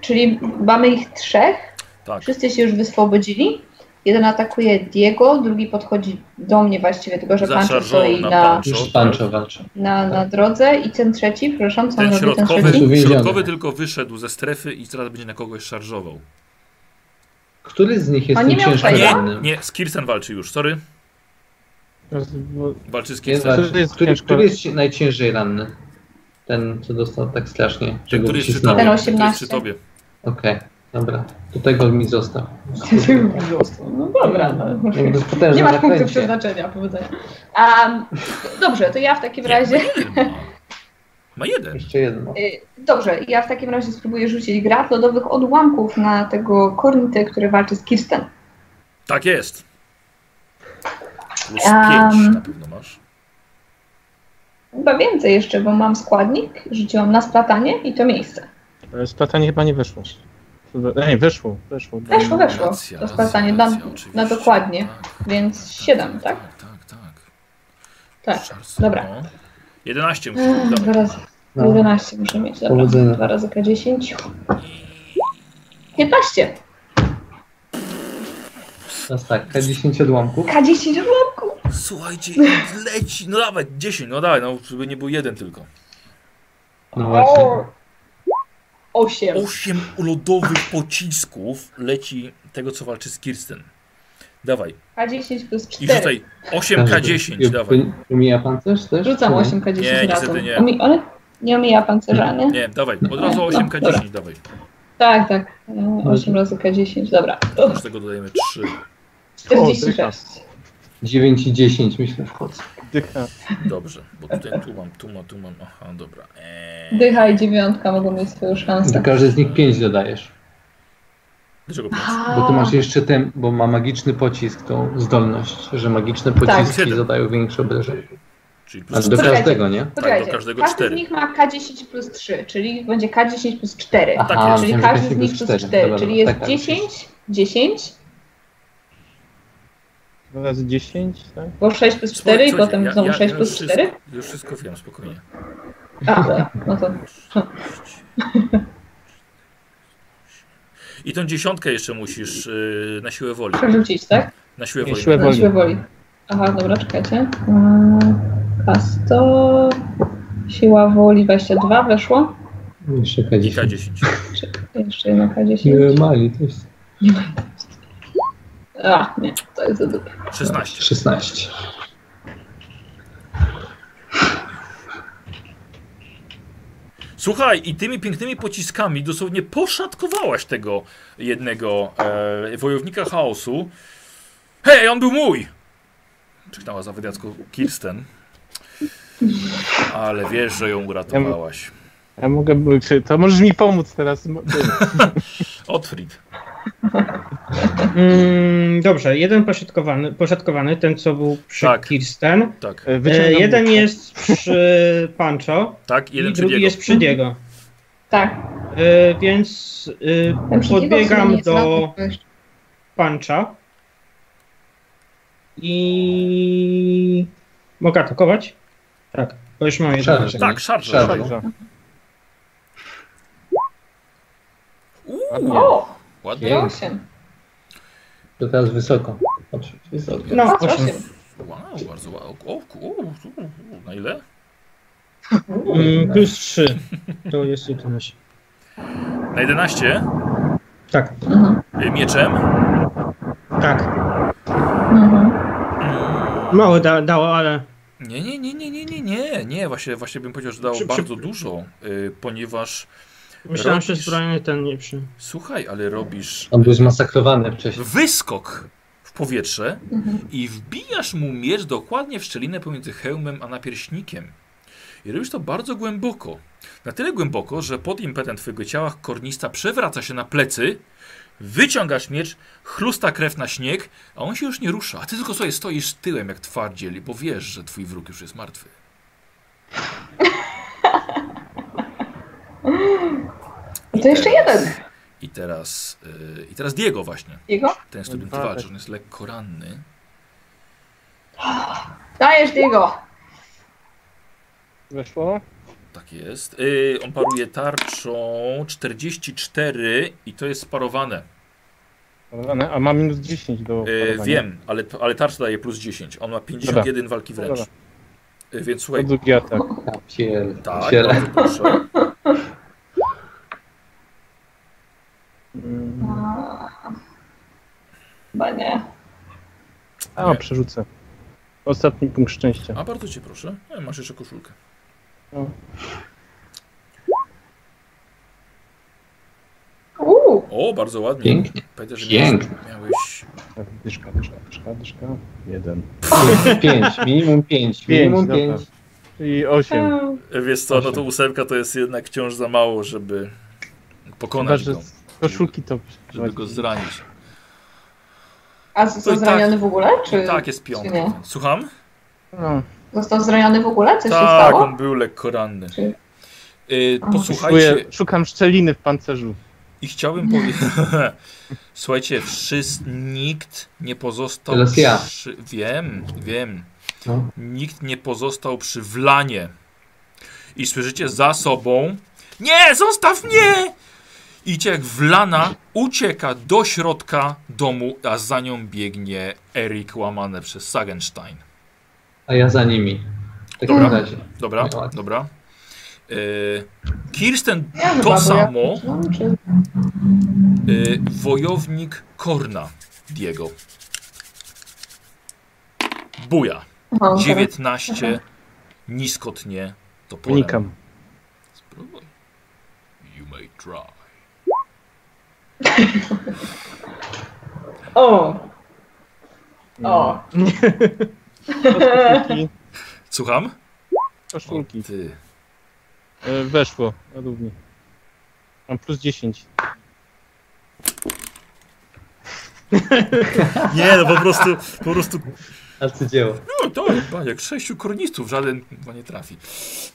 czyli mamy ich trzech. Tak. Wszyscy się już wyswobodzili. Jeden atakuje Diego, drugi podchodzi do mnie właściwie, tylko że Pancho stoi na na, Pancho. walczy. na, na drodze i ten trzeci, przepraszam, co on Ten robi ten środkowy, trzeci? Środkowy tylko wyszedł ze strefy i teraz będzie na kogoś szarżował. Który z nich jest On nie tym miał ciężko rannym? Nie, Skirsten walczy już, sorry. Walczy z Nie, Kirsten. znaczy, To jest który, który jest najciężej ranny? Ten, co dostał tak strasznie, go Który jest przy tobie? Ten Okej, Który jest przy 18. tobie. Dobra. To tego mi został. No dobra, no. Jakby potężne Nie masz punktu zaklęcie. przeznaczenia, powodzenia. Um, dobrze, to ja w takim razie. Nie, ma. Ma jeden. Jeszcze jedno. Y, Dobrze, ja w takim razie spróbuję rzucić grad lodowych odłamków na tego kornitę, który walczy z Kirsten. Tak jest. Plus Em. 5 na pewno masz. Chyba więcej jeszcze, bo mam składnik, rzuciłam na splatanie i to miejsce. Ale Splatanie chyba nie wyszło. Nie, wyszło, wyszło. Weszło, weszło. Racja, To racja, na, na dokładnie, Tak, więc 7, tak? tak, tak. Tak, Szarce, dobra. No. 11 Ech, musisz Dwa dawaj. razy, No. 11 muszę mieć, dobra. Powodzenia. 2 razy K10. 15. Teraz tak, K10 odłamków. K10 odłamków. Słuchajcie, leci. No dawaj, 10, no dawaj, no żeby nie był jeden tylko. No właśnie. O! 8. 8 lodowych pocisków leci tego, co walczy z Kirsten. Dawaj. K10 plus I 4. rzucaj 8K10, dawaj. Umija pancerz też? Rzucam Nie. 8K10 Nie, razem. niestety nie. Umi- ale nie omija pancerza, nie? Nie, dawaj, od razu 8K10, dawaj. Tak, tak. E, 8 razy K10, dobra. Do tego dodajemy 3. 46. 9 i 10 myślę wchodzę. Dycha. Dobrze, bo tutaj tu mam, tu mam, tu mam. Aha, dobra. Eee, Dycha i dziewiątka mogą mieć swoją szansę. Do każdej z nich 5 dodajesz. dlaczego pięć? Bo tu masz jeszcze ten, bo ma magiczny pocisk, tą zdolność, że magiczne pociski Siedem. zadają większe obrażenia. Czyli plus do każdego, nie? Poczekajcie, do każdego każdy cztery. z nich ma K10 plus 3, czyli będzie K10 plus 4. Tak Aha, czyli każdy z nich plus plus 4, Dobra, czyli dobra, jest tak, tak, 10, 10, 2 razy 10, tak? bo 6 plus 4 Słuchaj, i potem ja- znowu ja- 6 ja plus już 4. Wszystko, już wszystko wiem, spokojnie. A, no to I tą dziesiątkę jeszcze musisz yy, na siłę woli. przerzucić, tak? Na siłę Nie, woli. siłę Na woli. siłę woli. Aha, dobra, czekajcie. Mm, K100, siła woli 22 weszło. Jeszcze I K10. K10. Jeszcze jedna Nie K10. mali, to jest A, nie, to jest za dużo. 16. 16. Słuchaj, i tymi pięknymi pociskami dosłownie poszatkowałaś tego jednego e, wojownika chaosu. Hej, on był mój! Krzyknęła zawydiacko Kirsten. Ale wiesz, że ją uratowałaś. Ja mogę, czy to możesz mi pomóc teraz? *laughs* Otfrid. Mm, dobrze, jeden poszatkowany, poszatkowany, ten co był przy Tak. Kirsten. Tak, E, E, jeden jest przy *laughs* Pancho tak, i jeden drugi drugi jest przy Diego. Tak. E, więc e, podbiegam do. Pancha i mogę atakować? Tak, bo już mam jeden. Tak, szarża. Uuu, O, ładnie. Pięknie. 8. To teraz wysoko. Patrz, wysoko. No, Patrz, osiem. 8. Wow, bardzo wow. O, o, o, o, na ile? Mm, plus 3. To jest 11. Na 11? Tak, Mhm. Mieczem? tak. Mhm. Mm, Mało da, dało, ale Nie, nie, nie, nie, nie, nie, nie, nie, właśnie, właśnie bym powiedział, że dało Przy- przy- bardzo dużo, y, ponieważ myślałem, że Robisz- zbrojenie ten nie przy. słuchaj, ale robisz On był zmasakrowany wcześniej. wyskok w powietrze Mhm. i wbijasz mu miecz dokładnie w szczelinę pomiędzy hełmem a napierśnikiem. I robisz to bardzo głęboko. Na tyle głęboko, że pod impetem twojego ciała kornista przewraca się na plecy, wyciągasz miecz, chlusta krew na śnieg, a on się już nie rusza. A ty tylko sobie stoisz tyłem jak twardziel, bo wiesz, że twój wróg już jest martwy. *laughs* I to jeszcze jeden. I teraz, yy, i teraz Diego właśnie, Diego? ten student Dwa, walczy, tak. on jest lekko ranny. Dajesz Diego. Weszło? Tak jest. Yy, on paruje tarczą 44 i to jest sparowane. Parowane, A ma minus 10 do Yy, wiem, ale, ale tarcza daje plus 10. On ma 51 walki wręcz. Dobra. Yy, więc To słuchaj, drugi atak. Ja pier... tak, bardzo proszę. Mm. A, Chyba nie. A, Nie. przerzucę. Ostatni punkt szczęścia. A bardzo cię proszę. E, masz jeszcze koszulkę. No. Uuu, O, bardzo ładnie. Pięknie. Pamiętaj, że Pięknie. miałeś, miałeś Tak, Dyszka, dyszka, dyszka, dyszka. Jeden. Pięć, minimum pięć, Pięć, minimum dobra. pięć. Czyli osiem. E, Wiesz co, no to ósemka to jest jednak wciąż za mało, żeby Chyba, pokonać że go, koszulki to... żeby go zranić. a został tak- zraniony w ogóle? Czy, Tak, jest czy piątka. nie? Słucham? No, Został zraniony w ogóle? Coś się Tak, stało? on był lekko ranny. Czy- Y, A, posłuchajcie, Szukuję, szukam szczeliny w pancerzu. i chciałbym powiedzieć... *laughs* Słuchajcie, wszyscy, nikt nie pozostał Teraz ja. przy... Wiem, wiem. No. Nikt nie pozostał przy wlanie. I słyszycie za sobą... Nie, zostaw mnie! Idzie jak wlana, ucieka do środka domu, a za nią biegnie Erik łamane przez Sagenstein. A ja za nimi. W takim Dobra. razie. Dobra, ładnie. dobra. Yy, Kirsten Ja to ja samo, czy... yy, wojownik Korna Diego. Buja. Aha, teraz- 19, nisko tnie toporem. Unikam. Spróbuj. You may try. O! O! Słucham? Koszulki. Ty. E, Weszło, równie. Mam plus 10. *laughs* Nie, no po prostu, po prostu, Arcydzieło. no to chyba jak sześciu kornistów, żaden chyba nie trafi.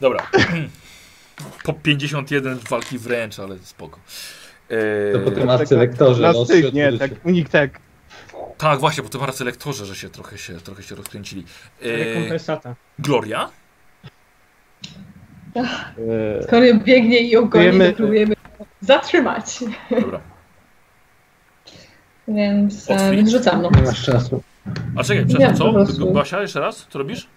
Dobra. *clears throat* Po 51 walki wręcz, ale spoko. To potem arcylektorze. Na no, styk, nie, odwrócił. tak, unik tak. Tak, właśnie, po tym arcylektorze, że się trochę się, trochę się rozkręcili. Rekompensata. Gloria? E, Kory biegnie i ją goni, Próbujemy- to próbujemy zatrzymać. Dobra. Więc, e, Otwórz. rzucam. No. Nie masz czasu. A czekaj, przepraszam, po co? Basia, jeszcze raz? Co robisz?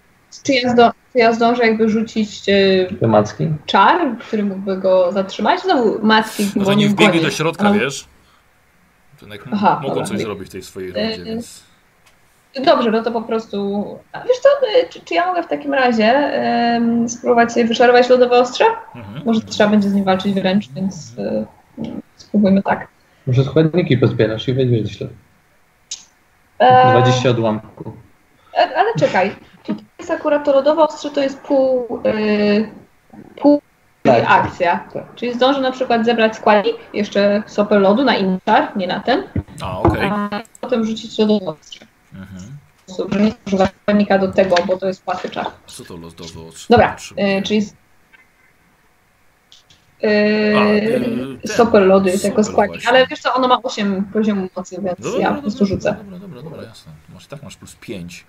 Czy ja, zdo, czy ja zdążę jakby rzucić e, Temacki. czar, który mógłby go zatrzymać? Znowu macki No zanim nie wbiegli goni. do środka, A, wiesz? Aha, mogą dobra. coś zrobić w tej swojej E, rundzie, więc... Dobrze, no to po prostu... A wiesz co, e, czy, czy ja mogę w takim razie spróbować sobie wyszarować lodowe ostrze? Mhm. Może trzeba będzie z nim walczyć wręcz, więc e, spróbujmy tak. Może składniki pozbierasz i weźmiesz źle. E, 20 odłamków. E, Ale czekaj, jest akurat to lodowe ostrze to jest pół, yy, pół Tak. akcja. Tak. Czyli zdążę na przykład zebrać składnik, jeszcze sopel lodu na inny czar, nie na ten, A, okej. a potem rzucić lodowe ostrze. Mhm. Sposób, że nie używam składnika do tego, bo to jest łatwy czar. Co to losowe oczy? Dobra, yy, czyli z- A, Yy, sopel lody Sopel jako składnik, właśnie. ale wiesz co, ono ma 8 poziomu mocy, więc Dobra, ja po prostu rzucę. Dobra, dobra, dobra, jasne. Masz, tak masz plus 5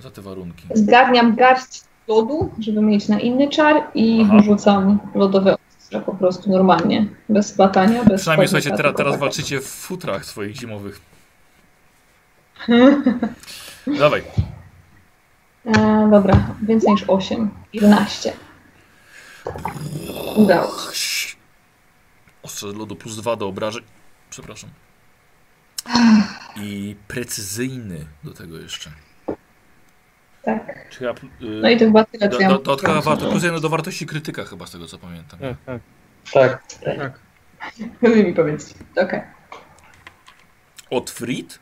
za te warunki. Zgarniam garść lodu, żeby mieć na inny czar i Aha. rzucam lodowe ostrze po prostu normalnie, bez splatania, bez Przynajmniej słuchajcie, teraz, teraz walczycie w futrach swoich zimowych. *laughs* Dawaj. E, dobra, więcej niż 8. 11. Udało. Ostrze lodu plus dwa do obrażeń. Przepraszam. I precyzyjny do tego jeszcze. Tak. Czy ja, y, No i to chyba tyle, do, co ja do, mam. dodatkowa wartość, plus do wartości krytyka chyba z tego co pamiętam. Tak, tak. Tak. Tak. Wy mi powiedzcie. Okej. Otfrid?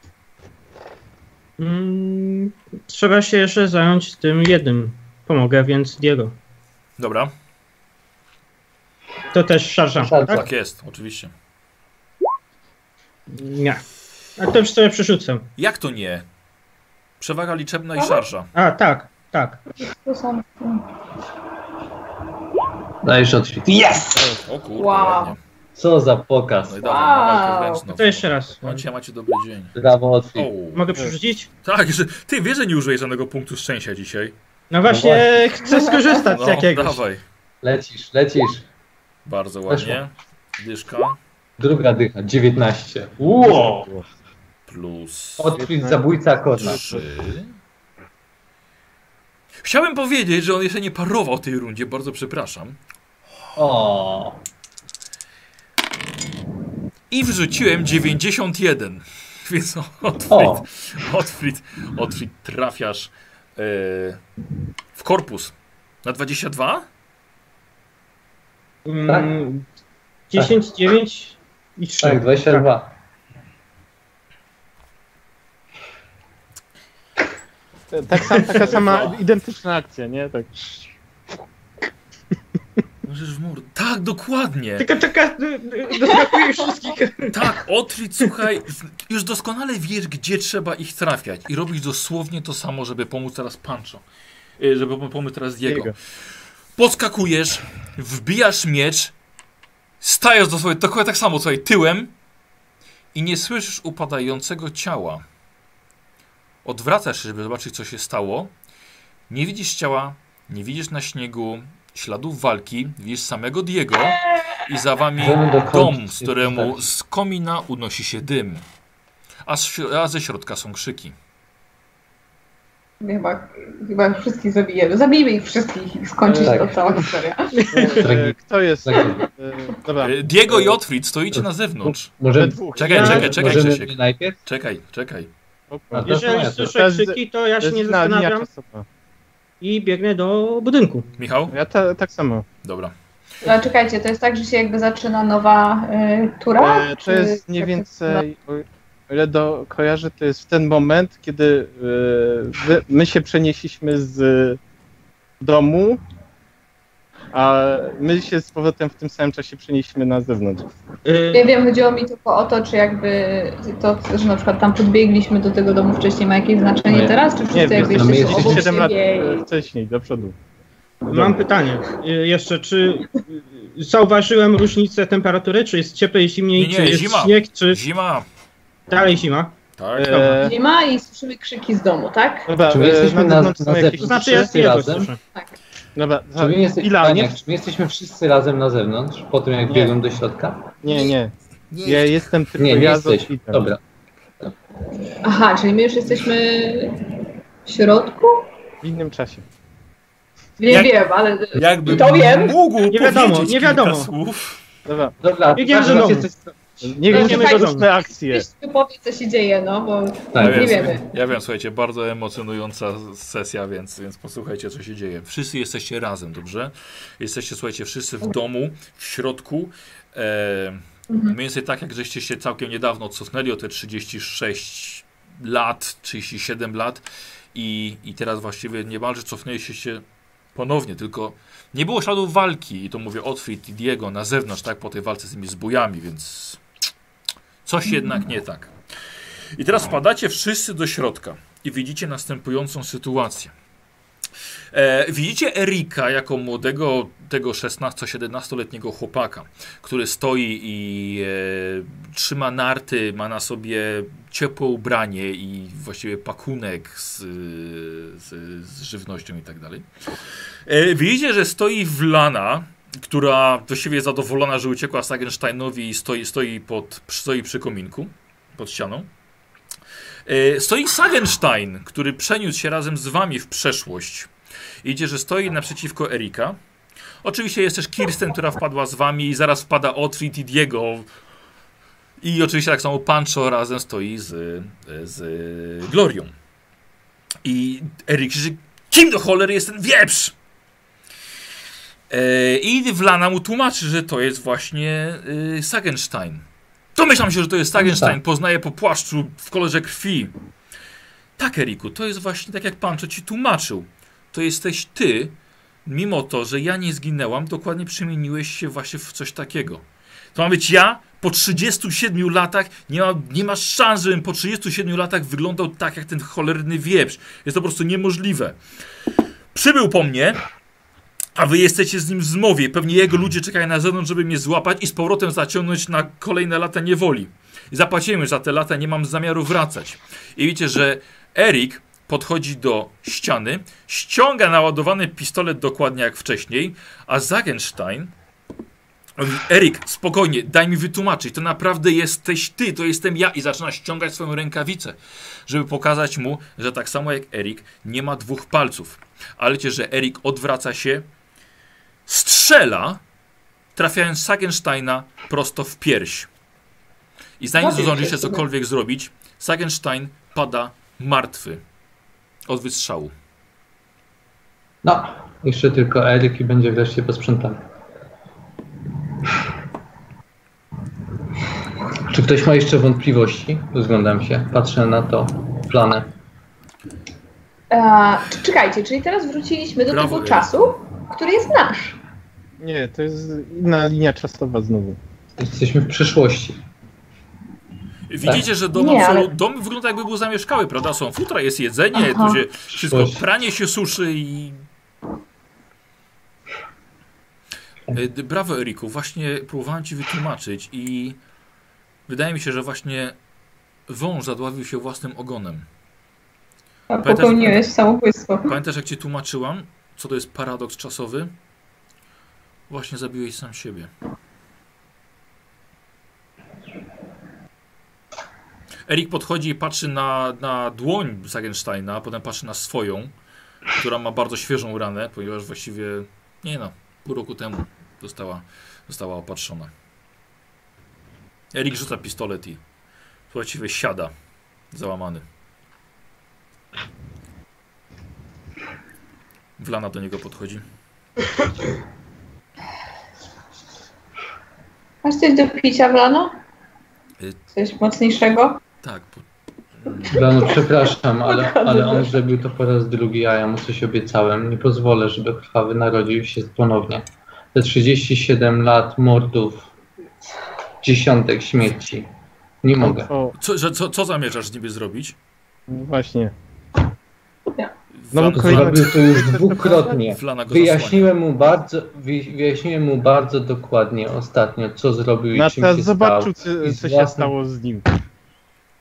Mm, trzeba się jeszcze zająć tym jednym. Pomogę, więc Diego. Dobra, To też szarża, Szarża. tak? tak jest, oczywiście. Nie. A to już sobie przerzucę. Jak to nie? Przewaga liczebna i szarża. A, tak, tak. Dajesz odświt. Yes! O kurde, Wow. ładnie. Co za pokaz. No i dawaj, na walkę Wow. no. To jeszcze raz. No dzisiaj macie dobry dzień. Brawo, odświt. O, Mogę przerzucić? tak, że ty wiesz, że nie użyjesz żadnego punktu szczęścia dzisiaj. No właśnie, chcę skorzystać No, z jakiegoś. dawaj. Lecisz, lecisz. Bardzo Weszło. ładnie. Dyszka Druga dycha, 19. Wow! Plus Odświt zabójca kota. 3. Chciałem powiedzieć, że on jeszcze nie parował tej rundzie, bardzo przepraszam. O, I wrzuciłem 91. *laughs* Więc Otfrid. Otfrid, Otfrid trafiasz e, w korpus. Na 22? Mm, 10, 9 i 3. tak, 22. Tak sam, taka sama identyczna akcja, nie? Tak. Możesz w mur. Tak, dokładnie. Tylko czeka, doskakuje wszystkich. Tak, Otfrid, słuchaj, już doskonale wiesz, gdzie trzeba ich trafiać. I robisz dosłownie to samo, żeby pomóc teraz Pancho. E, Żeby pomóc teraz Diego. Diego. Podskakujesz, wbijasz miecz, stajesz do swojego, dokładnie tak samo, słuchaj, tyłem i nie słyszysz upadającego ciała. Odwracasz się, żeby zobaczyć, co się stało. Nie widzisz ciała, nie widzisz na śniegu śladów walki, widzisz samego Diego i za wami dom, z któremu tak. z komina unosi się dym. A, z, a ze środka są krzyki. Chyba, chyba ich wszystkich zabijemy. Zabijmy ich wszystkich i skończy się Tak. ta cała historia. E, Kto jest? Tak. E, Dobra. E, Diego i Otfrid stoicie na zewnątrz. Możemy, dwóch. Czekaj, czekaj, czekaj? Czekaj, czekaj. O, A to Jeżeli słyszę krzyki, to ja się nie zastanawiam i biegnę do budynku. Michał? Ja ta, tak samo. Dobra. No czekajcie, to jest tak, że się jakby zaczyna nowa y, tura? E, Czy to jest mniej więcej, o o ile do, kojarzę, to jest w ten moment, kiedy wy, my się przenieśliśmy z domu, a my się z powrotem w tym samym czasie przenieśliśmy na zewnątrz. Y, Nie wiem, chodziło mi tylko o to, czy jakby to, że na przykład tam podbiegliśmy do tego domu wcześniej ma jakieś znaczenie Nie. teraz, czy wszyscy Nie, jakby no jesteśmy obok 7 lat i... wcześniej, do przodu. Mam pytanie y, jeszcze, czy y, zauważyłem różnicę temperatury, czy jest cieplej, zimniej, Nie, nie, czy jest zima. śnieg, czy Zima. dalej zima? Tak. E, Nie ma i słyszymy krzyki z domu, tak? dobra, Czy my e, jesteśmy na- zewnątrz na jakieś... zewnątrz? To znaczy ja razem? słyszę. Dobra, Czy my, jesteśmy, Ila, nie, Paniak, czy my jesteśmy wszyscy razem na zewnątrz, po tym jak Nie. biegłem do środka? nie, nie. Ja jestem tylko Nie, nie ja jesteś. Dobra. Aha, czyli my już jesteśmy w środku? W innym czasie. Nie Jak- wiem, ale Jakby To wiem. mógł Nie wiadomo, nie wiadomo. kilka słów. Dobra, Dobra, że jesteś- niech No, będziemy czekajcie. różne akcje. ktoś tu powie, co się dzieje, no bo Tak, nie więc- wiemy. Ja wiem, słuchajcie, bardzo emocjonująca sesja, więc, więc posłuchajcie, co się dzieje. Wszyscy jesteście razem, dobrze? Jesteście, słuchajcie, wszyscy w domu, w środku. E, Mhm. mniej więcej tak, jak żeście się całkiem niedawno cofnęli o te 36 lat, 37 lat i, i teraz właściwie niemalże cofnęliście się ponownie, tylko nie było śladów walki i to mówię Otfrid i Diego na zewnątrz, tak, po tej walce z tymi zbójami, więc coś jednak nie tak. I teraz wpadacie wszyscy do środka i widzicie następującą sytuację. E, widzicie Erika jako młodego, tego 16-17-letniego chłopaka, który stoi i e, trzyma narty, ma na sobie ciepłe ubranie i właściwie pakunek z, z, z żywnością i tak dalej. E, widzicie, że stoi Wlana, która właściwie jest zadowolona, że uciekła Sagensteinowi i stoi, stoi, pod, stoi przy kominku, pod ścianą. E, stoi Sagenstein, który przeniósł się razem z wami w przeszłość. Idzie, że stoi naprzeciwko Erika. Oczywiście jest też Kirsten, która wpadła z wami i zaraz wpada Otfrid i Diego. I oczywiście tak samo Pancho razem stoi z, z Glorią. I Erik krzyczy, kim do cholery jest ten wieprz? E, I Wlana mu tłumaczy, że to jest właśnie y, Sagenstein. Domyślam się, że to jest Sagenstein. Poznaję po płaszczu w kolorze krwi. Tak, Eriku, to jest właśnie tak jak pan co ci tłumaczył. To jesteś ty, mimo to, że ja nie zginęłam, dokładnie przemieniłeś się właśnie w coś takiego. To ma być ja po 37 latach. Nie ma, nie ma szans, żebym po 37 latach wyglądał tak jak ten cholerny wieprz. Jest to po prostu niemożliwe. Przybył po mnie, a wy jesteście z nim w zmowie. Pewnie jego ludzie czekają na zewnątrz, żeby mnie złapać i z powrotem zaciągnąć na kolejne lata niewoli. Zapłacimy za te lata, nie mam zamiaru wracać. I widzicie, że Erik podchodzi do ściany, ściąga naładowany pistolet dokładnie jak wcześniej, a Zagenstein Erik, spokojnie, daj mi wytłumaczyć, to naprawdę jesteś ty, to jestem ja i zaczyna ściągać swoją rękawicę, żeby pokazać mu, że tak samo jak Erik nie ma dwóch palców. Ale wiecie, że Erik odwraca się, strzela, trafiając Sagensteina prosto w pierś. I zanim Zabił zdąży się się sobie. cokolwiek zrobić, Sagenstein pada martwy od wystrzału. No, jeszcze tylko Eryk i będzie wreszcie posprzątany. Czy ktoś ma jeszcze wątpliwości? Rozglądam się, patrzę na to planę. E, czy- czekajcie, czyli teraz wróciliśmy do Brawo, tego Eryk. czasu, który jest nasz. Nie, to jest inna linia czasowa znowu. Jesteśmy w przyszłości. Widzicie, że dom, Nie, ale- dom wygląda jakby był zamieszkały, prawda? Są futra, jest jedzenie, Aha. tu się wszystko, Przyszłość. pranie się suszy i... E, d- Brawo, Eriku, właśnie próbowałem ci wytłumaczyć i wydaje mi się, że właśnie wąż zadławił się własnym ogonem. A Pamiętasz- popełniłeś samobójstwo. Pamiętasz, jak ci tłumaczyłam, co to jest paradoks czasowy? Właśnie zabiłeś sam siebie. Erik podchodzi i patrzy na, na dłoń Sagensteina, a potem patrzy na swoją, która ma bardzo świeżą ranę, ponieważ właściwie, nie no, pół roku temu została, została opatrzona. Erik rzuca pistolet i właściwie siada, załamany. Wlana do niego podchodzi. Masz coś do picia, Blano? Y- Coś mocniejszego? Tak, po, Blano, przepraszam, ale, *laughs* ale on zrobił to po raz drugi, a ja mu coś obiecałem. Nie pozwolę, żeby krwawy narodził się ponownie. Te 37 lat mordów, dziesiątek śmierci. Nie mogę. Co, że, co, co zamierzasz z niby zrobić? właśnie. No, Zrobił to już dwukrotnie. Wyjaśniłem mu bardzo, wy- wyjaśniłem mu bardzo dokładnie ostatnio, co zrobił i czym się zobaczył, stał. co, I co się własnym- stało z nim.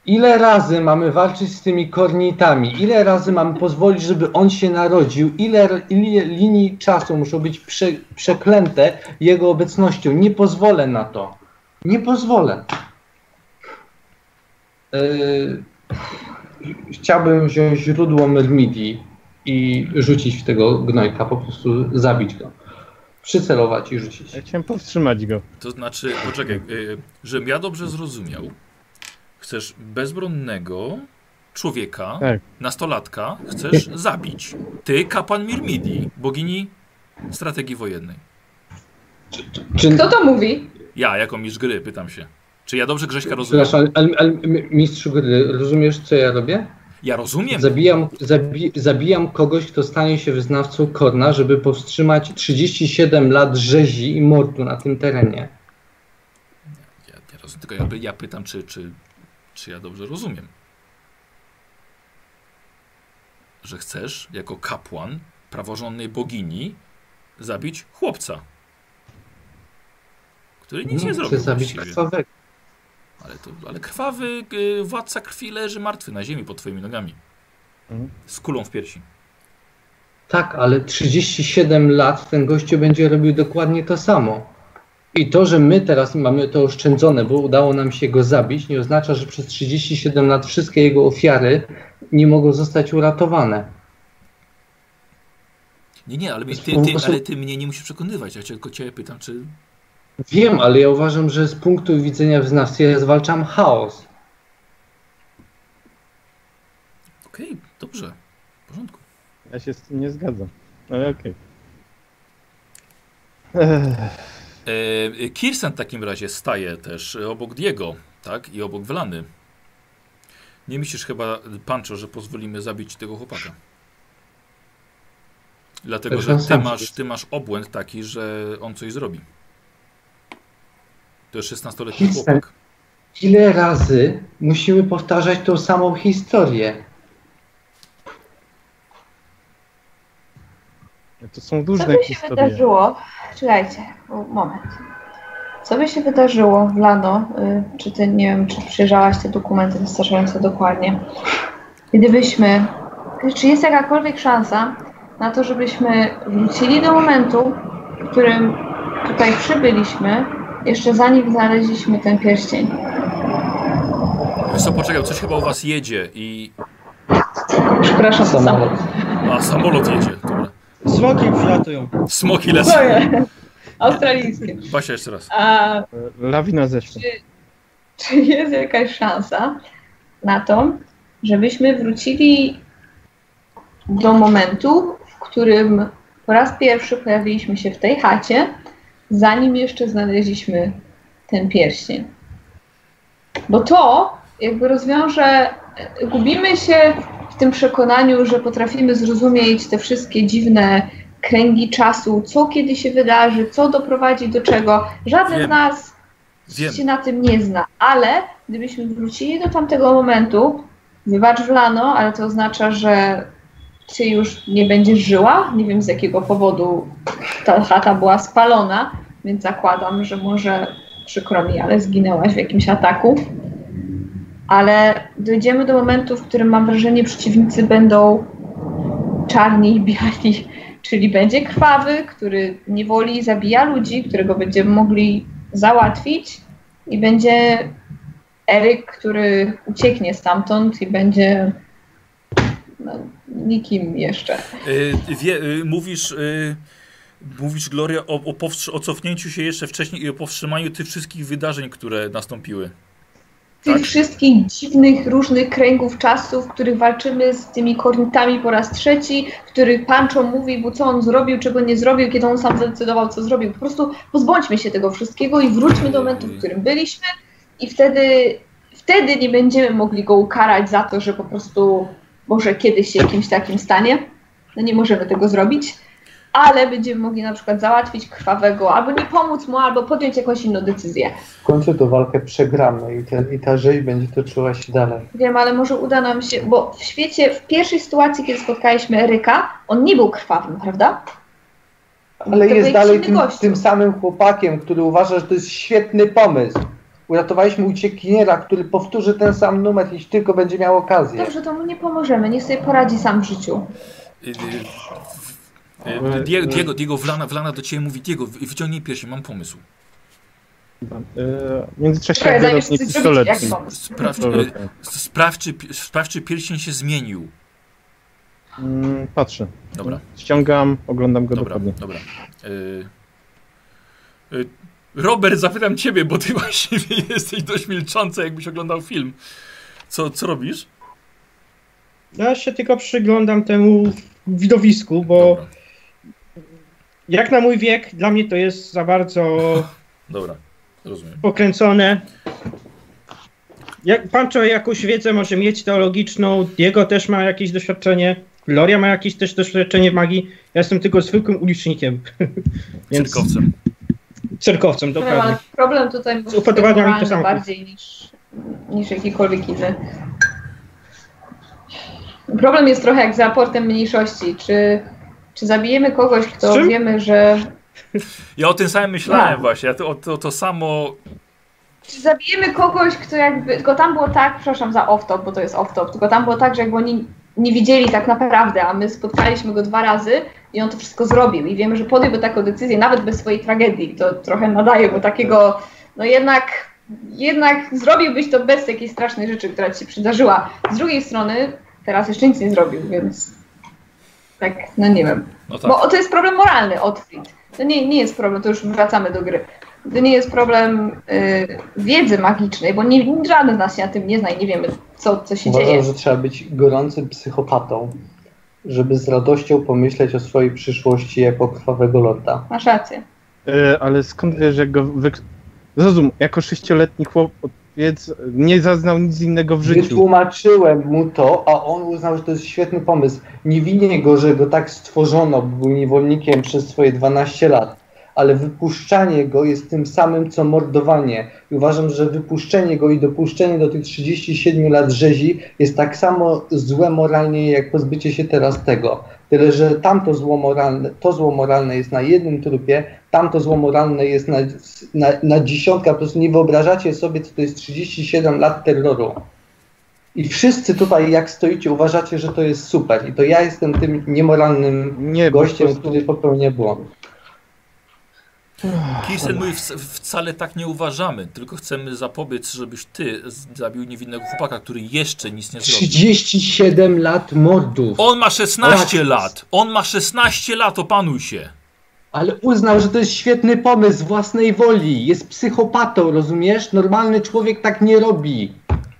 Ile razy mamy walczyć z tymi kornitami? Ile razy mamy pozwolić, żeby on się narodził? Ile, ile linii czasu muszą być prze, przeklęte jego obecnością? Nie pozwolę na to. Nie pozwolę. Yy, chciałbym wziąć źródło Myrmidii i rzucić w tego gnojka, po prostu zabić go. Przycelować i rzucić. Ja chciałem powstrzymać go. To znaczy, poczekaj, y, żebym ja dobrze zrozumiał. Chcesz bezbronnego człowieka, Tak. nastolatka, chcesz zabić. Ty, kapłan Mirmidii, bogini strategii wojennej. Czy, Kto to mówi? Ja, jako mistrz gry, pytam się. Czy ja dobrze Grześka rozumiem? przepraszam, ale, ale mistrzu gry, rozumiesz co ja robię? Ja rozumiem. Zabijam, zabi, zabijam kogoś, kto stanie się wyznawcą Korna, żeby powstrzymać 37 lat rzezi i mordu na tym terenie. Ja, ja rozumiem, tylko ja, ja pytam, czy, czy, czy ja dobrze rozumiem. Że chcesz, jako kapłan praworządnej bogini, zabić chłopca. Który nic nie Chcę zrobił. zabić właściwie. krwawego. Ale, to, ale krwawy y, władca krwi leży martwy na ziemi pod twoimi nogami. Mhm. Z kulą w piersi. Tak, ale 37 lat ten gościu będzie robił dokładnie to samo. I to, że my teraz mamy to oszczędzone, bo udało nam się go zabić, nie oznacza, że przez 37 lat wszystkie jego ofiary nie mogą zostać uratowane. Nie, nie, ale, ty, ty, ale ty mnie nie musisz przekonywać. Ja tylko cię pytam, czy... Wiem, ale ja uważam, że z punktu widzenia wyznawcy ja zwalczam chaos. Okej, dobrze. W porządku. Ja się z tym nie zgadzam. Ale okej. Ech, E, Kirsten w takim razie staje też e, obok Diego, tak? I obok Wlany. Nie myślisz chyba, Pancho, że pozwolimy zabić tego chłopaka? Dlatego, że ty masz, ty masz obłęd taki, że on coś zrobi. To jest 16-letni Kirsten. chłopak. Ile razy musimy powtarzać tą samą historię? To są Co różne by się historie. wydarzyło? Czekajcie, moment. Co by się wydarzyło, Lano? Y, czy ty, nie wiem, czy przyjrzałaś te dokumenty wystarczająco dokładnie? Gdybyśmy, czy jest jakakolwiek szansa na to, żebyśmy wrócili do momentu, w którym tutaj przybyliśmy, jeszcze zanim znaleźliśmy ten pierścień? Wiesz co, poczekaj, coś chyba u was jedzie i... Przepraszam. Samolot. A, samolot jedzie. Dobra. Smoki przylatują. Smoki lecą. Australijskie. Basia jeszcze raz. A Lawina zeszła. czy jest jakaś szansa na to, żebyśmy wrócili do momentu, w którym po raz pierwszy pojawiliśmy się w tej chacie, zanim jeszcze znaleźliśmy ten pierścień. Bo to jakby rozwiąże, gubimy się w tym przekonaniu, że potrafimy zrozumieć te wszystkie dziwne kręgi czasu, co kiedy się wydarzy, co doprowadzi do czego. Żaden Wiem. z nas Wiem. się na tym nie zna, ale gdybyśmy wrócili do tamtego momentu, wybacz Wlano, ale to oznacza, że ty już nie będziesz żyła. Nie wiem z jakiego powodu ta chata była spalona, więc zakładam, że może przykro mi, ale zginęłaś w jakimś ataku. Ale dojdziemy do momentu, w którym mam wrażenie, przeciwnicy będą czarni i biali, czyli będzie krwawy, który niewoli zabija ludzi, którego będziemy mogli załatwić i będzie Eryk, który ucieknie stamtąd i będzie no, nikim jeszcze. Y, wie, y, mówisz, y, mówisz Gloria o, o, o cofnięciu się jeszcze wcześniej i o powstrzymaniu tych wszystkich wydarzeń, które nastąpiły. Tych Tak. wszystkich dziwnych, różnych kręgów czasu, w których walczymy z tymi kornitami po raz trzeci, w których Pancho mówi, bo co on zrobił, czego nie zrobił, kiedy on sam zdecydował, co zrobił. Po prostu pozbądźmy się tego wszystkiego i wróćmy do momentu, w którym byliśmy i wtedy, wtedy nie będziemy mogli go ukarać za to, że po prostu może kiedyś się jakimś takim stanie. No nie możemy tego zrobić, ale będziemy mogli na przykład załatwić krwawego, albo nie pomóc mu, albo podjąć jakąś inną decyzję. W końcu tę walkę przegramy i, ten, i ta rzeź będzie toczyła się dalej. Wiem, ale może uda nam się, bo w świecie, w pierwszej sytuacji, kiedy spotkaliśmy Eryka, on nie był krwawym, prawda? Ale To jest dalej tym, tym samym chłopakiem, który uważa, że to jest świetny pomysł. Uratowaliśmy uciekiniera, który powtórzy ten sam numer, jeśli tylko będzie miał okazję. Dobrze, to mu nie pomożemy, niech sobie poradzi sam w życiu. Diego, Diego, Diego Wlana, Wlana do ciebie mówi, Diego, wy- wyciągnij piersi, mam pomysł. E, W międzyczasie ja pistolet. pomysł. Sprawdź, Pistolet. sprawdź, czy, pi- sprawdź, czy pierścień się zmienił. Mm, Patrzę. Dobra. Ściągam, oglądam go Dobra, dokładnie. dobra. Y, y, Robert, zapytam ciebie, bo ty *laughs* właściwie jesteś dość milczący, jakbyś oglądał film. Co, co robisz? Ja się tylko przyglądam temu widowisku, bo Dobra, jak na mój wiek, dla mnie to jest za bardzo dobra, rozumiem. pokręcone. Jak Pancho jakąś wiedzę może mieć teologiczną, Diego też ma jakieś doświadczenie, Gloria ma jakieś też doświadczenie w magii. Ja jestem tylko zwykłym ulicznikiem. *laughs* Więc Cyrkowcem. cerkowcem, Wiem, dokładnie. ale problem tutaj Z ufatowaniami to samo. bardziej niż, niż jakikolwiek inny. Problem jest trochę jak z raportem mniejszości. Czy, czy zabijemy kogoś, kto czym? wiemy, że Ja o tym samym myślałem Tak. właśnie. Ja to, o- to, to samo. Czy zabijemy kogoś, kto jakby. Tylko tam było tak, przepraszam za off-top, bo to jest off-top, tylko tam było tak, że jakby oni nie widzieli tak naprawdę, a my spotkaliśmy go dwa razy i on to wszystko zrobił i wiemy, że podjąłby taką decyzję nawet bez swojej tragedii. To trochę nadaje mu takiego, no jednak, jednak zrobiłbyś to bez takiej strasznej rzeczy, która ci się przydarzyła. Z drugiej strony teraz jeszcze nic nie zrobił, więc tak, no nie wiem. No tak. Bo to jest problem moralny, Otfrid. To nie, nie jest problem, to już wracamy do gry. To nie jest problem y, wiedzy magicznej, bo nie, żaden z nas się na tym nie zna i nie wiemy, co, co się Uważam, dzieje. że trzeba być gorącym psychopatą, żeby z radością pomyśleć o swojej przyszłości jako krwawego lorda. Masz rację. E, ale skąd wiesz, jak go wy... Zrozum, jako sześcioletni chłopiec nie zaznał nic innego w życiu. Wytłumaczyłem mu to, a on uznał, że to jest świetny pomysł. Nie winię go, że go tak stworzono, był niewolnikiem przez swoje 12 lat. Ale wypuszczanie go jest tym samym, co mordowanie. I uważam, że wypuszczenie go i dopuszczenie do tych 37 lat rzezi jest tak samo złe moralnie, jak pozbycie się teraz tego. Tyle, że tamto zło moralne, to zło moralne jest na jednym trupie, tamto zło moralne jest na, na, na dziesiątka. Po prostu nie wyobrażacie sobie, co to jest 37 lat terroru. I wszyscy tutaj, jak stoicie, uważacie, że to jest super. I to ja jestem tym niemoralnym Nie, gościem, po prostu- który popełnia błąd. Kirsten mówi, "Wc- wcale tak nie uważamy, tylko chcemy zapobiec, żebyś ty zabił niewinnego chłopaka, który jeszcze nic nie zrobił. 37 lat mordów. On ma 16 Tak. lat! On ma 16 lat, opanuj się! Ale uznał, że to jest świetny pomysł z własnej woli. Jest psychopatą, rozumiesz? Normalny człowiek tak nie robi.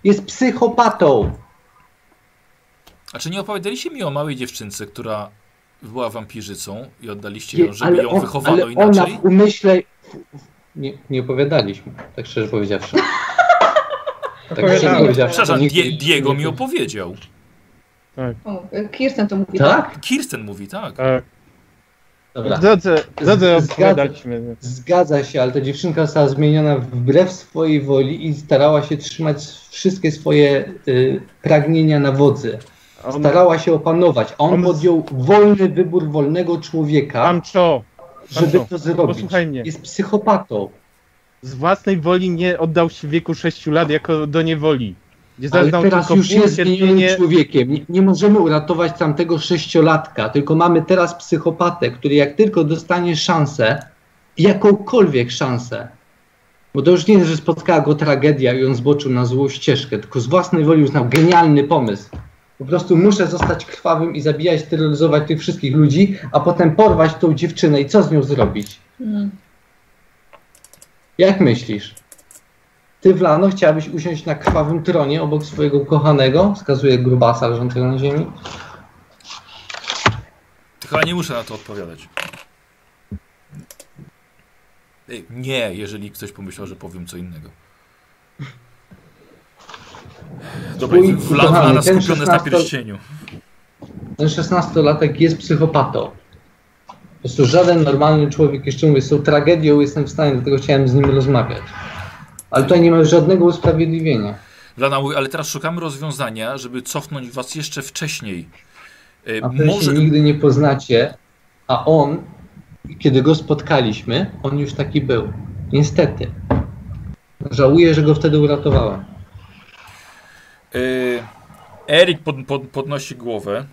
Jest psychopatą. A czy nie opowiadaliście mi o małej dziewczynce, która była wampirzycą i oddaliście ją, żeby ją on- wychowano ale ona inaczej? w umyśle... Nie, nie opowiadaliśmy, tak szczerze powiedziawszy. Tak szczerze powiedziawszy. Przepraszam, Die, Diego nie- mi opowiedział. O, Kirsten to mówi. Tak? Kirsten mówi, tak. Tak. Dobra. Drodzy, drodzy Zgadza-. Zgadza się, ale ta dziewczynka została zmieniona wbrew swojej woli i starała się trzymać wszystkie swoje y, pragnienia na wodzy. On, Starała się opanować, a on on- podjął wolny wybór wolnego człowieka, Pancho, żeby Pancho, to zrobić. posłuchaj mnie. Jest psychopatą. z własnej woli nie oddał się w wieku 6 lat jako do niewoli. Gdzie Ale teraz już jest zmienionym człowiekiem. Nie, nie możemy uratować tamtego sześciolatka, tylko mamy teraz psychopatę, który jak tylko dostanie szansę, jakąkolwiek szansę, bo to już nie jest, że spotkała go tragedia i on zboczył na złą ścieżkę, tylko z własnej woli uznał genialny pomysł. Po prostu muszę zostać krwawym i zabijać, terroryzować tych wszystkich ludzi, a potem porwać tą dziewczynę i co z nią zrobić? Mm. Jak myślisz? Ty, Wlano, chciałabyś usiąść na krwawym tronie obok swojego kochanego? Wskazuje grubasa leżącego na ziemi. To chyba nie muszę na to odpowiadać. Ej, Nie, jeżeli ktoś pomyślał, że powiem co innego. Dobra, Twój Wlana ten skupiony jest na 16 pierścieniu. Ten 16-latek jest psychopatą. Po prostu żaden normalny człowiek, jeszcze mówię, z tą tragedią jestem w stanie, dlatego chciałem z nim rozmawiać. Ale tutaj nie ma żadnego usprawiedliwienia. Wlana mówi, ale teraz szukamy rozwiązania, żeby cofnąć was jeszcze wcześniej. E, Może, się nigdy nie poznacie, a on, kiedy go spotkaliśmy, on już taki był. Niestety. Żałuję, że go wtedy uratowałem. E, Erik pod, pod, podnosi głowę,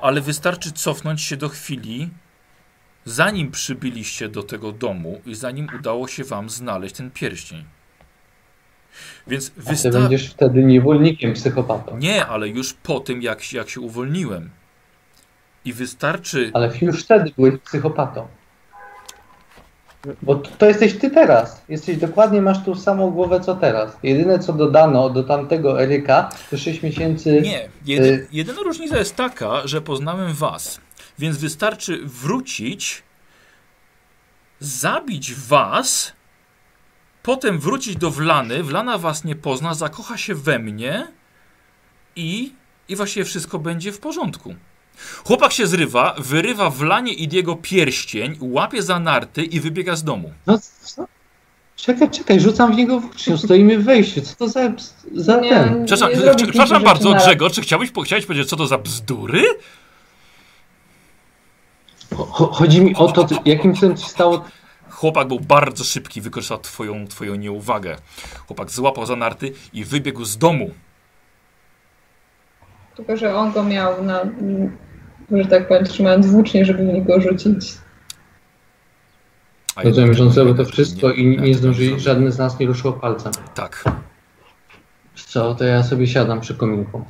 ale wystarczy cofnąć się do chwili, zanim przybyliście do tego domu i zanim udało się wam znaleźć ten pierścień. Więc Ty wystarczy. będziesz wtedy niewolnikiem psychopatą. Nie, ale już po tym, jak, jak się uwolniłem. I wystarczy. Ale już wtedy byłeś psychopatą. Bo to, jesteś ty teraz. Jesteś dokładnie, masz tą samą głowę co teraz. Jedyne co dodano do tamtego Eryka to 6 miesięcy. Nie, jedy, Y- jedyna różnica jest taka, że poznałem was. Więc wystarczy wrócić, zabić was, potem wrócić do Wlany. Wlana was nie pozna, zakocha się we mnie i, i właściwie wszystko będzie w porządku. Chłopak się zrywa, wyrywa Wlanie i Diego pierścień, łapie za narty i wybiega z domu. No co? Czekaj, czekaj, rzucam w niego włócznią. Stoimy w wejściu. Co to za, za Nie, ten? Przepraszam, nie przepraszam bardzo, Grzegorz, czy chciałbyś, chciałeś powiedzieć, co to za bzdury? Cho- Chodzi mi o to, jakim cudem ci stało. Chłopak był bardzo szybki, wykorzystał twoją, twoją nieuwagę. Chłopak złapał za narty i wybiegł z domu. Tylko, że on go miał na, że tak powiem, trzymając włócznie, żeby w niego rzucić. A Rozumiem, że on zrobił to wszystko i nie to zdążyli, żadny z nas nie ruszył palcem. Tak. Co, to ja sobie siadam przy kominku.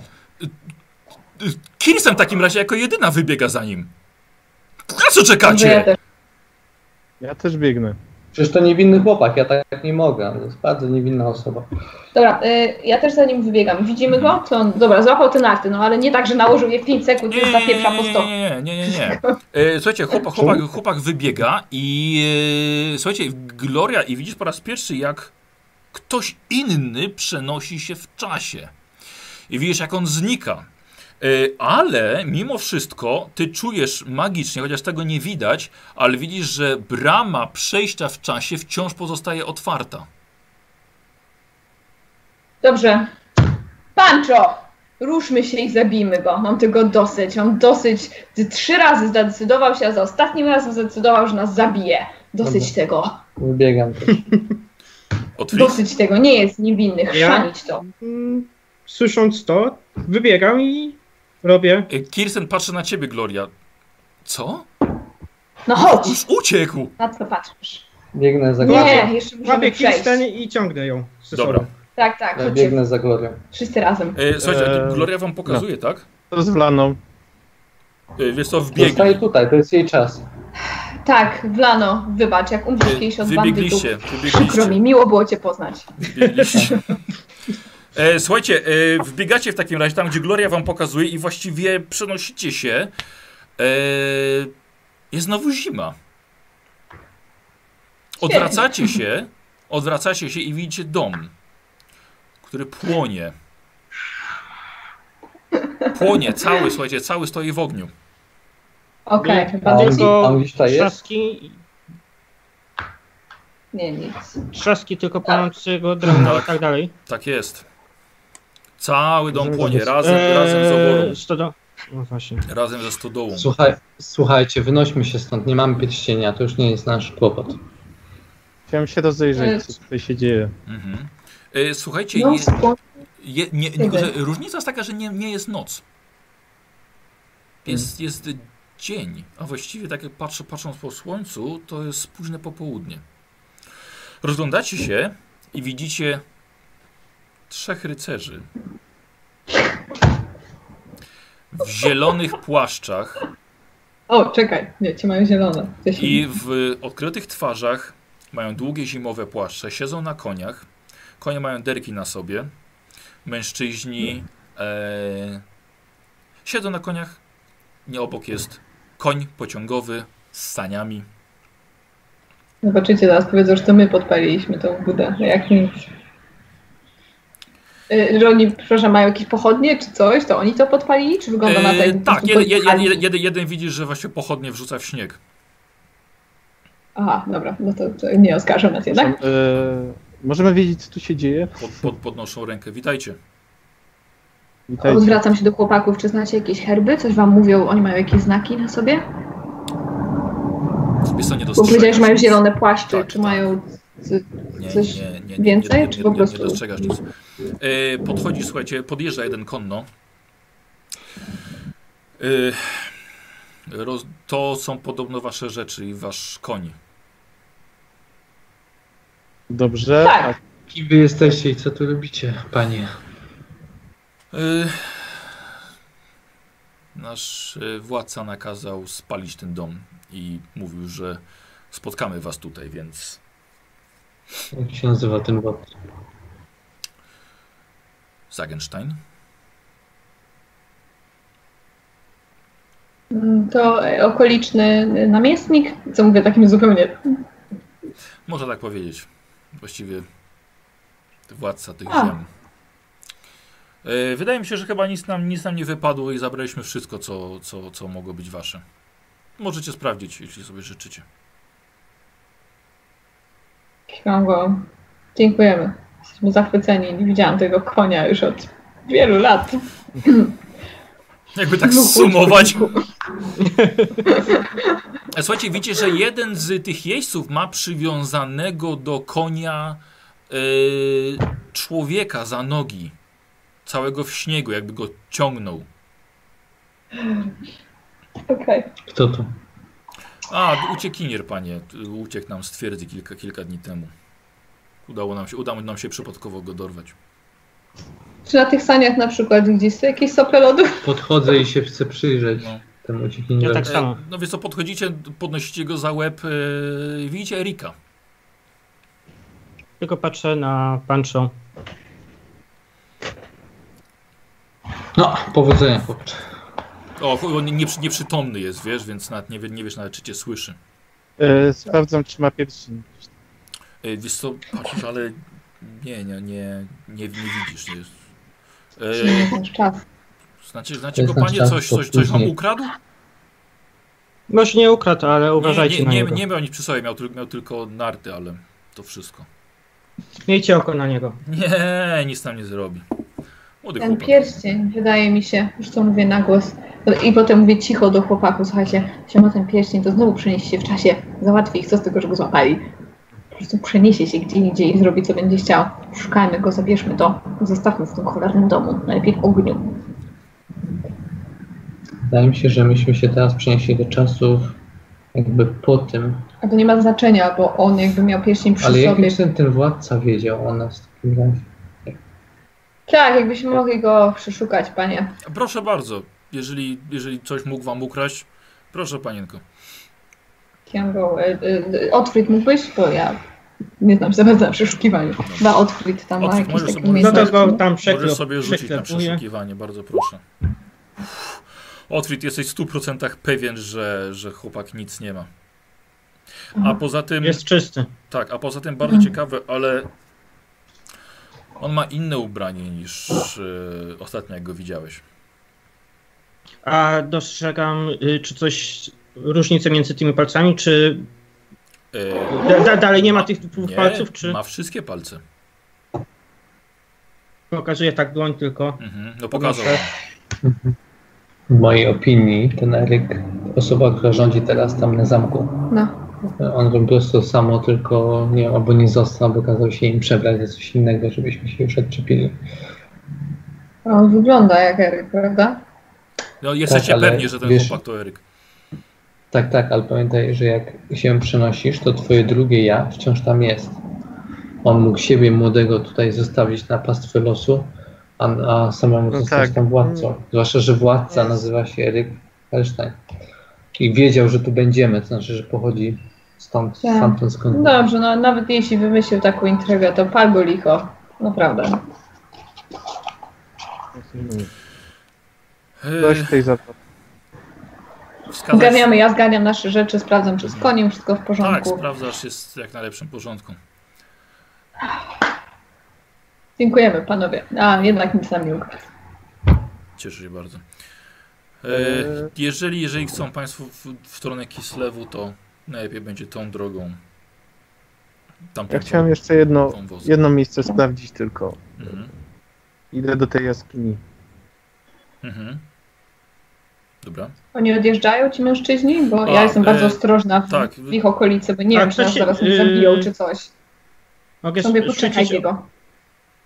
Kirsten w takim razie jako jedyna wybiega za nim. Na co czekacie? też. Ja też biegnę. Przecież to niewinny chłopak, ja tak nie mogę. To jest bardzo niewinna osoba. Dobra, y, ja też za nim wybiegam. Widzimy go? Co on, dobra, złapał te narty, no ale nie tak, że nałożył je w 5 sekund i Nie, już nie, za pierwsza po nie, 100. nie, nie, nie, nie, *laughs* nie. E, Słuchajcie, chłopak, chłopak, chłopak wybiega i e, słuchajcie, Gloria i widzisz po raz pierwszy jak ktoś inny przenosi się w czasie. I widzisz jak on znika. E, Ale mimo wszystko ty czujesz magicznie, chociaż tego nie widać, ale widzisz, że brama przejścia w czasie wciąż pozostaje otwarta. Dobrze. Pancho! Ruszmy się i zabijmy go. Mam tego dosyć. On dosyć. Ty trzy razy zdecydował się, a za ostatnim razem zdecydował, że nas zabije. Dosyć Dobra. tego. Wybiegam też. *laughs* Dosyć tego. Nie jest niewinny. Ja? Chrzanić to. Mm, Słysząc to, wybiegam i robię. E, Kirsten patrzy na ciebie, Gloria. Co? No chodź! Już uciekł! Na co patrzysz? Biegnę za Nie, Glorią. jeszcze musimy Łapię przejść. Kirsten i ciągnę ją ze Dobra. sobą. Tak, tak. Ja Chodźcie. biegnę za Glorią. Wszyscy razem. E, słuchajcie, Eee, Gloria wam pokazuje, tak? To z Wlaną. E, Wiesz co, Zostaje wbiegli. tutaj, to jest jej czas. Tak, Wlano, wybacz, jak umrzesz kiedyś od bandytów. Wybiegliście, Przykro wybiegliście, mi, miło było cię poznać. wybiegliście. *laughs* E, słuchajcie, e, wbiegacie w takim razie tam, gdzie Gloria wam pokazuje i właściwie przenosicie się. E, jest znowu zima. Odwracacie się, odwracacie się i widzicie dom, który płonie. Płonie, cały, słuchajcie, cały stoi w ogniu. Okej, Nie, A on, bandyci? Tylko? Trzaski, Nie, nic. trzaski tylko płonącego drewna Tak. i tak dalej. Tak jest. Cały dom płonie, razem, razem z oborą. Eee, stodo- No właśnie. Razem ze stodołą. Słuchaj, słuchajcie, wynośmy się stąd, nie mamy pierścienia, to już nie jest nasz kłopot. Chciałem się rozejrzeć, co tutaj się dzieje. Mhm. E, słuchajcie, No, je, nie, różnica jest taka, że nie, nie jest noc. Jest, jest dzień, a właściwie tak jak patrzę, patrząc po słońcu, to jest późne popołudnie. Rozglądacie się i widzicie trzech rycerzy w zielonych płaszczach O, czekaj, nie, ci mają zielone. I w odkrytych twarzach mają długie zimowe płaszcze, siedzą na koniach. Konie mają derki na sobie. Mężczyźni e, siedzą na koniach. Nie obok jest koń pociągowy z saniami. Zobaczycie, zaraz powiedzą, że to my podpaliliśmy tą budę. Jak nic. Y, Że oni, przepraszam, mają jakieś pochodnie czy coś, to oni to podpalili? Czy wygląda na to, po tak, jeden, pojechali? jeden, jeden, jeden widzisz, że właśnie pochodnie wrzuca w śnieg. Aha, dobra, no to, to nie oskarżą nas jednak. E, możemy wiedzieć, co tu się dzieje? Pod, pod, podnoszą rękę. Witajcie. Witajcie. Odwracam się do chłopaków. Czy znacie jakieś herby? Coś wam mówią? Oni mają jakieś znaki na sobie? Co, nie Bo powiedziałeś, że mają zielone płaszcze. Tak, czy tak. mają... Coś nie, nie, nie, więcej, nie, czy po nie, prostu- nie dostrzegasz nic. E, podchodzi, słuchajcie, podjeżdża jeden konno. E, to są podobno wasze rzeczy i wasz koń. Dobrze. Tak. Kim wy jesteście i co tu robicie, panie? E, nasz władca nakazał spalić ten dom i mówił, że spotkamy was tutaj, więc Jak się nazywa ten bot? Zagenstein. Mm, To e, okoliczny namiestnik, co mówię takim zupełnie... Można tak powiedzieć. Właściwie władca tych A. ziem. E, Wydaje mi się, że chyba nic nam, nic nam nie wypadło i zabraliśmy wszystko, co, co, co mogło być wasze. Możecie sprawdzić, jeśli sobie życzycie. Kiwam go. Dziękujemy. Jesteśmy zachwyceni. Nie widziałam tego konia już od wielu lat. Jakby tak zsumować. E, *laughs* Słuchajcie, widzicie, że jeden z tych jeźdźców ma przywiązanego do konia e, człowieka za nogi. Całego w śniegu, jakby go ciągnął. Okej. Kto to? A, uciekinier, panie. Uciekł nam z twierdzy kilka, kilka dni temu. Udało nam się, udało nam się przypadkowo go dorwać. Czy na tych saniach na przykład gdzieś są jakieś sople lodu? Podchodzę i się chcę przyjrzeć No. temu uciekinierowi. Ja tak samo. E, no więc co, podchodzicie, podnosicie go za łeb, e, widzicie Erika. Tylko patrzę na Pancho. No, powodzenia chłopcze. O, on nieprzy, nieprzytomny jest, wiesz, więc nawet nie, nie wiesz nawet, czy cię słyszy. E, sprawdzam, czy ma pierścień. E, wiesz co, patrzysz, ale nie, nie, nie, nie, nie widzisz. Nie. Nie E, czas? znacie Jest go, panie, coś, coś, coś wam ukradł? Może nie ukradł, ale uważajcie nie, nie, na nie, niego. nie miał nic przy sobie, miał, miał tylko narty, ale to wszystko. Miejcie oko na niego. Nie, nic tam nie zrobi. Młody Ten chłopak. pierścień, wydaje mi się, już to mówię na głos. I potem mówię cicho do chłopaków, słuchajcie, jeśli ma ten pierścień, to znowu przeniesie się w czasie, załatwi ich, co z tego, że go złapali. Po prostu przeniesie się gdzie indziej i zrobi, co będzie chciał. Szukajmy go, zabierzmy to, zostawmy w tym cholernym domu, najlepiej w ogniu. Wydaje mi się, że myśmy się teraz przenieśli do czasów jakby po tym. A to nie ma znaczenia, bo on jakby miał pierścień przy Ale sobie. jakim cudem ten władca wiedział o nas w takim razie? Tak, jakbyśmy mogli go przeszukać, panie. Proszę bardzo, jeżeli, jeżeli coś mógł wam ukraść, proszę panienko. Kiango, e, e, Otfrid mógłbyś? Bo ja nie znam się za bardzo na przeszukiwaniu. Chyba Otfrid tam ma jakieś możesz takie sobie- No to go tam przeklep, Możesz sobie rzucić na przeszukiwanie, bardzo proszę. Otwit, jesteś w 100% pewien, że, że chłopak nic nie ma. A Mhm. poza tym, Jest czysty. tak, a poza tym bardzo ciekawe, ale on ma inne ubranie niż e, ostatnio jak go widziałeś. A dostrzegam, y, czy coś, różnicę między tymi palcami, czy E, da, da, dalej nie ma tych dwóch nie, palców, czy ma wszystkie palce. pokazuje tak dłoń tylko? Mhm, no pokazał. W mojej opinii ten Eryk, osoba, która rządzi teraz tam na zamku, No. on robi po prostu samo, tylko nie, albo nie został, albo kazał się im przebrać za coś innego, żebyśmy się już odczepili. On wygląda jak Eryk, prawda? No, jesteście ale pewni, że ten wiesz- chłopak to Eryk. Tak, tak, ale pamiętaj, że jak się przenosisz, to twoje drugie ja wciąż tam jest. On mógł siebie młodego tutaj zostawić na pastwę losu, a, a samemu No zostać tak. tam władcą. Zwłaszcza, że władca Jest. nazywa się Eryk Felstein. I wiedział, że tu będziemy, to znaczy, że pochodzi stąd, Tak. stamtąd skąd. No dobrze, no nawet jeśli wymyślił taką intrygę, to pal go licho. Naprawdę. Dość tej zabawy. wskazać- Zgarniamy, ja zgarniam nasze rzeczy, sprawdzam, czy z koniem wszystko w Tak, porządku. sprawdzasz, jest jak najlepszym porządku. Dziękujemy, panowie. A, jednak nic nam nie ukradł. Cieszę się bardzo. E, Eee. jeżeli, jeżeli chcą Państwo w, w stronę Kislewu, to najlepiej będzie tą drogą. Tamtą Ja chciałem jeszcze jedno, jedno miejsce sprawdzić tylko. Mhm. Idę do tej jaskini. Mhm. Dobra. Oni odjeżdżają, ci mężczyźni? Bo A, ja jestem e, bardzo ostrożna w, tak. w ich okolicy, bo nie A wiem, czy nas się, zaraz nie y, zabiją, czy coś. Mogę Sobie rzucić, poczekaj go.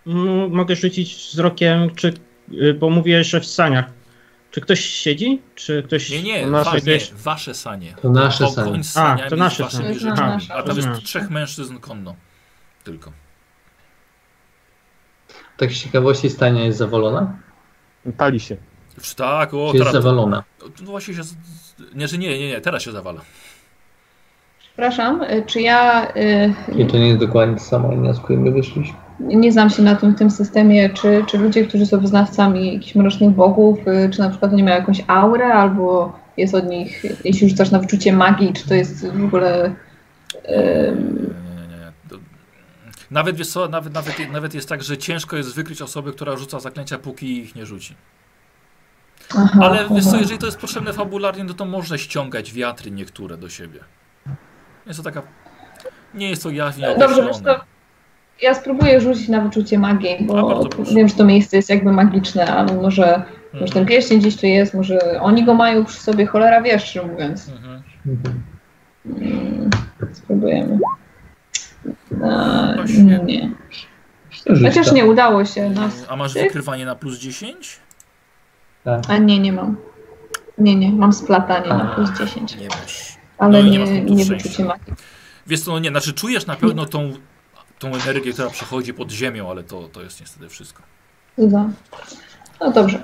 m, mogę rzucić wzrokiem, czy, y, bo mówię, że w saniach. Czy ktoś siedzi? Czy ktoś... Nie, nie, Nasze wa, nie wasze sanie. To nasze sanie. A, to nasze sanie. A tam jest trzech mężczyzn konno. Tylko. Tak z ciekawości stania jest zawalona? Pali się. Już tak, o Czy jest teraz. zawalona? No właśnie się. Nie, że nie, nie, nie, teraz się zawala. Przepraszam, y, czy ja y, I to nie jest dokładnie to samo linia, z której my wyszliśmy. nie znam się na tym, w tym systemie, czy, czy ludzie, którzy są wyznawcami jakichś mrocznych bogów, y, czy na przykład oni mają jakąś aurę, albo jest od nich, jeśli rzucasz na wyczucie magii, czy to jest w ogóle... Nie, nie, nie, nie. To- Nawet, wiesz co, nawet, nawet, nawet jest tak, że ciężko jest wykryć osobę, która rzuca zaklęcia, póki ich nie rzuci. Aha, Ale wiesz co, jeżeli to jest potrzebne fabularnie, no to można ściągać wiatry niektóre do siebie. Jest to taka... Nie jest to jawnie Dobrze, wiesz określone. to ja spróbuję rzucić na wyczucie magii, A, bo wiem, że to miejsce jest jakby magiczne, ale może, może ten Mhm. pierścień gdzieś tu jest, może oni go mają przy sobie, cholera wie, szczerze mówiąc. Mhm. Mhm. Mm, Spróbujemy. A, nie. Chociaż nie udało się nas. A masz wykrywanie na plus 10? Tak. A nie, nie mam. Nie, nie, mam splatanie na plus 10, Nie masz. ale No i nie nie, masz nie, wyczucie magii. Wiesz co, no nie, znaczy czujesz na pewno tą, tą energię, która przechodzi pod ziemią, ale to, to jest niestety wszystko. Za. No dobrze.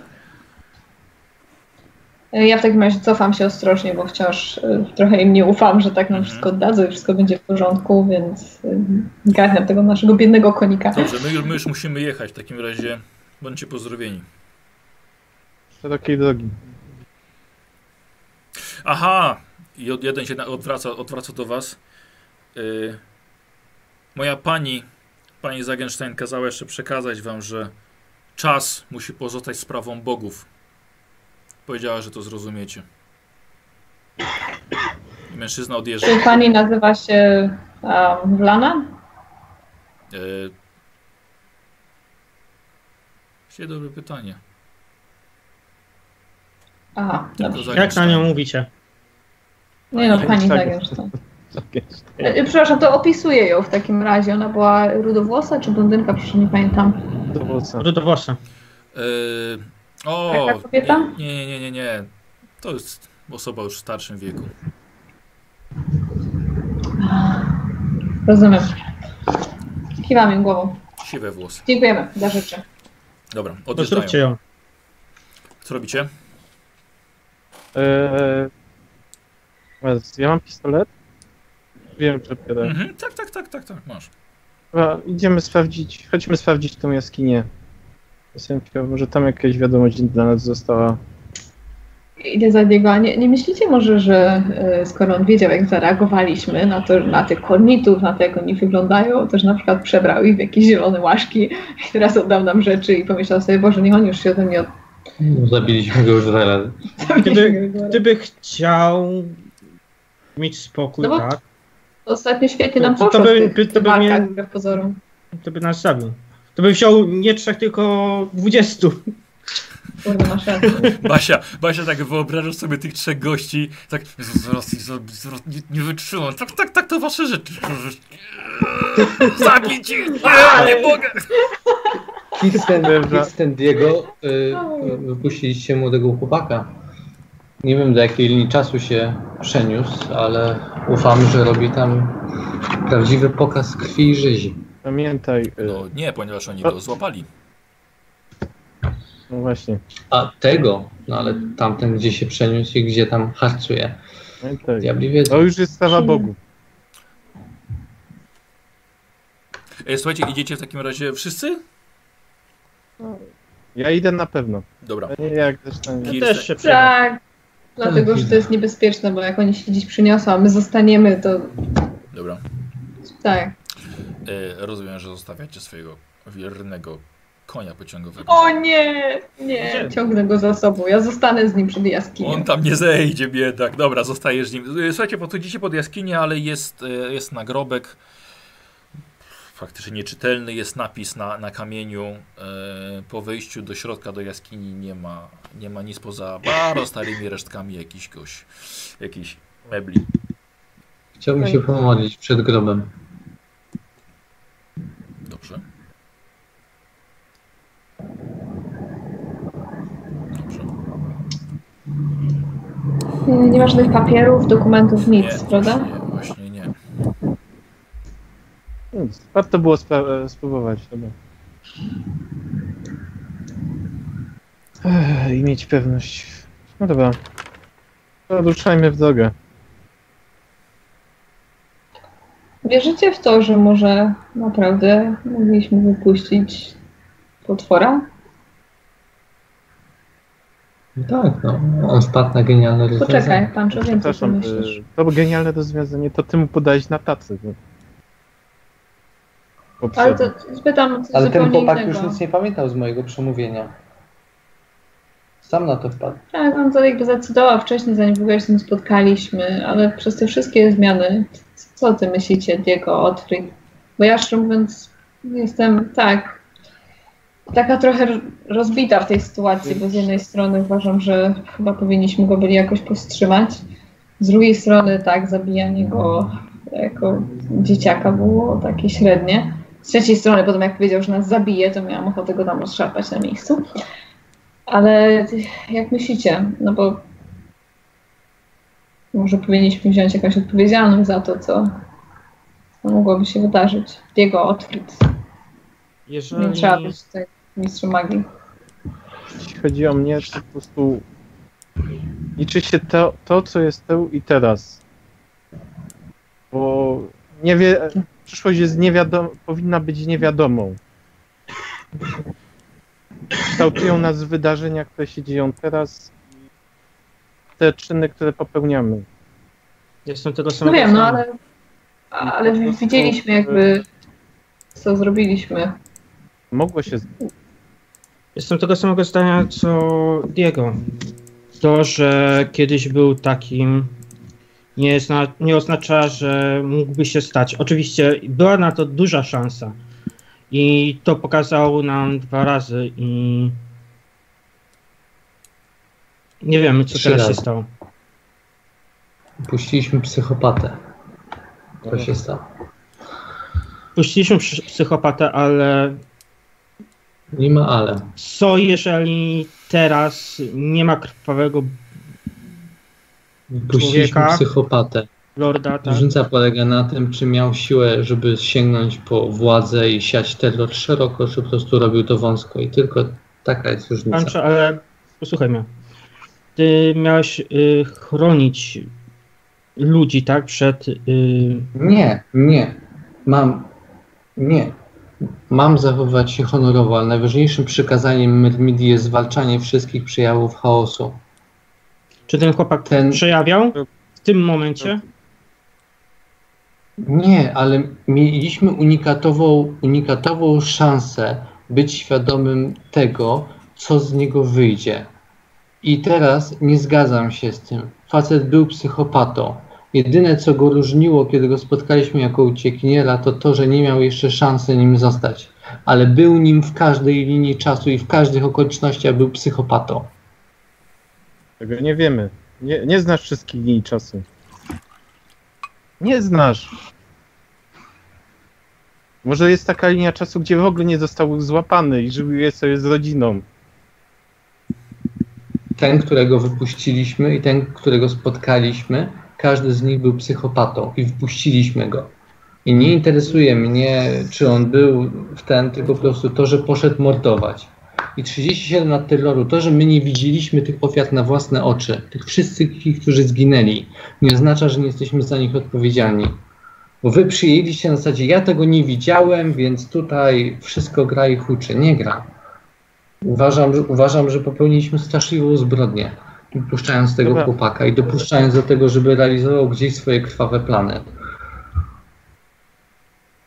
Ja w takim razie cofam się ostrożnie, bo wciąż y, trochę im nie ufam, że tak nam Mhm. wszystko oddadzą i wszystko będzie w porządku, więc y, garnę tego naszego biednego konika. Dobrze, my, już- my już musimy jechać, w takim razie bądźcie pozdrowieni. Szerokiej drogi. Aha! I od, jeden się odwraca, odwraca do was. Y, moja pani, pani Zagenstein kazała jeszcze przekazać wam, że czas musi pozostać sprawą bogów. Powiedziała, że to zrozumiecie. I mężczyzna odjeżdża. Czy pani nazywa się um, Wlana? Y, Się dobre pytanie. Aha, dobrze. Jak na nią mówicie? Nie no, pani Tak. Zagenstein. E, Przepraszam, to opisuję ją w takim razie. Ona była rudowłosa czy blondynka? Proszę, nie pamiętam. Dowódca. Rudowłosa. Yy, o, Taka kobieta? Nie, nie, nie, nie, nie. To jest osoba już w starszym wieku. Rozumiem. Kiwam im głową. Siwe włosy. Dziękujemy za rzeczy. Dobra, odjeżdżają. zróbcie ją. Co robicie? Eee, ja mam pistolet. Wiem, że biorę. Mhm, tak, tak, tak, tak, tak, masz. Idziemy sprawdzić, chodźmy sprawdzić tą jaskinię. Jestem ciekaw, może tam jakaś wiadomość dla nas została. Idę za niego, a nie, nie myślicie może, że e, skoro on wiedział, jak zareagowaliśmy na to, na tych kornitów, na to, jak oni wyglądają, to że na przykład przebrał ich w jakieś zielone łaszki i teraz oddał nam rzeczy i pomyślał sobie, Boże, niech on już się ode mnie Zabiliśmy go już dwa razy. Gdyby, gdyby chciał mieć spokój, No bo- tak, Ostatnio świetnie nam To- to poszło by- tych, by- to by mnie- pozorom. to by nas zabił. To by wziął nie trzech, tylko dwudziestu. Kurde, masz rację. Basia, Basia, tak wyobrażasz sobie tych trzech gości, tak, zaraz, zaraz, zaraz nie, nie wytrzymam, tak, tak, tak, to wasze rzeczy. Zabić ich, nie, nie mogę. Kirsten, *laughs* Dobra. Kirsten Diego, y, y, wypuściliście młodego chłopaka. Nie wiem do jakiej linii czasu się przeniósł, ale ufam, że robi tam prawdziwy pokaz krwi i rzezi. Pamiętaj, e, No nie, ponieważ oni go złapali. no właśnie, A tego, no ale tamten gdzie się przeniósł i gdzie tam harcuje. pamiętaj. Diabli wiedzą. To już jest sprawa Bogu. E, słuchajcie, idziecie w takim razie wszyscy? Ja idę na pewno. Dobra. Jak zresztą. Kirsten- Ja też się. Tak, dlatego, że to jest niebezpieczne, bo jak oni się gdzieś przyniosą, a my zostaniemy, to Dobra. tak. E, rozumiem, że zostawiacie swojego wiernego konia pociągowego. O nie, nie, Gdzie? ciągnę go za sobą. Ja zostanę z nim przed jaskinią. On tam nie zejdzie, biedak. Dobra, zostajesz z nim. E, Słuchajcie, podchodzicie pod jaskinię, ale jest, e, jest nagrobek. Faktycznie nieczytelny jest napis na, na kamieniu. E, po wejściu do środka, do jaskini nie ma, nie ma nic poza bardzo starymi resztkami jakichś, jakichś mebli. Chciałbym się pomodlić przed grobem. Dobrze. Dobrze. Nie, nie ma żadnych papierów, dokumentów, nic, Nie, prawda? właśnie, właśnie nie. Nic, warto było spra- spróbować. Ech, I mieć pewność. No dobra. To ruszajmy w drogę. Wierzycie w to, że może naprawdę mogliśmy wypuścić potwora? Tak, no. On wpadł na genialne rozwiązanie. Poczekaj, pan co więcej Przepraszam, pomyślisz. e, to było genialne rozwiązanie, to ty mu podałeś na tacy. Ale Poprzednio. to spytam coś Ale ten chłopak innego. już nic nie pamiętał z mojego przemówienia. Sam na to wpadł. Tak, on to jakby zacytował wcześniej, zanim w ogóle się spotkaliśmy, ale przez te wszystkie zmiany, co ty myślicie, Diego, Otfrid? Bo ja szczerze mówiąc jestem tak, taka trochę rozbita w tej sytuacji, bo z jednej strony uważam, że chyba powinniśmy go byli jakoś powstrzymać, z drugiej strony tak, zabijanie go jako dzieciaka było takie średnie. Z trzeciej strony potem jak powiedział, że nas zabije, to miałam ochotę go tam rozszarpać na miejscu. Ale jak myślicie, no bo Może powinniśmy wziąć jakąś odpowiedzialność za to, co, co mogłoby się wydarzyć. Otfrid. Nie Jeżeli... trzeba być tutaj mistrzem magii. Jeśli chodzi o mnie, to po prostu liczy się to, to co jest tu i teraz. Bo nie wie, przyszłość jest niewiadom, powinna być niewiadomą. Kształtują nas wydarzenia, które się dzieją teraz i te czyny, które popełniamy. Jestem tego No samego wiem, no ale, ale widzieliśmy jakby, co zrobiliśmy. Mogło się Jestem tego samego zdania co Diego. To, że kiedyś był takim, nie, zna, nie oznacza, że mógłby się stać. Oczywiście była na to duża szansa. I to pokazał nam dwa razy i nie wiemy, co Trzy teraz się razy. stało. Puściliśmy psychopatę. To się stało. Puściliśmy psychopatę, ale Nie ma ale. co jeżeli teraz nie ma krwawego Puściliśmy psychopatę. lorda? Tak? Różnica polega na tym, czy miał siłę, żeby sięgnąć po władzę i siać terror szeroko, czy po prostu robił to wąsko. I tylko taka jest różnica. Pancho, ale posłuchaj mnie. Ty miałeś y, chronić ludzi, tak? Przed. Y, Nie, nie. Mam. Nie. Mam zachowywać się honorowo, ale najważniejszym przykazaniem Myrmidii jest zwalczanie wszystkich przejawów chaosu. Czy ten chłopak Ten- przejawiał w tym momencie? Nie, ale mieliśmy unikatową, unikatową szansę być świadomym tego, co z niego wyjdzie. I teraz nie zgadzam się z tym. Facet był psychopatą. Jedyne, co go różniło, kiedy go spotkaliśmy jako uciekiniera, to to, że nie miał jeszcze szansy nim zostać. Ale był nim w każdej linii czasu i w każdych okolicznościach był psychopatą. Tego nie wiemy. Nie, nie znasz wszystkich linii czasu. Nie znasz. Może jest taka linia czasu, gdzie w ogóle nie został złapany i żyje sobie z rodziną. Ten, którego wypuściliśmy i ten, którego spotkaliśmy, każdy z nich był psychopatą i wpuściliśmy go. I nie interesuje mnie, czy on był w ten, tylko po prostu to, że poszedł mordować. I 37 lat terroru, to, że my nie widzieliśmy tych ofiar na własne oczy, tych wszystkich, którzy zginęli, nie oznacza, że nie jesteśmy za nich odpowiedzialni. Bo wy przyjęliście na zasadzie, ja tego nie widziałem, więc tutaj wszystko gra i huczy. Nie gra. Uważam, że, uważam, że popełniliśmy straszliwą zbrodnię, puszczając tego Dobra. chłopaka i dopuszczając do tego, żeby realizował gdzieś swoje krwawe plany.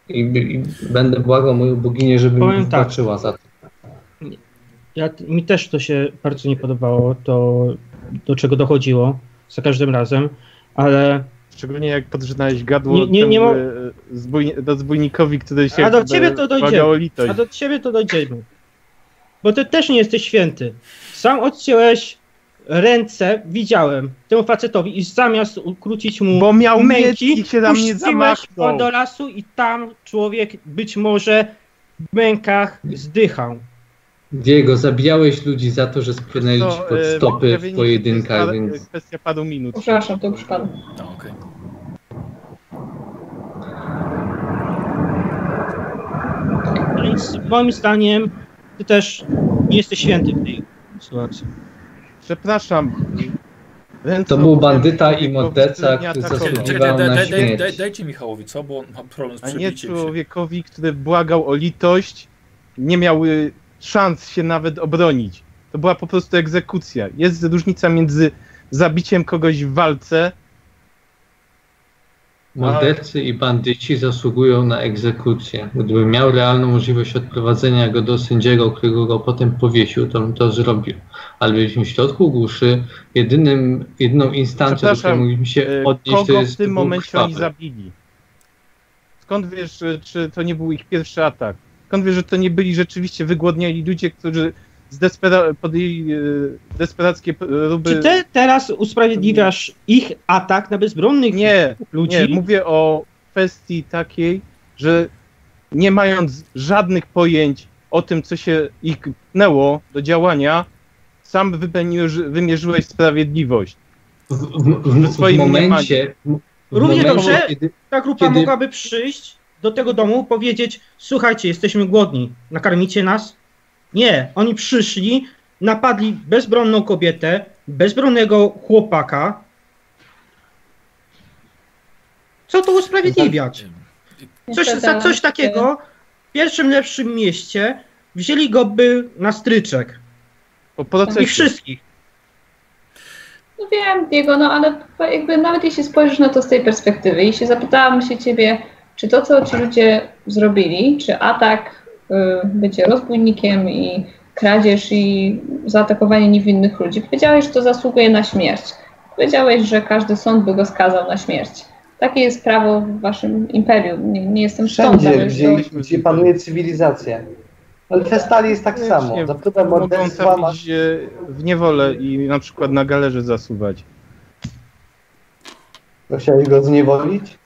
I, i będę błagał moją boginię, żeby mi Powiem tak. wybaczyła za to. Ja, mi też to się bardzo nie podobało, to do czego dochodziło za każdym razem, ale Szczególnie jak podrzynałeś gadło Nie- nie- nie mo- e, zbój, do zbójnikowi, który się A do ciebie to dojdzie. błagał o litość. A do ciebie to dojdziemy. Bo ty też nie jesteś święty. Sam odciąłeś ręce, widziałem, temu facetowi i zamiast ukrócić mu Bo miał męki, i się na mnie zamachnął. do lasu i tam człowiek być może w mękach zdychał. Diego, zabijałeś ludzi za to, że spłynęli ci pod e, stopy w pojedynkach, to jest więc kwestia paru minut. Przepraszam, to przypadek. No, okej. Więc moim zdaniem ty też nie jesteś święty w tej sytuacji. Przepraszam. Ręce To był bandyta i morderca, który zasługiwał na daj, daj, śmierć. daj, dajcie Michałowi, co? Bo on ma problem z A nie człowiekowi, który błagał o litość, nie miał y, szans się nawet obronić. To była po prostu egzekucja. Jest różnica między zabiciem kogoś w walce, Mordercy i bandyci zasługują na egzekucję. Gdybym miał realną możliwość odprowadzenia go do sędziego, którego go potem powiesił, to bym to zrobił. Ale byliśmy w środku głuszy. Jedynym, jedyną instancją, do której mogliśmy się y, odnieść, to kogo jest w tym to momencie oni krwawy. zabili? Skąd wiesz, y, czy to nie był ich pierwszy atak? Skąd wiesz, że to nie byli rzeczywiście wygłodniali ludzie, którzy zdespera- podjęli y, desperackie próby... Czy ty teraz usprawiedliwiasz ich atak na bezbronnych Nie, ludzi? Nie, mówię o kwestii takiej, że nie mając żadnych pojęć o tym, co się ich pchnęło do działania, sam wymierzyłeś sprawiedliwość. w, w, w, w swoim momencie... W, w Równie momencie, dobrze. Kiedy, Ta grupa Kiedy- mogłaby przyjść do tego domu, powiedzieć: Słuchajcie, jesteśmy głodni, nakarmicie nas? Nie, oni przyszli, napadli bezbronną kobietę, bezbronnego chłopaka. Co to usprawiedliwiać? Coś, Niestety, za coś ale- takiego w pierwszym lepszym mieście wzięli go by na stryczek. I wszystkich. No wiem, Diego, no ale jakby nawet jeśli spojrzysz na to z tej perspektywy, jeśli zapytałam się ciebie, czy to, co ci ludzie zrobili, czy atak, y, bycie rozbójnikiem i kradzież i zaatakowanie niewinnych ludzi, powiedziałeś, że to zasługuje na śmierć. Powiedziałeś, że każdy sąd by go skazał na śmierć. Takie jest prawo w waszym imperium. Nie, nie jestem wszędzie, sądem, gdzie, to... gdzie panuje cywilizacja. Ale w Festali jest tak samo. Nie, Za próbę morderstwa masz... trafić e, w niewolę i na przykład na galerze zasuwać. Chciałeś go zniewolić?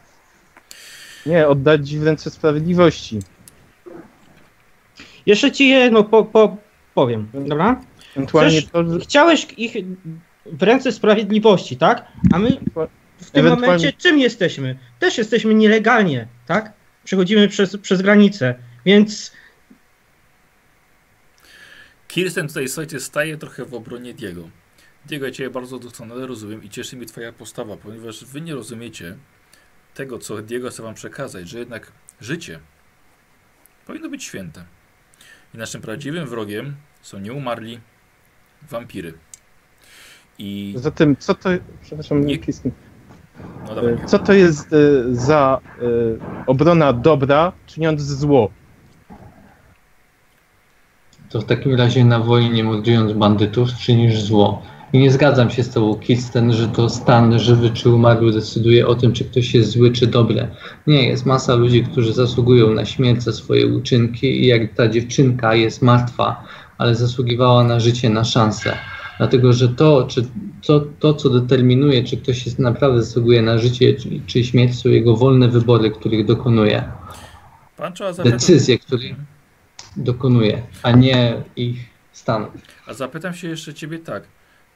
Nie, oddać w ręce sprawiedliwości. Jeszcze ci jedno po, po, powiem, dobra? Ewentualnie Chcesz- to, że Chciałeś ich w ręce sprawiedliwości, tak? A my w tym Ewentualnie- momencie czym jesteśmy? Też jesteśmy nielegalnie, tak? Przechodzimy przez, przez granicę, więc Kirsten tutaj, słuchajcie, staje trochę w obronie Diego. Diego, ja Cię bardzo doskonale rozumiem i cieszy mnie Twoja postawa, ponieważ Wy nie rozumiecie tego, co Diego chce Wam przekazać, że jednak życie powinno być święte. I naszym prawdziwym wrogiem są nieumarli wampiry. I... zatem co to, przepraszam, Nie- Kristyn, No dawaj. e, co to jest e, za e, obrona dobra, czyniąc zło? To w takim razie na wojnie mordując bandytów czynisz zło. I nie zgadzam się z tobą, Kirsten, że to stan żywy czy umarły decyduje o tym, czy ktoś jest zły czy dobry. Nie, jest masa ludzi, którzy zasługują na śmierć za swoje uczynki i jak ta dziewczynka jest martwa, ale zasługiwała na życie, na szansę. Dlatego, że to, czy, to, to co determinuje, czy ktoś jest naprawdę zasługuje na życie czy, czy śmierć, są jego wolne wybory, których dokonuje. Decyzje, których dokonuje, a nie ich stanów. A zapytam się jeszcze Ciebie tak.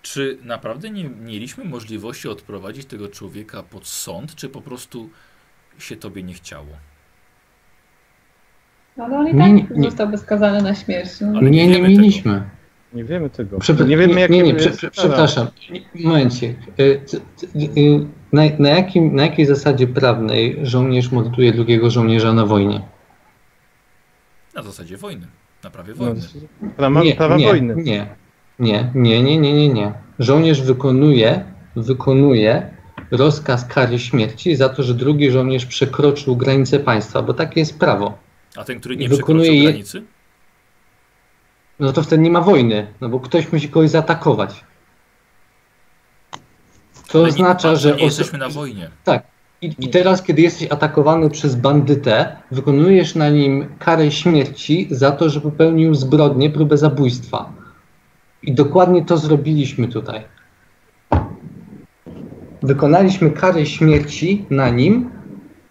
Czy naprawdę nie mieliśmy możliwości odprowadzić tego człowieka pod sąd, czy po prostu się Tobie nie chciało? Ale on i tak nie, nie. zostałby skazany na śmierć. No. Ale nie, nie nie mieliśmy. Nie wiemy tego. Przepra- nie wiemy, jakie nie, nie prze, prze, przepraszam. Momencie. Y, c- y, Na, na, jakim, na jakiej zasadzie prawnej żołnierz morduje drugiego żołnierza na wojnie? Na zasadzie wojny. Na prawie No, wojny. prawa, nie, prawa nie, wojny. Nie, nie, nie, nie, nie, nie, nie. Żołnierz wykonuje, wykonuje rozkaz kary śmierci za to, że drugi żołnierz przekroczył granicę państwa, bo takie jest prawo. A ten, który nie Wykonuje przekroczył je- granicy? No to wtedy nie ma wojny, no bo ktoś musi kogoś zaatakować. To Ale nie- oznacza, że nie jesteśmy na wojnie. Tak. I, I teraz, kiedy jesteś atakowany przez bandytę, wykonujesz na nim karę śmierci za to, że popełnił zbrodnię, próbę zabójstwa. I dokładnie to zrobiliśmy tutaj. Wykonaliśmy karę śmierci na nim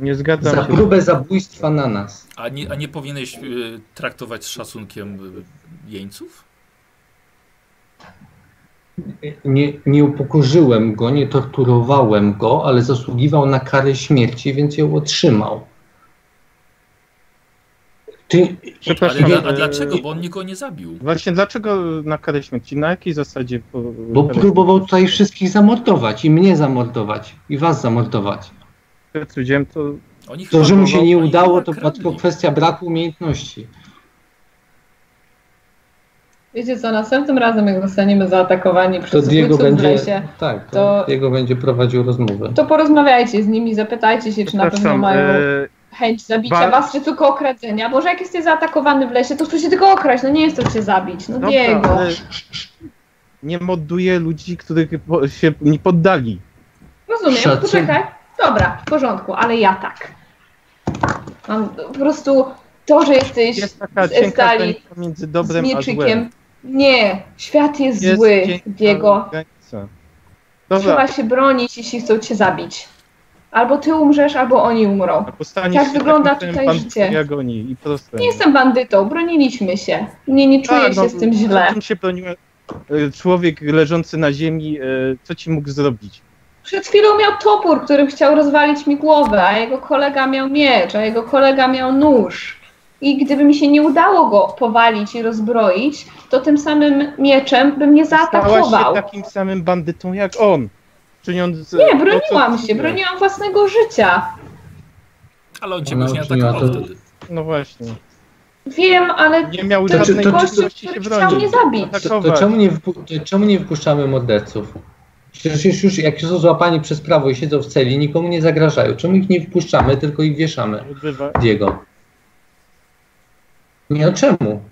Nie zgadzam za się. próbę zabójstwa na nas. A nie, a nie powinieneś y, traktować z szacunkiem y, jeńców? Nie, nie upokorzyłem go, nie torturowałem go, ale zasługiwał na karę śmierci, więc ją otrzymał. Ty, Przepraszam, Ale a dlaczego? Bo on nikogo nie zabił. Właśnie dlaczego na karę śmierci? Na jakiej zasadzie? Po, Bo próbował tutaj wszystkich zamordować i mnie zamordować i was zamordować. Jak widziałem, to Oni To, że mu się nie udało, to była tylko kwestia braku umiejętności. Wiecie co, następnym razem jak zostaniemy zaatakowani To przez Diego ubójców w będzie, lesie, tak, to, to- Diego będzie prowadził rozmowę. to porozmawiajcie z nimi, zapytajcie się, czy na pewno mają e, chęć zabicia ba- was, czy tylko okradzenia. Może jak jesteś zaatakowany w lesie, to chcesz się tylko okraść, no nie jest to cię zabić. No dobra, Diego. ale nie morduję ludzi, których po- się nie poddali. Rozumiem, Szacun- poczekaj. Dobra, w porządku, ale ja tak. Mam po prostu to, że jesteś Jest taka z granica między z dobrem a mieczykiem. złem. Nie, świat jest, Jest zły, Diego. granica. Dobra, Trzeba się bronić, jeśli chcą cię zabić. Albo ty umrzesz, albo oni umrą. a tak wygląda tutaj życie. Nie jestem bandytą, broniliśmy się. Nie, nie czuję Tak, się no, z tym źle. Czym się broniłem? E, Człowiek leżący na ziemi, e, co ci mógł zrobić? Przed chwilą miał topór, którym chciał rozwalić mi głowę, a jego kolega miał miecz, a jego kolega miał nóż. I gdyby mi się nie udało go powalić i rozbroić, to tym samym mieczem by mnie Stałaś zaatakował. się takim samym bandytą jak on. Czyniąc Nie, broniłam się, broniłam własnego życia. Ale on cię Ona już nie uczyniła atakował to- wtedy. No właśnie. Wiem, ale Nie miał To- żadnej to- to- możliwości się który chciał mnie zabić. To, to, czemu nie to czemu nie wpuszczamy morderców? Przecież już, już jak są złapani przez prawo i siedzą w celi, nikomu nie zagrażają. Czemu ich nie wpuszczamy, tylko ich wieszamy? Odbywa. Diego. Nie, no czemu?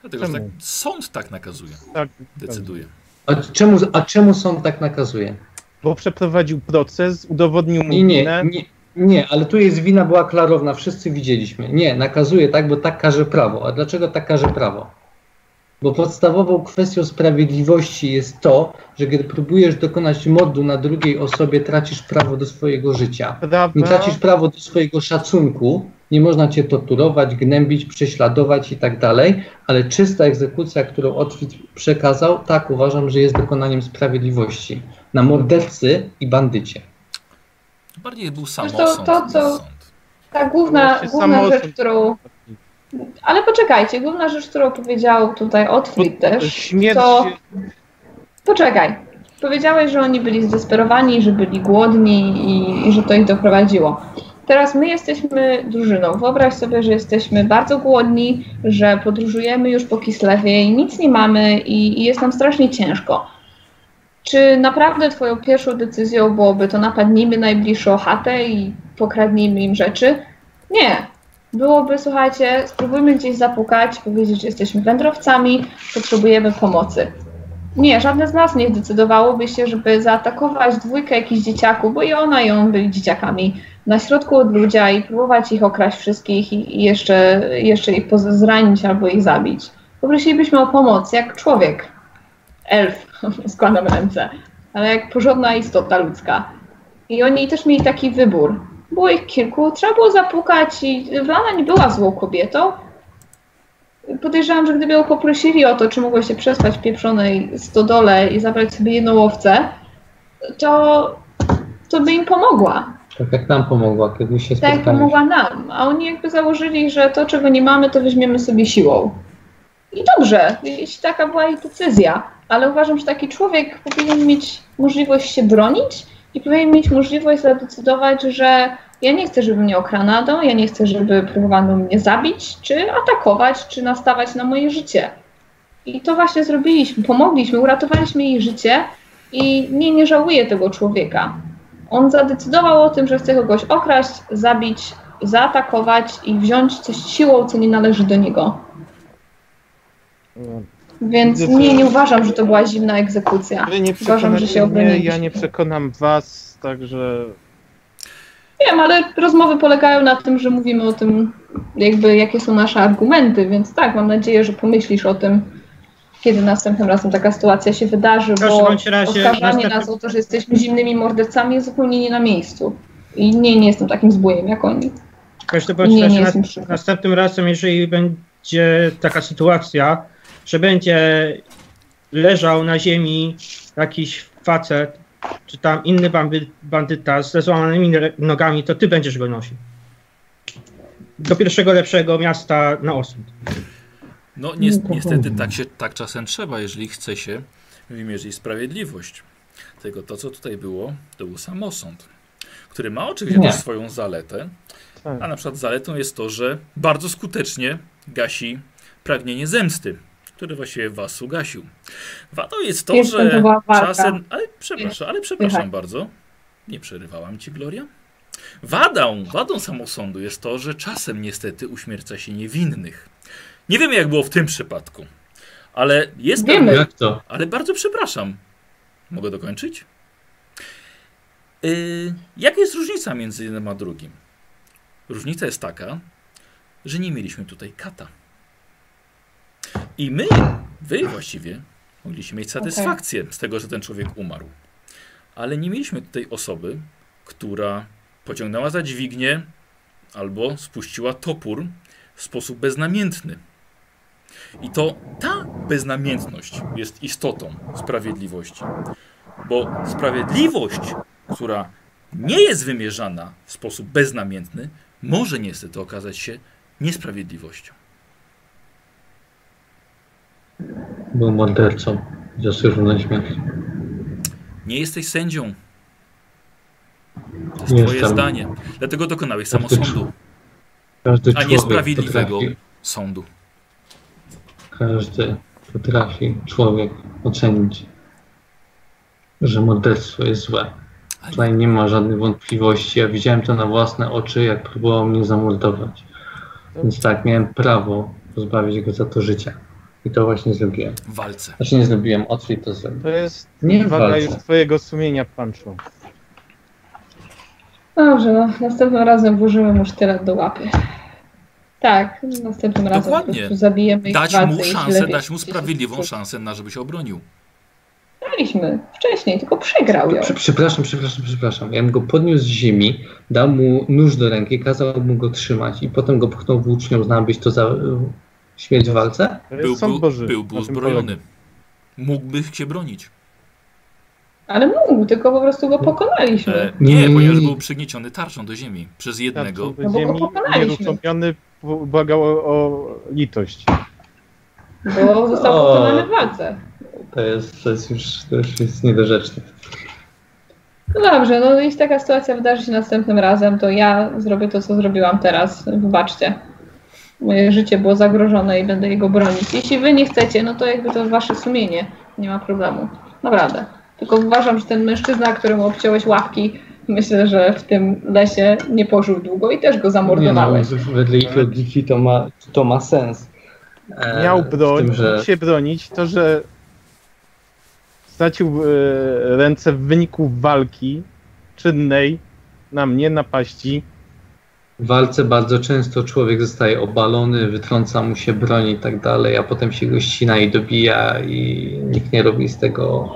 Dlatego, że tak, Czemu? sąd tak nakazuje, Tak, decyduje. A czemu, a czemu sąd tak nakazuje? Bo przeprowadził proces, udowodnił mu Nie, nie, winę. nie, nie, ale tu jest wina była klarowna, wszyscy widzieliśmy. Nie, nakazuje tak, bo tak każe prawo. A dlaczego tak każe prawo? Bo podstawową kwestią sprawiedliwości jest to, że kiedy próbujesz dokonać mordu na drugiej osobie, tracisz prawo do swojego życia. Nie tracisz prawo do swojego szacunku, nie można cię torturować, gnębić, prześladować i tak dalej, ale czysta egzekucja, którą Otwit przekazał, tak uważam, że jest dokonaniem sprawiedliwości na mordercy i bandycie. Bardziej był Zresztą samosąd to, co- sąd. ta główna, główna samosąd. rzecz, którą... Ale poczekajcie, główna rzecz, którą powiedział tutaj Otwit też, Śmierć to... Poczekaj. Powiedziałeś, że oni byli zdesperowani, że byli głodni i, i że to ich doprowadziło. Teraz my jesteśmy drużyną. Wyobraź sobie, że jesteśmy bardzo głodni, że podróżujemy już po Kislewie i nic nie mamy i, i jest nam strasznie ciężko. Czy naprawdę twoją pierwszą decyzją byłoby to napadnijmy najbliższą chatę i pokradnijmy im rzeczy? Nie. Byłoby, słuchajcie, spróbujmy gdzieś zapukać, powiedzieć, że jesteśmy wędrowcami, potrzebujemy pomocy. Nie, żadne z nas nie zdecydowałoby się, żeby zaatakować dwójkę jakichś dzieciaków, bo i ona i on byli dzieciakami, na środku odludzia i próbować ich okraść wszystkich i, jeszcze, jeszcze ich zranić albo ich zabić. Poprosilibyśmy o pomoc, jak człowiek. Elf, *laughs* składam ręce, ale jak porządna istota ludzka. I oni też mieli taki wybór. Było ich kilku, trzeba było zapukać i Lana nie była złą kobietą, podejrzewam, że gdyby ją poprosili o to, czy mogło się przespać w pieprzonej stodole i zabrać sobie jedną owcę, to, to by im pomogła. Tak jak nam pomogła, kiedy się Tak jak spotkaliśmy. pomogła nam. A oni jakby założyli, że to, czego nie mamy, to weźmiemy sobie siłą. I dobrze, jeśli taka była ich decyzja, ale uważam, że taki człowiek powinien mieć możliwość się bronić i powinien mieć możliwość zadecydować, że ja nie chcę, żeby mnie okranano, ja nie chcę, żeby próbowano mnie zabić, czy atakować, czy nastawać na moje życie. I to właśnie zrobiliśmy, pomogliśmy, uratowaliśmy jej życie i nie, nie żałuję tego człowieka. On zadecydował o tym, że chce kogoś okraść, zabić, zaatakować i wziąć coś siłą, co nie należy do niego. Więc nie, nie uważam, że to była zimna egzekucja. Uważam, że się obroniliśmy. ja nie przekonam was, także Wiem, ale rozmowy polegają na tym, że mówimy o tym, jakby jakie są nasze argumenty, więc tak, mam nadzieję, że pomyślisz o tym, kiedy następnym razem taka sytuacja się wydarzy, bo oskarżanie nas o to, że jesteśmy zimnymi mordercami jest zupełnie nie na miejscu. I nie, nie jestem takim zbójem jak oni. Bądź Nie, nie przykro. następnym razem, jeżeli będzie taka sytuacja, że będzie leżał na ziemi jakiś facet, czy tam inny bandy, bandyta ze złamanymi nogami, to ty będziesz go nosił. Do pierwszego lepszego miasta na osąd. No ni niestety tak, się, tak czasem trzeba, jeżeli chce się wymierzyć sprawiedliwość. Tego to, co tutaj było, to był samosąd, który ma oczywiście Nie. też swoją zaletę, tak. a na przykład zaletą jest to, że bardzo skutecznie gasi pragnienie zemsty, które właściwie was ugasił. Wadą jest to, Wiesz, to że walka. czasem... Ale przepraszam, ale przepraszam bardzo. Nie przerywałam ci, Gloria? Wadą, wadą samosądu jest to, że czasem niestety uśmierca się niewinnych. Nie wiemy, jak było w tym przypadku, ale jest Wiemy. Jak to? ale bardzo przepraszam. Mogę dokończyć? Yy, jaka jest różnica między jednym a drugim? Różnica jest taka, że nie mieliśmy tutaj kata. I my, wy właściwie, mogliśmy mieć satysfakcję z tego, że ten człowiek umarł. Ale nie mieliśmy tutaj osoby, która pociągnęła za dźwignię albo spuściła topór w sposób beznamiętny. I to ta beznamiętność jest istotą sprawiedliwości. Bo sprawiedliwość która nie jest wymierzana w sposób beznamiętny, może niestety okazać się niesprawiedliwością. Był mordercą. Zasłużył na śmierć. Nie jesteś sędzią. To jest Nie twoje jestem. zdanie. Dlatego dokonałeś Każdy samosądu, Każdy a człowiek niesprawiedliwego potrafi, sądu. każdy potrafi człowiek ocenić, że morderstwo jest złe. Tutaj nie ma żadnych wątpliwości. Ja widziałem to na własne oczy, jak próbował mnie zamordować. Więc tak, miałem prawo pozbawić go za to życia. I to właśnie zrobiłem. W walce. Znaczy nie zrobiłem, Otwój to zrobił. To jest Nie waga już twojego sumienia, Pancho. Dobrze, no, następnym razem włożymy mu sztylet do łapy. Tak, następnym razem po Dokładnie. prostu zabijemy ich Dać mu szansę, dać mu sprawiedliwą szansę na, żeby się obronił. Daliśmy wcześniej, tylko przegrał ją. Prze- Przepraszam, przepraszam, przepraszam. Ja bym go podniósł z ziemi, dał mu nóż do ręki, kazał mu go trzymać i potem go pchnął włócznią. Uznałbyś to za śmierć w walce? Był, był, Boży. uzbrojony. Mógłby się bronić. Ale mógł, tylko po prostu go pokonaliśmy. E, Nie, nie, nie, ponieważ nie. był przygnieciony tarczą do ziemi przez jednego. Tarczą No do bo go ziemi, pokonaliśmy. nieruchomiony, błagał o, o litość. Bo został O. pokonany w walce. To jest, to jest już, to już jest niedorzeczne. No dobrze, no jeśli taka sytuacja wydarzy się następnym razem, to ja zrobię to, co zrobiłam teraz. Wybaczcie. Moje życie było zagrożone i będę jego bronić. Jeśli wy nie chcecie, no to jakby to wasze sumienie. Nie ma problemu. Naprawdę. Tylko uważam, że ten mężczyzna, któremu obciąłeś łapki, myślę, że w tym lesie nie pożył długo i też go Nie, zamordowałeś. no, wedle ich logiki to ma, to ma sens. E, Miał broń, tym, że się bronić. To, że stracił e, ręce w wyniku walki czynnej na mnie, napaści. W walce bardzo często człowiek zostaje obalony, wytrąca mu się broń i tak dalej, a potem się go ścina i dobija i nikt nie robi z tego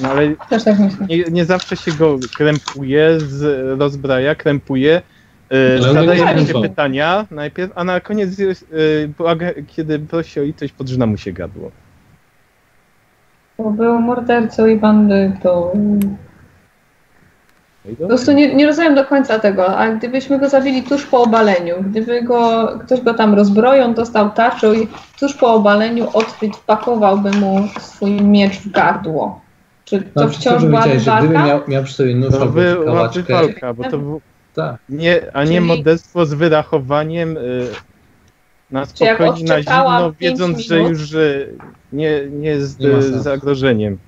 No ale Też tak myślę. nie, nie zawsze się go krępuje, z, rozbraja, krępuje. One zadaje się pytania najpierw, a na koniec, błaga, kiedy prosi o litość, podrzyna mu się gadło. Bo był mordercą i bandytą. No Po prostu nie, nie rozumiem do końca tego, a gdybyśmy go zabili tuż po obaleniu, gdyby go, ktoś go tam rozbroją, dostał tarczą i tuż po obaleniu Otwit wpakowałby mu swój miecz w gardło. Czy to No, wciąż powiedziałeś, że gdyby walka? miał, miał przy sobie nóż To albo kałaczkę, walka, bo to był tak. nie, a nie Czyli- morderstwo z wyrachowaniem y, na spokojnie, na zimno, wiedząc, że już y, nie, nie jest Nie y, zagrożeniem.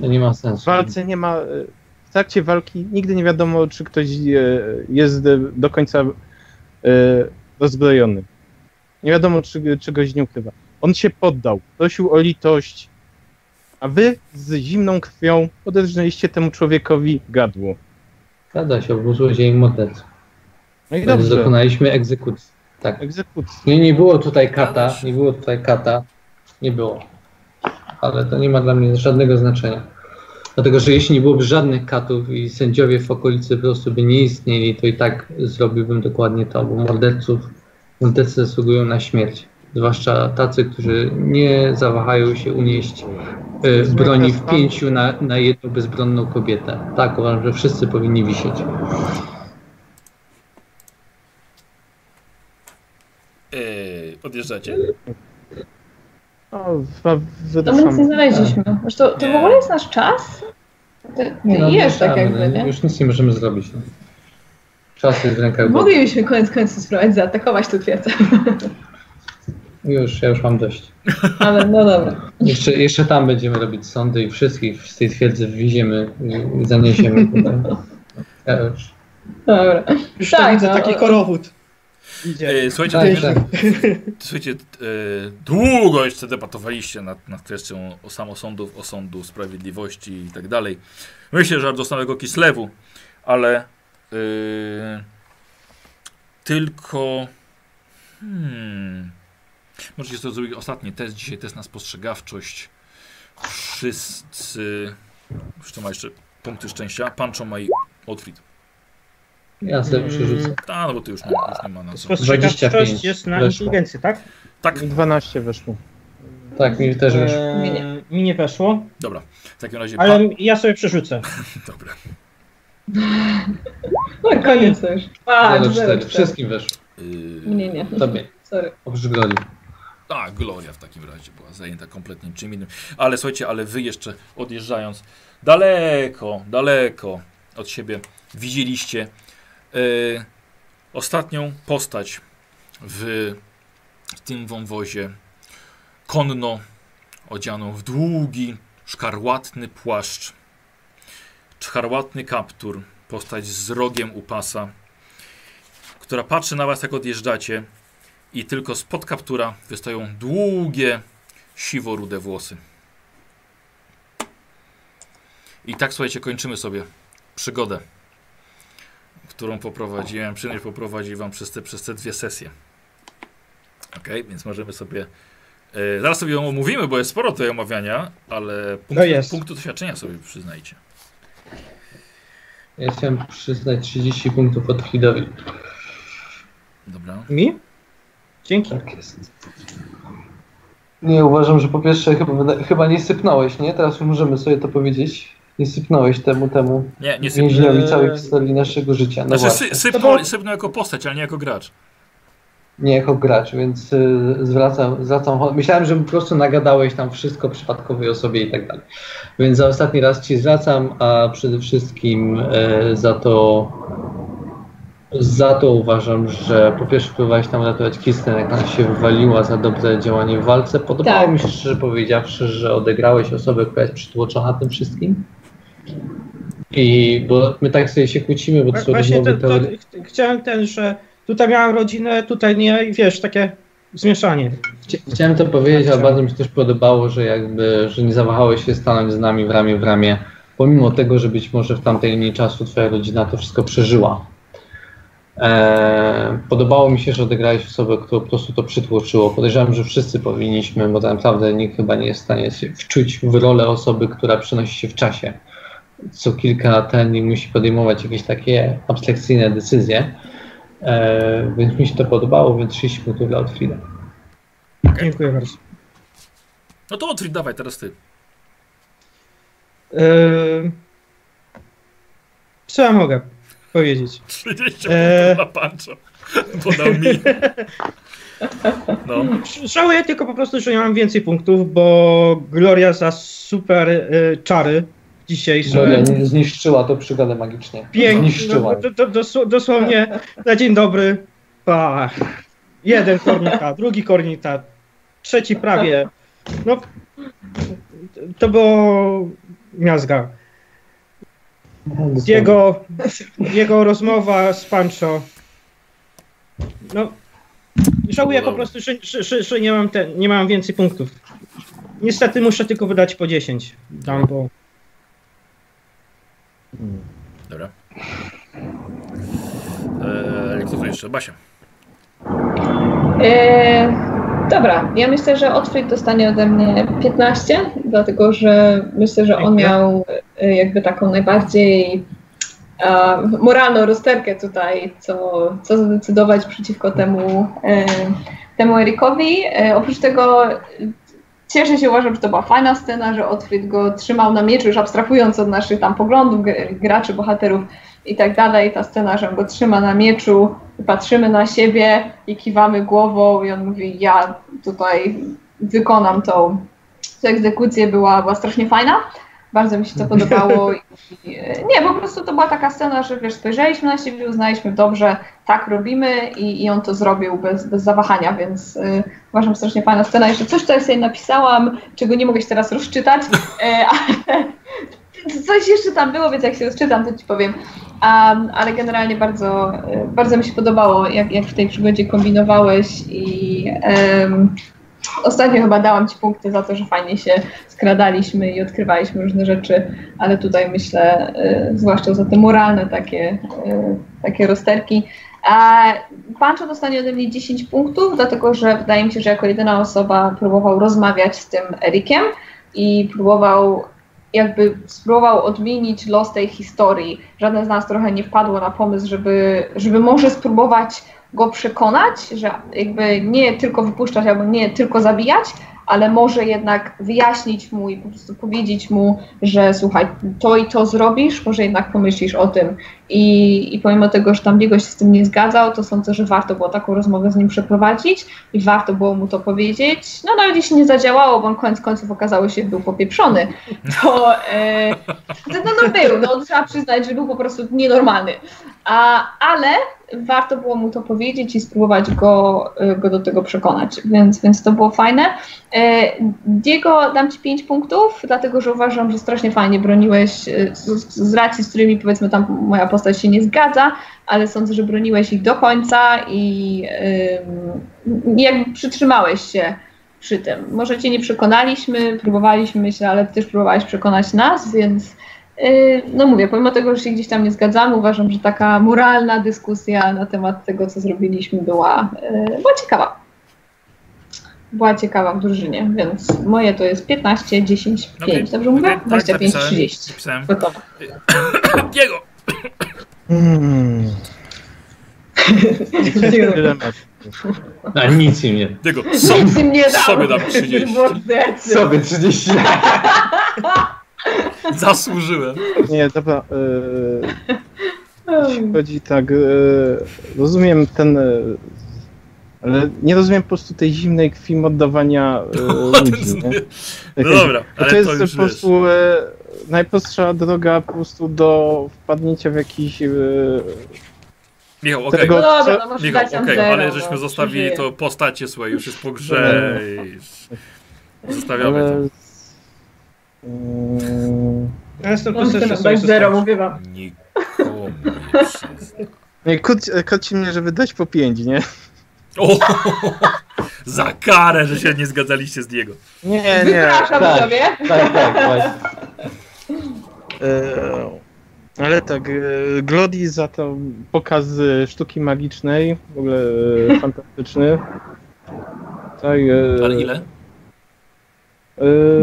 To nie ma w sensu. walce nie ma, y, w trakcie walki nigdy nie wiadomo, czy ktoś y, jest do końca y, rozbrojony. Nie wiadomo, czy, czy goś nie ukrywa. On się poddał, prosił o litość, a wy z zimną krwią podrżnęliście temu człowiekowi gadło. Zgadza się, był złodziejem mordercą. No i dobrze, dokonaliśmy egzekucji. Tak. egzekucja. Nie, nie było tutaj kata, nie było tutaj kata. Nie było. Ale to nie ma dla mnie żadnego znaczenia. Dlatego, że jeśli nie byłoby żadnych katów i sędziowie w okolicy po prostu by nie istnieli, to i tak zrobiłbym dokładnie to, bo morderców, mordercy zasługują na śmierć. Zwłaszcza tacy, którzy nie zawahają się unieść e, broni w pięciu na, na jedną bezbronną kobietę. Tak, uważam, że wszyscy powinni wisieć. Yy, odjeżdżacie? No, chyba To my nic nie znaleźliśmy. Zresztą to w ogóle jest nasz czas? Ty, ty no, jesz tak wracamy, jakby, no, nie? Już nic nie możemy zrobić. No. Czas jest w rękach. Moglibyśmy koniec końców spróbować zaatakować tu twierdzę. *laughs* Już, ja już mam dość. Ale no dobra. Jeszcze, jeszcze tam będziemy robić sądy i wszystkich z tej twierdzy wywieziemy i zaniesiemy tutaj. *laughs* Ja już. Dobra. Już Tak, tak, widzę no, taki korowód. Idzie. Yy, słuchajcie, Tak, tak. *laughs* Słuchajcie, e, długo jeszcze debatowaliście nad, nad kwestią o samosądów, o sądu sprawiedliwości i tak dalej. Myślę, że aż do samego Kislewu, ale e, tylko hmm, możecie to zrobić ostatni test dzisiaj, test na spostrzegawczość. Wszyscy, jeszcze ma jeszcze punkty szczęścia, Pancho ma i Otwit. Ja sobie przerzucę. A, no bo ty już nie, już nie ma na co. Spostrzegawczość 25 jest na weszło. inteligencję, tak? Tak, 12 weszło. Tak, mi też wyszło. Eee, mi nie weszło, Dobra, w takim razie. ale ja sobie przerzucę. Pa... *laughs* Dobra. No koniec już. A, 0,4. Wszystkim weszło. Yy... Nie, nie. Tobie. Sorry. Oprócz Gloli. A, Gloria w takim razie była zajęta kompletnie czym innym. Ale słuchajcie, ale wy jeszcze odjeżdżając daleko, daleko od siebie widzieliście e, ostatnią postać w tym wąwozie konno odzianą w długi, szkarłatny płaszcz, szkarłatny kaptur, postać z rogiem u pasa, która patrzy na was jak odjeżdżacie i tylko spod kaptura wystają długie, siwo-rude włosy. I tak, słuchajcie, kończymy sobie przygodę, którą poprowadziłem, przyjemność poprowadzić wam przez te, przez te dwie sesje. Ok, więc możemy sobie... E, zaraz sobie ją omówimy, bo jest sporo tutaj omawiania, ale punkt, No jest. punktu doświadczenia sobie przyznajcie. Ja chciałem przyznać 30 punktów od Hidowi. Dobra. Mi? Dzięki. Tak jest. Nie, uważam, że po pierwsze chyba, chyba nie sypnąłeś, nie? Teraz możemy sobie to powiedzieć. Nie sypnąłeś temu, temu Nie, nie więźniowi całej historii naszego życia. No Znaczy, sy, sypnął, sypnął jako postać, ale nie jako gracz. Nie jako gracz, więc y, zwracam, zwracam. Myślałem, że po prostu nagadałeś tam wszystko przypadkowej osobie i tak dalej. Więc za ostatni raz Ci zwracam, a przede wszystkim e, za to za to uważam, że po pierwsze próbowałeś tam ratować Kirsten, jak ona się wywaliła za dobre działanie w walce. Podobało Tak. mi się, szczerze powiedziawszy, że odegrałeś osobę, która jest przytłoczona tym wszystkim. I bo my tak sobie się kłócimy, bo to są Właśnie rozmowy to, to, chciałem ten, że tutaj miałem rodzinę, tutaj nie i wiesz, takie zmieszanie. Chcia- Chciałem to powiedzieć, ale bardzo mi się też podobało, że jakby, że nie zawahałeś się stanąć z nami w ramię w ramię, pomimo tego, że być może w tamtej linii czasu twoja rodzina to wszystko przeżyła. Eee, podobało mi się, że odegrałeś osobę, która po prostu to przytłoczyło. Podejrzewam, że wszyscy powinniśmy, bo tak naprawdę nikt chyba nie jest w stanie się wczuć w rolę osoby, która przenosi się w czasie. Co kilka lat i musi podejmować jakieś takie abstrakcyjne decyzje. Eee, więc mi się to podobało, więc 30 punktów dla Otfrida. Dziękuję bardzo. No to Otwit, dawaj, teraz ty. Eee, co ja mogę powiedzieć? 30 Eee. punktów na. Podał mi. No. Żałuję tylko po prostu, że nie mam więcej punktów, bo Gloria za super e, czary dzisiejsze. Gloria nie zniszczyła to przygodę magicznie. Pięknie. Zniszczyła. No, do, do, dosł- dosłownie na dzień dobry. Pa. Jeden kornita, drugi kornita, trzeci prawie. No, to było miazga. Jego, jego rozmowa z Pancho. No, żałuję po prostu, że, że, że, nie, mam te, nie mam więcej punktów. Niestety muszę tylko wydać po 10. Tam, bo Dobra. Eee, kto tu jeszcze? Basia. E, dobra, ja myślę, że Otfrid dostanie ode mnie 15, dlatego że myślę, że on miał e, jakby taką najbardziej e, moralną rozterkę tutaj, co, co zadecydować przeciwko temu, e, temu Erikowi. E, oprócz tego cieszę się, uważam, że to była fajna scena, że Otfrid go trzymał na mieczu, już abstrahując od naszych tam poglądów, gr- graczy, bohaterów i tak dalej. Ta scena, że on go trzyma na mieczu, patrzymy na siebie i kiwamy głową i on mówi, ja tutaj wykonam tą, tą egzekucję, była, była strasznie fajna. Bardzo mi się to podobało. I, nie, po prostu to była taka scena, że wiesz, spojrzeliśmy na siebie, uznaliśmy dobrze, tak robimy i, i on to zrobił bez, bez zawahania, więc y, uważam strasznie fajna scena. Jeszcze coś tutaj sobie napisałam, czego nie mogę się teraz rozczytać, y, *laughs* ale coś jeszcze tam było, więc jak się rozczytam, to ci powiem. Um, ale generalnie bardzo, y, bardzo mi się podobało, jak, jak w tej przygodzie kombinowałeś i ostatnio chyba dałam Ci punkty za to, że fajnie się skradaliśmy i odkrywaliśmy różne rzeczy, ale tutaj myślę, y, zwłaszcza za te moralne takie, y, takie rozterki. A Pancho dostanie ode mnie 10 punktów, dlatego że wydaje mi się, że jako jedyna osoba próbował rozmawiać z tym Erikiem i próbował jakby spróbował odmienić los tej historii. Żaden z nas trochę nie wpadło na pomysł, żeby, żeby może spróbować go przekonać, że jakby nie tylko wypuszczać albo nie tylko zabijać, ale może jednak wyjaśnić mu i po prostu powiedzieć mu, że słuchaj, to i to zrobisz, może jednak pomyślisz o tym. I, i pomimo tego, że tam Diego się z tym nie zgadzał, to sądzę, że warto było taką rozmowę z nim przeprowadzić i warto było mu to powiedzieć. No nawet jeśli nie zadziałało, bo on koniec końców okazało się, że był popieprzony, to e, no, no był, no trzeba przyznać, że był po prostu nienormalny. A, ale warto było mu to powiedzieć i spróbować go, e, go do tego przekonać, więc, więc to było fajne. E, Diego, dam Ci 5 punktów, dlatego że uważam, że strasznie fajnie broniłeś e, z, z racji, z którymi powiedzmy tam moja postać się nie zgadza, ale sądzę, że broniłeś ich do końca i ym, jakby przytrzymałeś się przy tym. Może Cię nie przekonaliśmy, próbowaliśmy się, ale Ty też próbowałeś przekonać nas, więc yy, no mówię, pomimo tego, że się gdzieś tam nie zgadzamy, uważam, że taka moralna dyskusja na temat tego, co zrobiliśmy była, yy, była ciekawa. Była ciekawa w drużynie, więc moje to jest 15, 10, 5. Okej. Dobrze mówię? Tak, 25, zapisałem. 30. Zapisałem. Gotowe. *coughs* Diego! Hmm. *laughs* Dylemat. A nic im nie. Diego, Nic sobie, im nie dał. sobie dam 30. Mordercy. Sobie 30 lat. Zasłużyłem. Nie, dobra. E, jeśli chodzi tak, e, rozumiem ten, e, ale nie rozumiem po prostu tej zimnej krwi mordowania e, *laughs* ludzi, nie? No dobra, ale to jest to już po prostu e, najprostsza droga po prostu do wpadnięcia w jakiś... E, Michał, okej. Tego- No dobra, Co? no masz Michał, dać okej, zero, ale żeśmy no, zostawili przeżyję. to postacie swoje, już jest po grze i zostawiamy ale, to. Ja jestem No, chcę dać zero, mówię wam. Nikomu nie przyzna. nie, króć, króci mnie, żeby dać po pięć, nie? O, *laughs* za karę, że się nie zgadzaliście z Diego. Nie, nie. Wypraszam tak. sobie. Tak, tak, właśnie. E, ale tak, e, Glody za to pokaz sztuki magicznej, w ogóle e, *laughs* fantastyczny. Tak, Ale ile?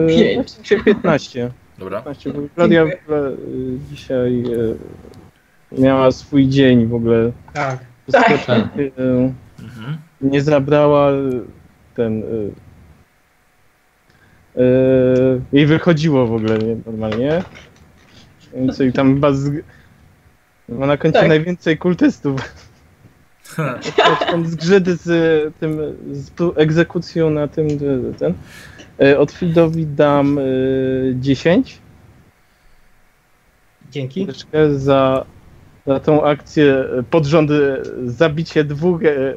Pięć. się 15. Dobra. 15 bo Gloria w ogóle, dzisiaj miała swój dzień w ogóle. Tak. Tak. Mhm. nie zabrała ten. Jej wychodziło w ogóle nie, normalnie. Więc i tam chyba z, ma na koncie Tak. najwięcej kultystów. *laughs* Ten zgrzyt z e, tym z egzekucją na tym e, ten. E, Otfieldowi dam e, 10 Dzięki. troszkę za, za tą akcję e, podrząd e, zabicie dwóch, e,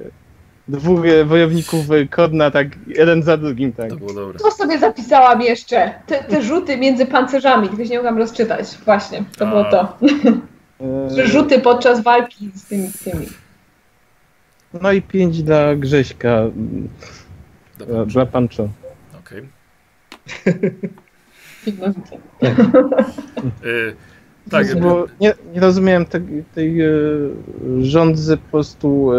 dwóch wojowników Kodna, tak jeden za drugim, tak. To było dobre. To sobie zapisałam jeszcze. Te, te rzuty między pancerzami, się nie mogłam rozczytać. Właśnie, to A. było to. *laughs* Że rzuty podczas walki z tymi, z tymi. No i 5 dla Grześka, Dobra. dla, Pancho. Okej. Jednocześnie. Y, Tak, Bo nie, nie rozumiem tej, tej rządzy po prostu e,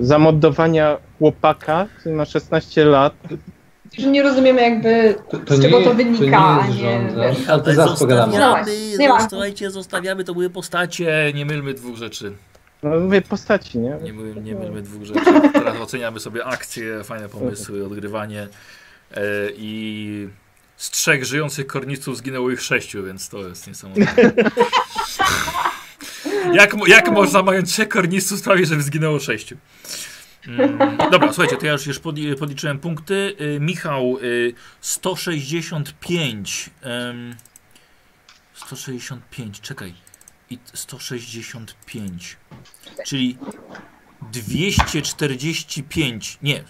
zamordowania chłopaka, który ma 16 lat. Że nie rozumiemy jakby To, to z czego nie, to wynika, to nie jest nie wiesz. Ale to zaraz pogadamy. Zostawiamy, Nie ma. zostawiajcie, zostawiamy, to były postacie, nie mylmy dwóch rzeczy. No mówię postaci, nie? Nie, my, nie mylmy dwóch rzeczy. Teraz oceniamy sobie akcje, fajne pomysły, odgrywanie e, i z trzech żyjących korniców zginęło ich sześciu, więc to jest niesamowite. *laughs* jak, jak można mając trzech korniców sprawić, żeby zginęło sześciu? Mm, dobra, słuchajcie, to ja już, już podli- podliczyłem punkty. Y, Michał, y, 165. ym, 165, czekaj. I t- 165. Czyli 245. Nie.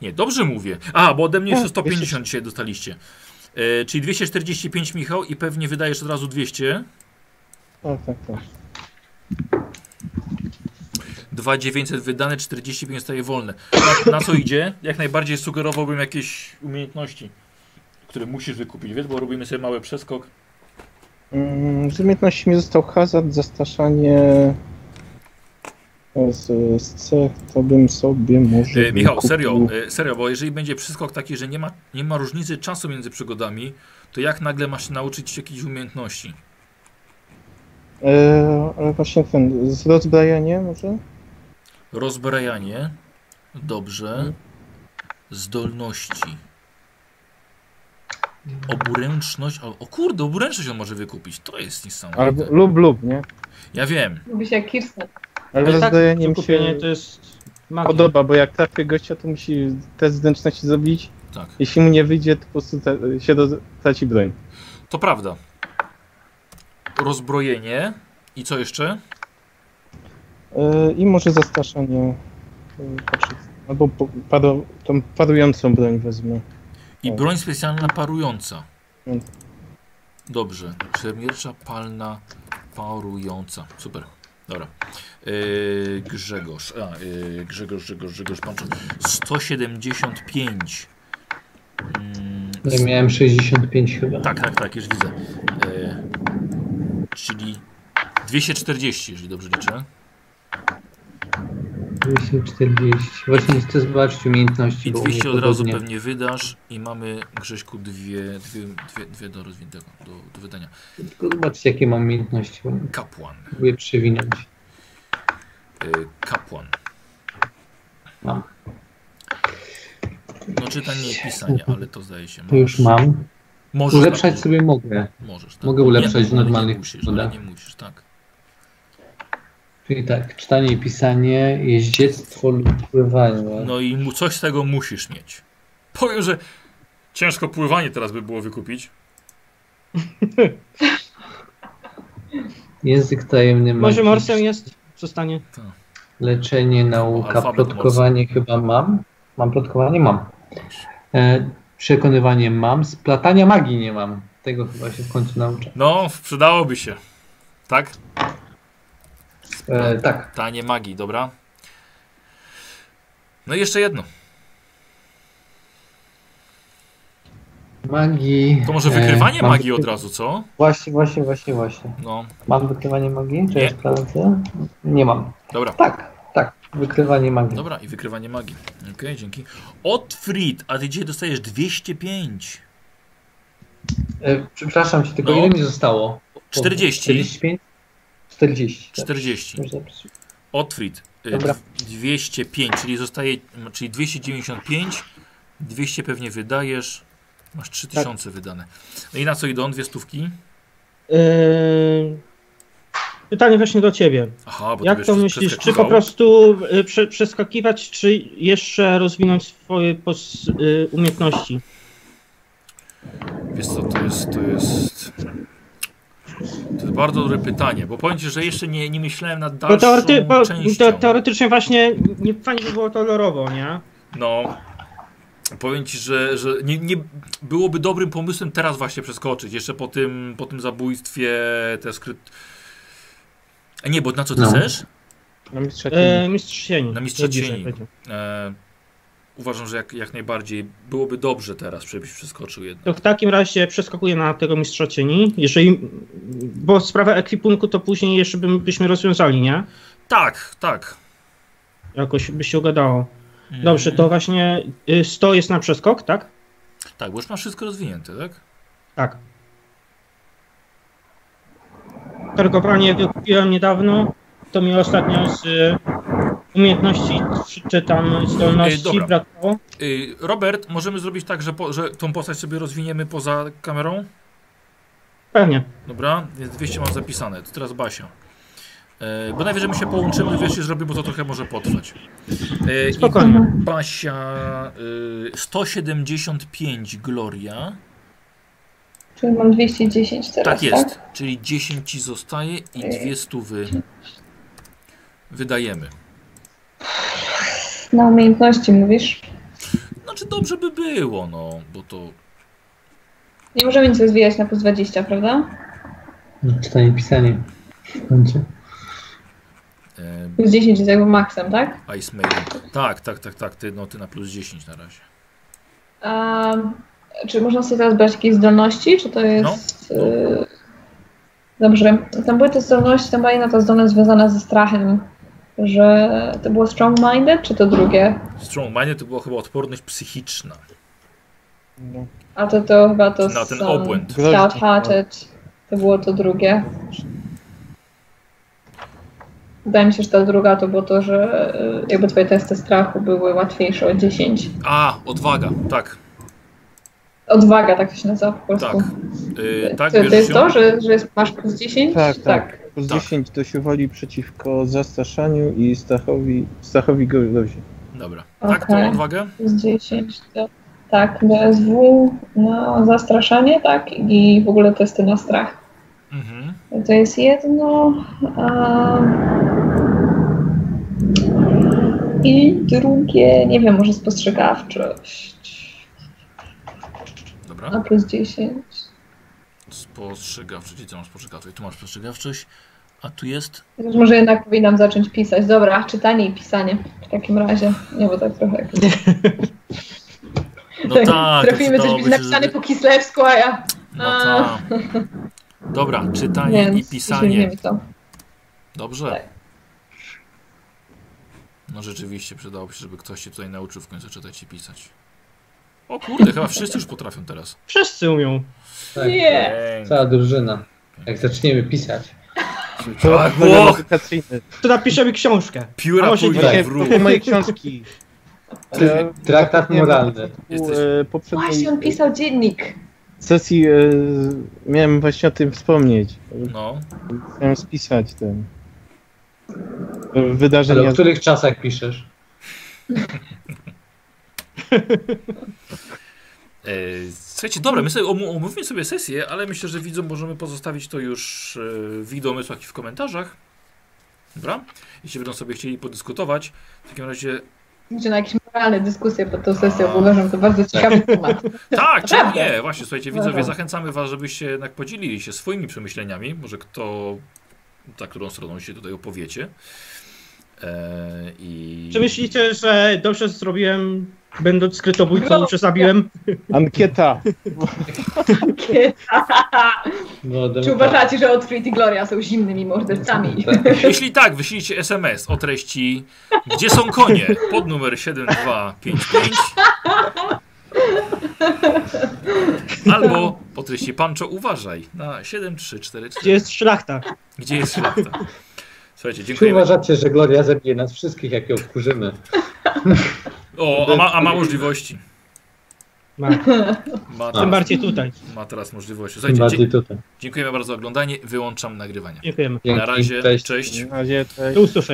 Nie, dobrze mówię. A, bo ode mnie jeszcze 150 dzisiaj dostaliście. E, czyli 245 Michał i pewnie wydajesz od razu 200. O, tak, tak. 2900 wydane, 45 staje wolne. Na, na co idzie? Jak najbardziej sugerowałbym jakieś umiejętności, które musisz wykupić, wiesz, bo robimy sobie mały przeskok. Mm, Z umiejętności mi został hazard, zastraszanie. Z, z cech to bym sobie może. E, Michał, wykupił. serio, e, serio, bo jeżeli będzie przeskok taki, że nie ma, nie ma różnicy czasu między przygodami, to jak nagle masz się nauczyć jakichś umiejętności? E, ale właśnie ten. Z rozbrajanie może? Rozbrajanie. Dobrze. Zdolności. Oburęczność. O, o kurde, oburęczność on może wykupić. To jest niesamowite. Albo lub lub, nie? Ja wiem. Lubi się jak Kirsten. Ale Ale tak, kupienie się to jest magia. podoba, bo jak trafię gościa, to musi test zręczności zrobić. Tak. Jeśli mu nie wyjdzie, to po prostu ta- się do, traci broń. To prawda. Rozbrojenie. I co jeszcze? Yy, I może zastraszanie. Yy. Albo po- paro, tą parującą broń wezmę. I broń specjalna parująca. Mm. Dobrze. Szermiercza palna parująca. Super. Dobra. Yy, Grzegorz. A, yy, Grzegorz, Grzegorz, Grzegorz Panczu. 175. Mm, Ja miałem 65 chyba. tak, tak, tak, już widzę. Yy, czyli 240, jeżeli dobrze liczę. 240. Właśnie chcę zobaczyć umiejętności. I bo u mnie 200 od razu pewnie wydasz. I mamy, Grześku, dwie, dwie, dwie, dwie do rozwiniętego, do, do wydania. Tylko zobaczcie jakie mam umiejętności. Kapłan. Próbuję przewinąć. Y, kapłan. Mam. No czytanie i pisanie, ale to zdaje się. To już mam. Możesz Ulepszać tak, sobie mogę. Możesz, tak. mogę ulepszać nie, w normalnych nie musisz, nie musisz, tak. Czyli tak, czytanie i pisanie, jeździectwo lub pływanie. No i mu coś z tego musisz mieć. Powiem, że ciężko pływanie teraz by było wykupić. *laughs* Język tajemny Może magii, morsem jest? Zostanie. Leczenie, nauka, Alfabet plotkowanie chyba mam. Mam plotkowanie? Mam. E, przekonywanie mam. Splatania magii nie mam. Tego chyba się w końcu nauczę. No, przydałoby się. Tak? E, tak. Tanie magii, dobra. No i jeszcze jedno. Magii. To może e, wykrywanie mam magii wykry- od razu, co? Właśnie, właśnie, właśnie, właśnie. No, Mam wykrywanie magii? Czy Nie. sprawdzę? Nie mam. dobra. Tak, tak. Wykrywanie magii. Dobra, i wykrywanie magii. Okej, dzięki. Otfried, a ty dzisiaj dostajesz 205. E, przepraszam cię, tylko No. ile mi zostało? 40. 45? 40. tak. 40. Już zapisuję. Otfried. y, Dobra. 205, czyli zostaje, czyli 295. 200 pewnie wydajesz. Masz 3000 wydane. No i na co idą? Dwie stówki? Yy... Pytanie właśnie do ciebie. Aha, bo Jak to myślisz? Czy po prostu y, prze, przeskakiwać, czy jeszcze rozwinąć swoje pos, y, umiejętności? Wiesz co, to jest, to jest... To jest bardzo dobre pytanie, bo powiem Ci, że jeszcze nie, nie myślałem nad Bo, dalszą teorety, bo częścią. te, teoretycznie właśnie nie fajnie by było kolorowo, nie? No, powiem Ci, że, że nie, nie byłoby dobrym pomysłem teraz właśnie przeskoczyć, jeszcze po tym, po tym zabójstwie, te skryt... A nie, bo na co Ty No. chcesz? Na mistrza E, cieni. mistrz sieni. Na mistrza cieni. E, uważam, że jak, jak najbardziej byłoby dobrze teraz, żebyś przeskoczył jednak. To w takim razie przeskakuję na tego mistrza cieni. Jeżeli, bo sprawę ekwipunku to później jeszcze byśmy rozwiązali, nie? Tak, tak. Jakoś by się ugadało. Mm. Dobrze, to właśnie y, 100 jest na przeskok, tak? Tak, bo już masz wszystko rozwinięte, tak? Tak. Targowanie wykupiłem niedawno. To mi ostatnio z y, umiejętności czy, tam zdolności dobra. brakowało. Y, Robert, możemy zrobić tak, że, po, że tą postać sobie rozwiniemy poza kamerą? Pewnie. Dobra, więc 200 mam zapisane. To teraz Basia. E, bo najwyżej my się połączymy, wiesz, zrobię, bo to trochę może potrwać. I Spokojnie. Basia y, 175 Gloria. Czyli mam 210 teraz, Tak tak? jest. Czyli 10 ci zostaje i dwie stówy wydajemy. Na umiejętności mówisz? Znaczy dobrze by było, no, bo to Nie możemy nic rozwijać na plus 20, prawda? Czytanie i pisanie. E, Plus 10 jest jakby maksem, tak? Ice Maiden. Tak, tak, tak, tak. Ty, no, ty na plus 10 na razie. A, czy można sobie teraz brać jakieś zdolności, czy to jest... No. y, Dobrze, tam były te zdolności, tam była jedna ta zdolność związana ze strachem, że to było strong-minded, czy to drugie? Strong Minded to była chyba odporność psychiczna. No. A to to chyba to Na ten są obłęd. Stout-hearted, to było to drugie. Wydaje mi się, że ta druga to było to, że y, jakby twoje testy strachu były łatwiejsze o 10. A, odwaga, tak. Odwaga, tak to się nazywa po prostu. Tak. Yy, tak, to, to jest ją? to, że, że jest, masz plus 10? Tak, tak. Plus Tak. 10 do się woli przeciwko zastraszaniu i Stachowi, Stachowi Gordozie. Dobra. Tak, tą Okej. odwagę? Plus 10 to, tak, DSW na zastraszanie, tak, i w ogóle testy na strach. Mhm. To jest jedno. A... I drugie, nie wiem, może spostrzegawczość. Dobra. Na plus 10. Spostrzegawczość. Gdzie ty masz spostrzegawczość? Tu masz spostrzegawczość, a tu jest... Może jednak powinnam zacząć pisać. Dobra, czytanie i pisanie w takim razie. Nie, bo tak trochę. No tak. Trafimy coś być napisane żeby- po kislewsku, a ja. No A. tak. Dobra, czytanie Więc i pisanie. to. Dobrze. Tak. No rzeczywiście przydałoby się, żeby ktoś się tutaj nauczył w końcu czytać i pisać. O kurde, chyba wszyscy już potrafią teraz. Wszyscy umią. Tak, Nie. Cała drużyna. Jak zaczniemy pisać. Tak, Program edukacyjny. To napiszemy książkę. Pióra może pójdą tak. w Właśnie, ruch. to moje książki. Ty- Traktat moralny. Jesteś- E, poprzedniej Właśnie on pisał dziennik. sesji e, miałem właśnie o tym wspomnieć. No, Chciałem spisać ten e, Ale wydarzenia. o których czasach piszesz? E, Słuchajcie, dobra, my sobie omówimy sobie sesję, ale myślę, że widzom możemy pozostawić to już e, w ich domysłach i w komentarzach. Dobra? Jeśli będą sobie chcieli podyskutować, w takim razie Czy na jakieś moralne dyskusje pod tą sesją, bo uważam to bardzo ciekawy *laughs* temat. Tak, czemu nie? Właśnie, słuchajcie, widzowie, zachęcamy Was, żebyście jednak podzielili się swoimi przemyśleniami. Może kto, za którą stroną się tutaj opowiecie. E, i... Czy myślicie, że dobrze zrobiłem, będąc skrytobójcą, że zabiłem? Ankieta. No, Czy uważacie, że Otfrid i Gloria są zimnymi mordercami? Jeśli tak, wyślijcie SMS o treści Gdzie są konie? Pod numer 7255 Albo po treści Pancho uważaj na 7344 Gdzie jest szlachta? Gdzie jest szlachta? Słuchajcie, Czy dziękujemy. uważacie, że Gloria zabije nas wszystkich, jak ją wkurzymy? O, a ma, a ma możliwości. Ma. Ma Tym bardziej tutaj. ma teraz możliwości. Tym bardziej dzie tutaj. dziękujemy bardzo za oglądanie. Wyłączam nagrywanie. Dziękujemy. Na razie, cześć. cześć. Na razie, cześć. Do usłyszenia.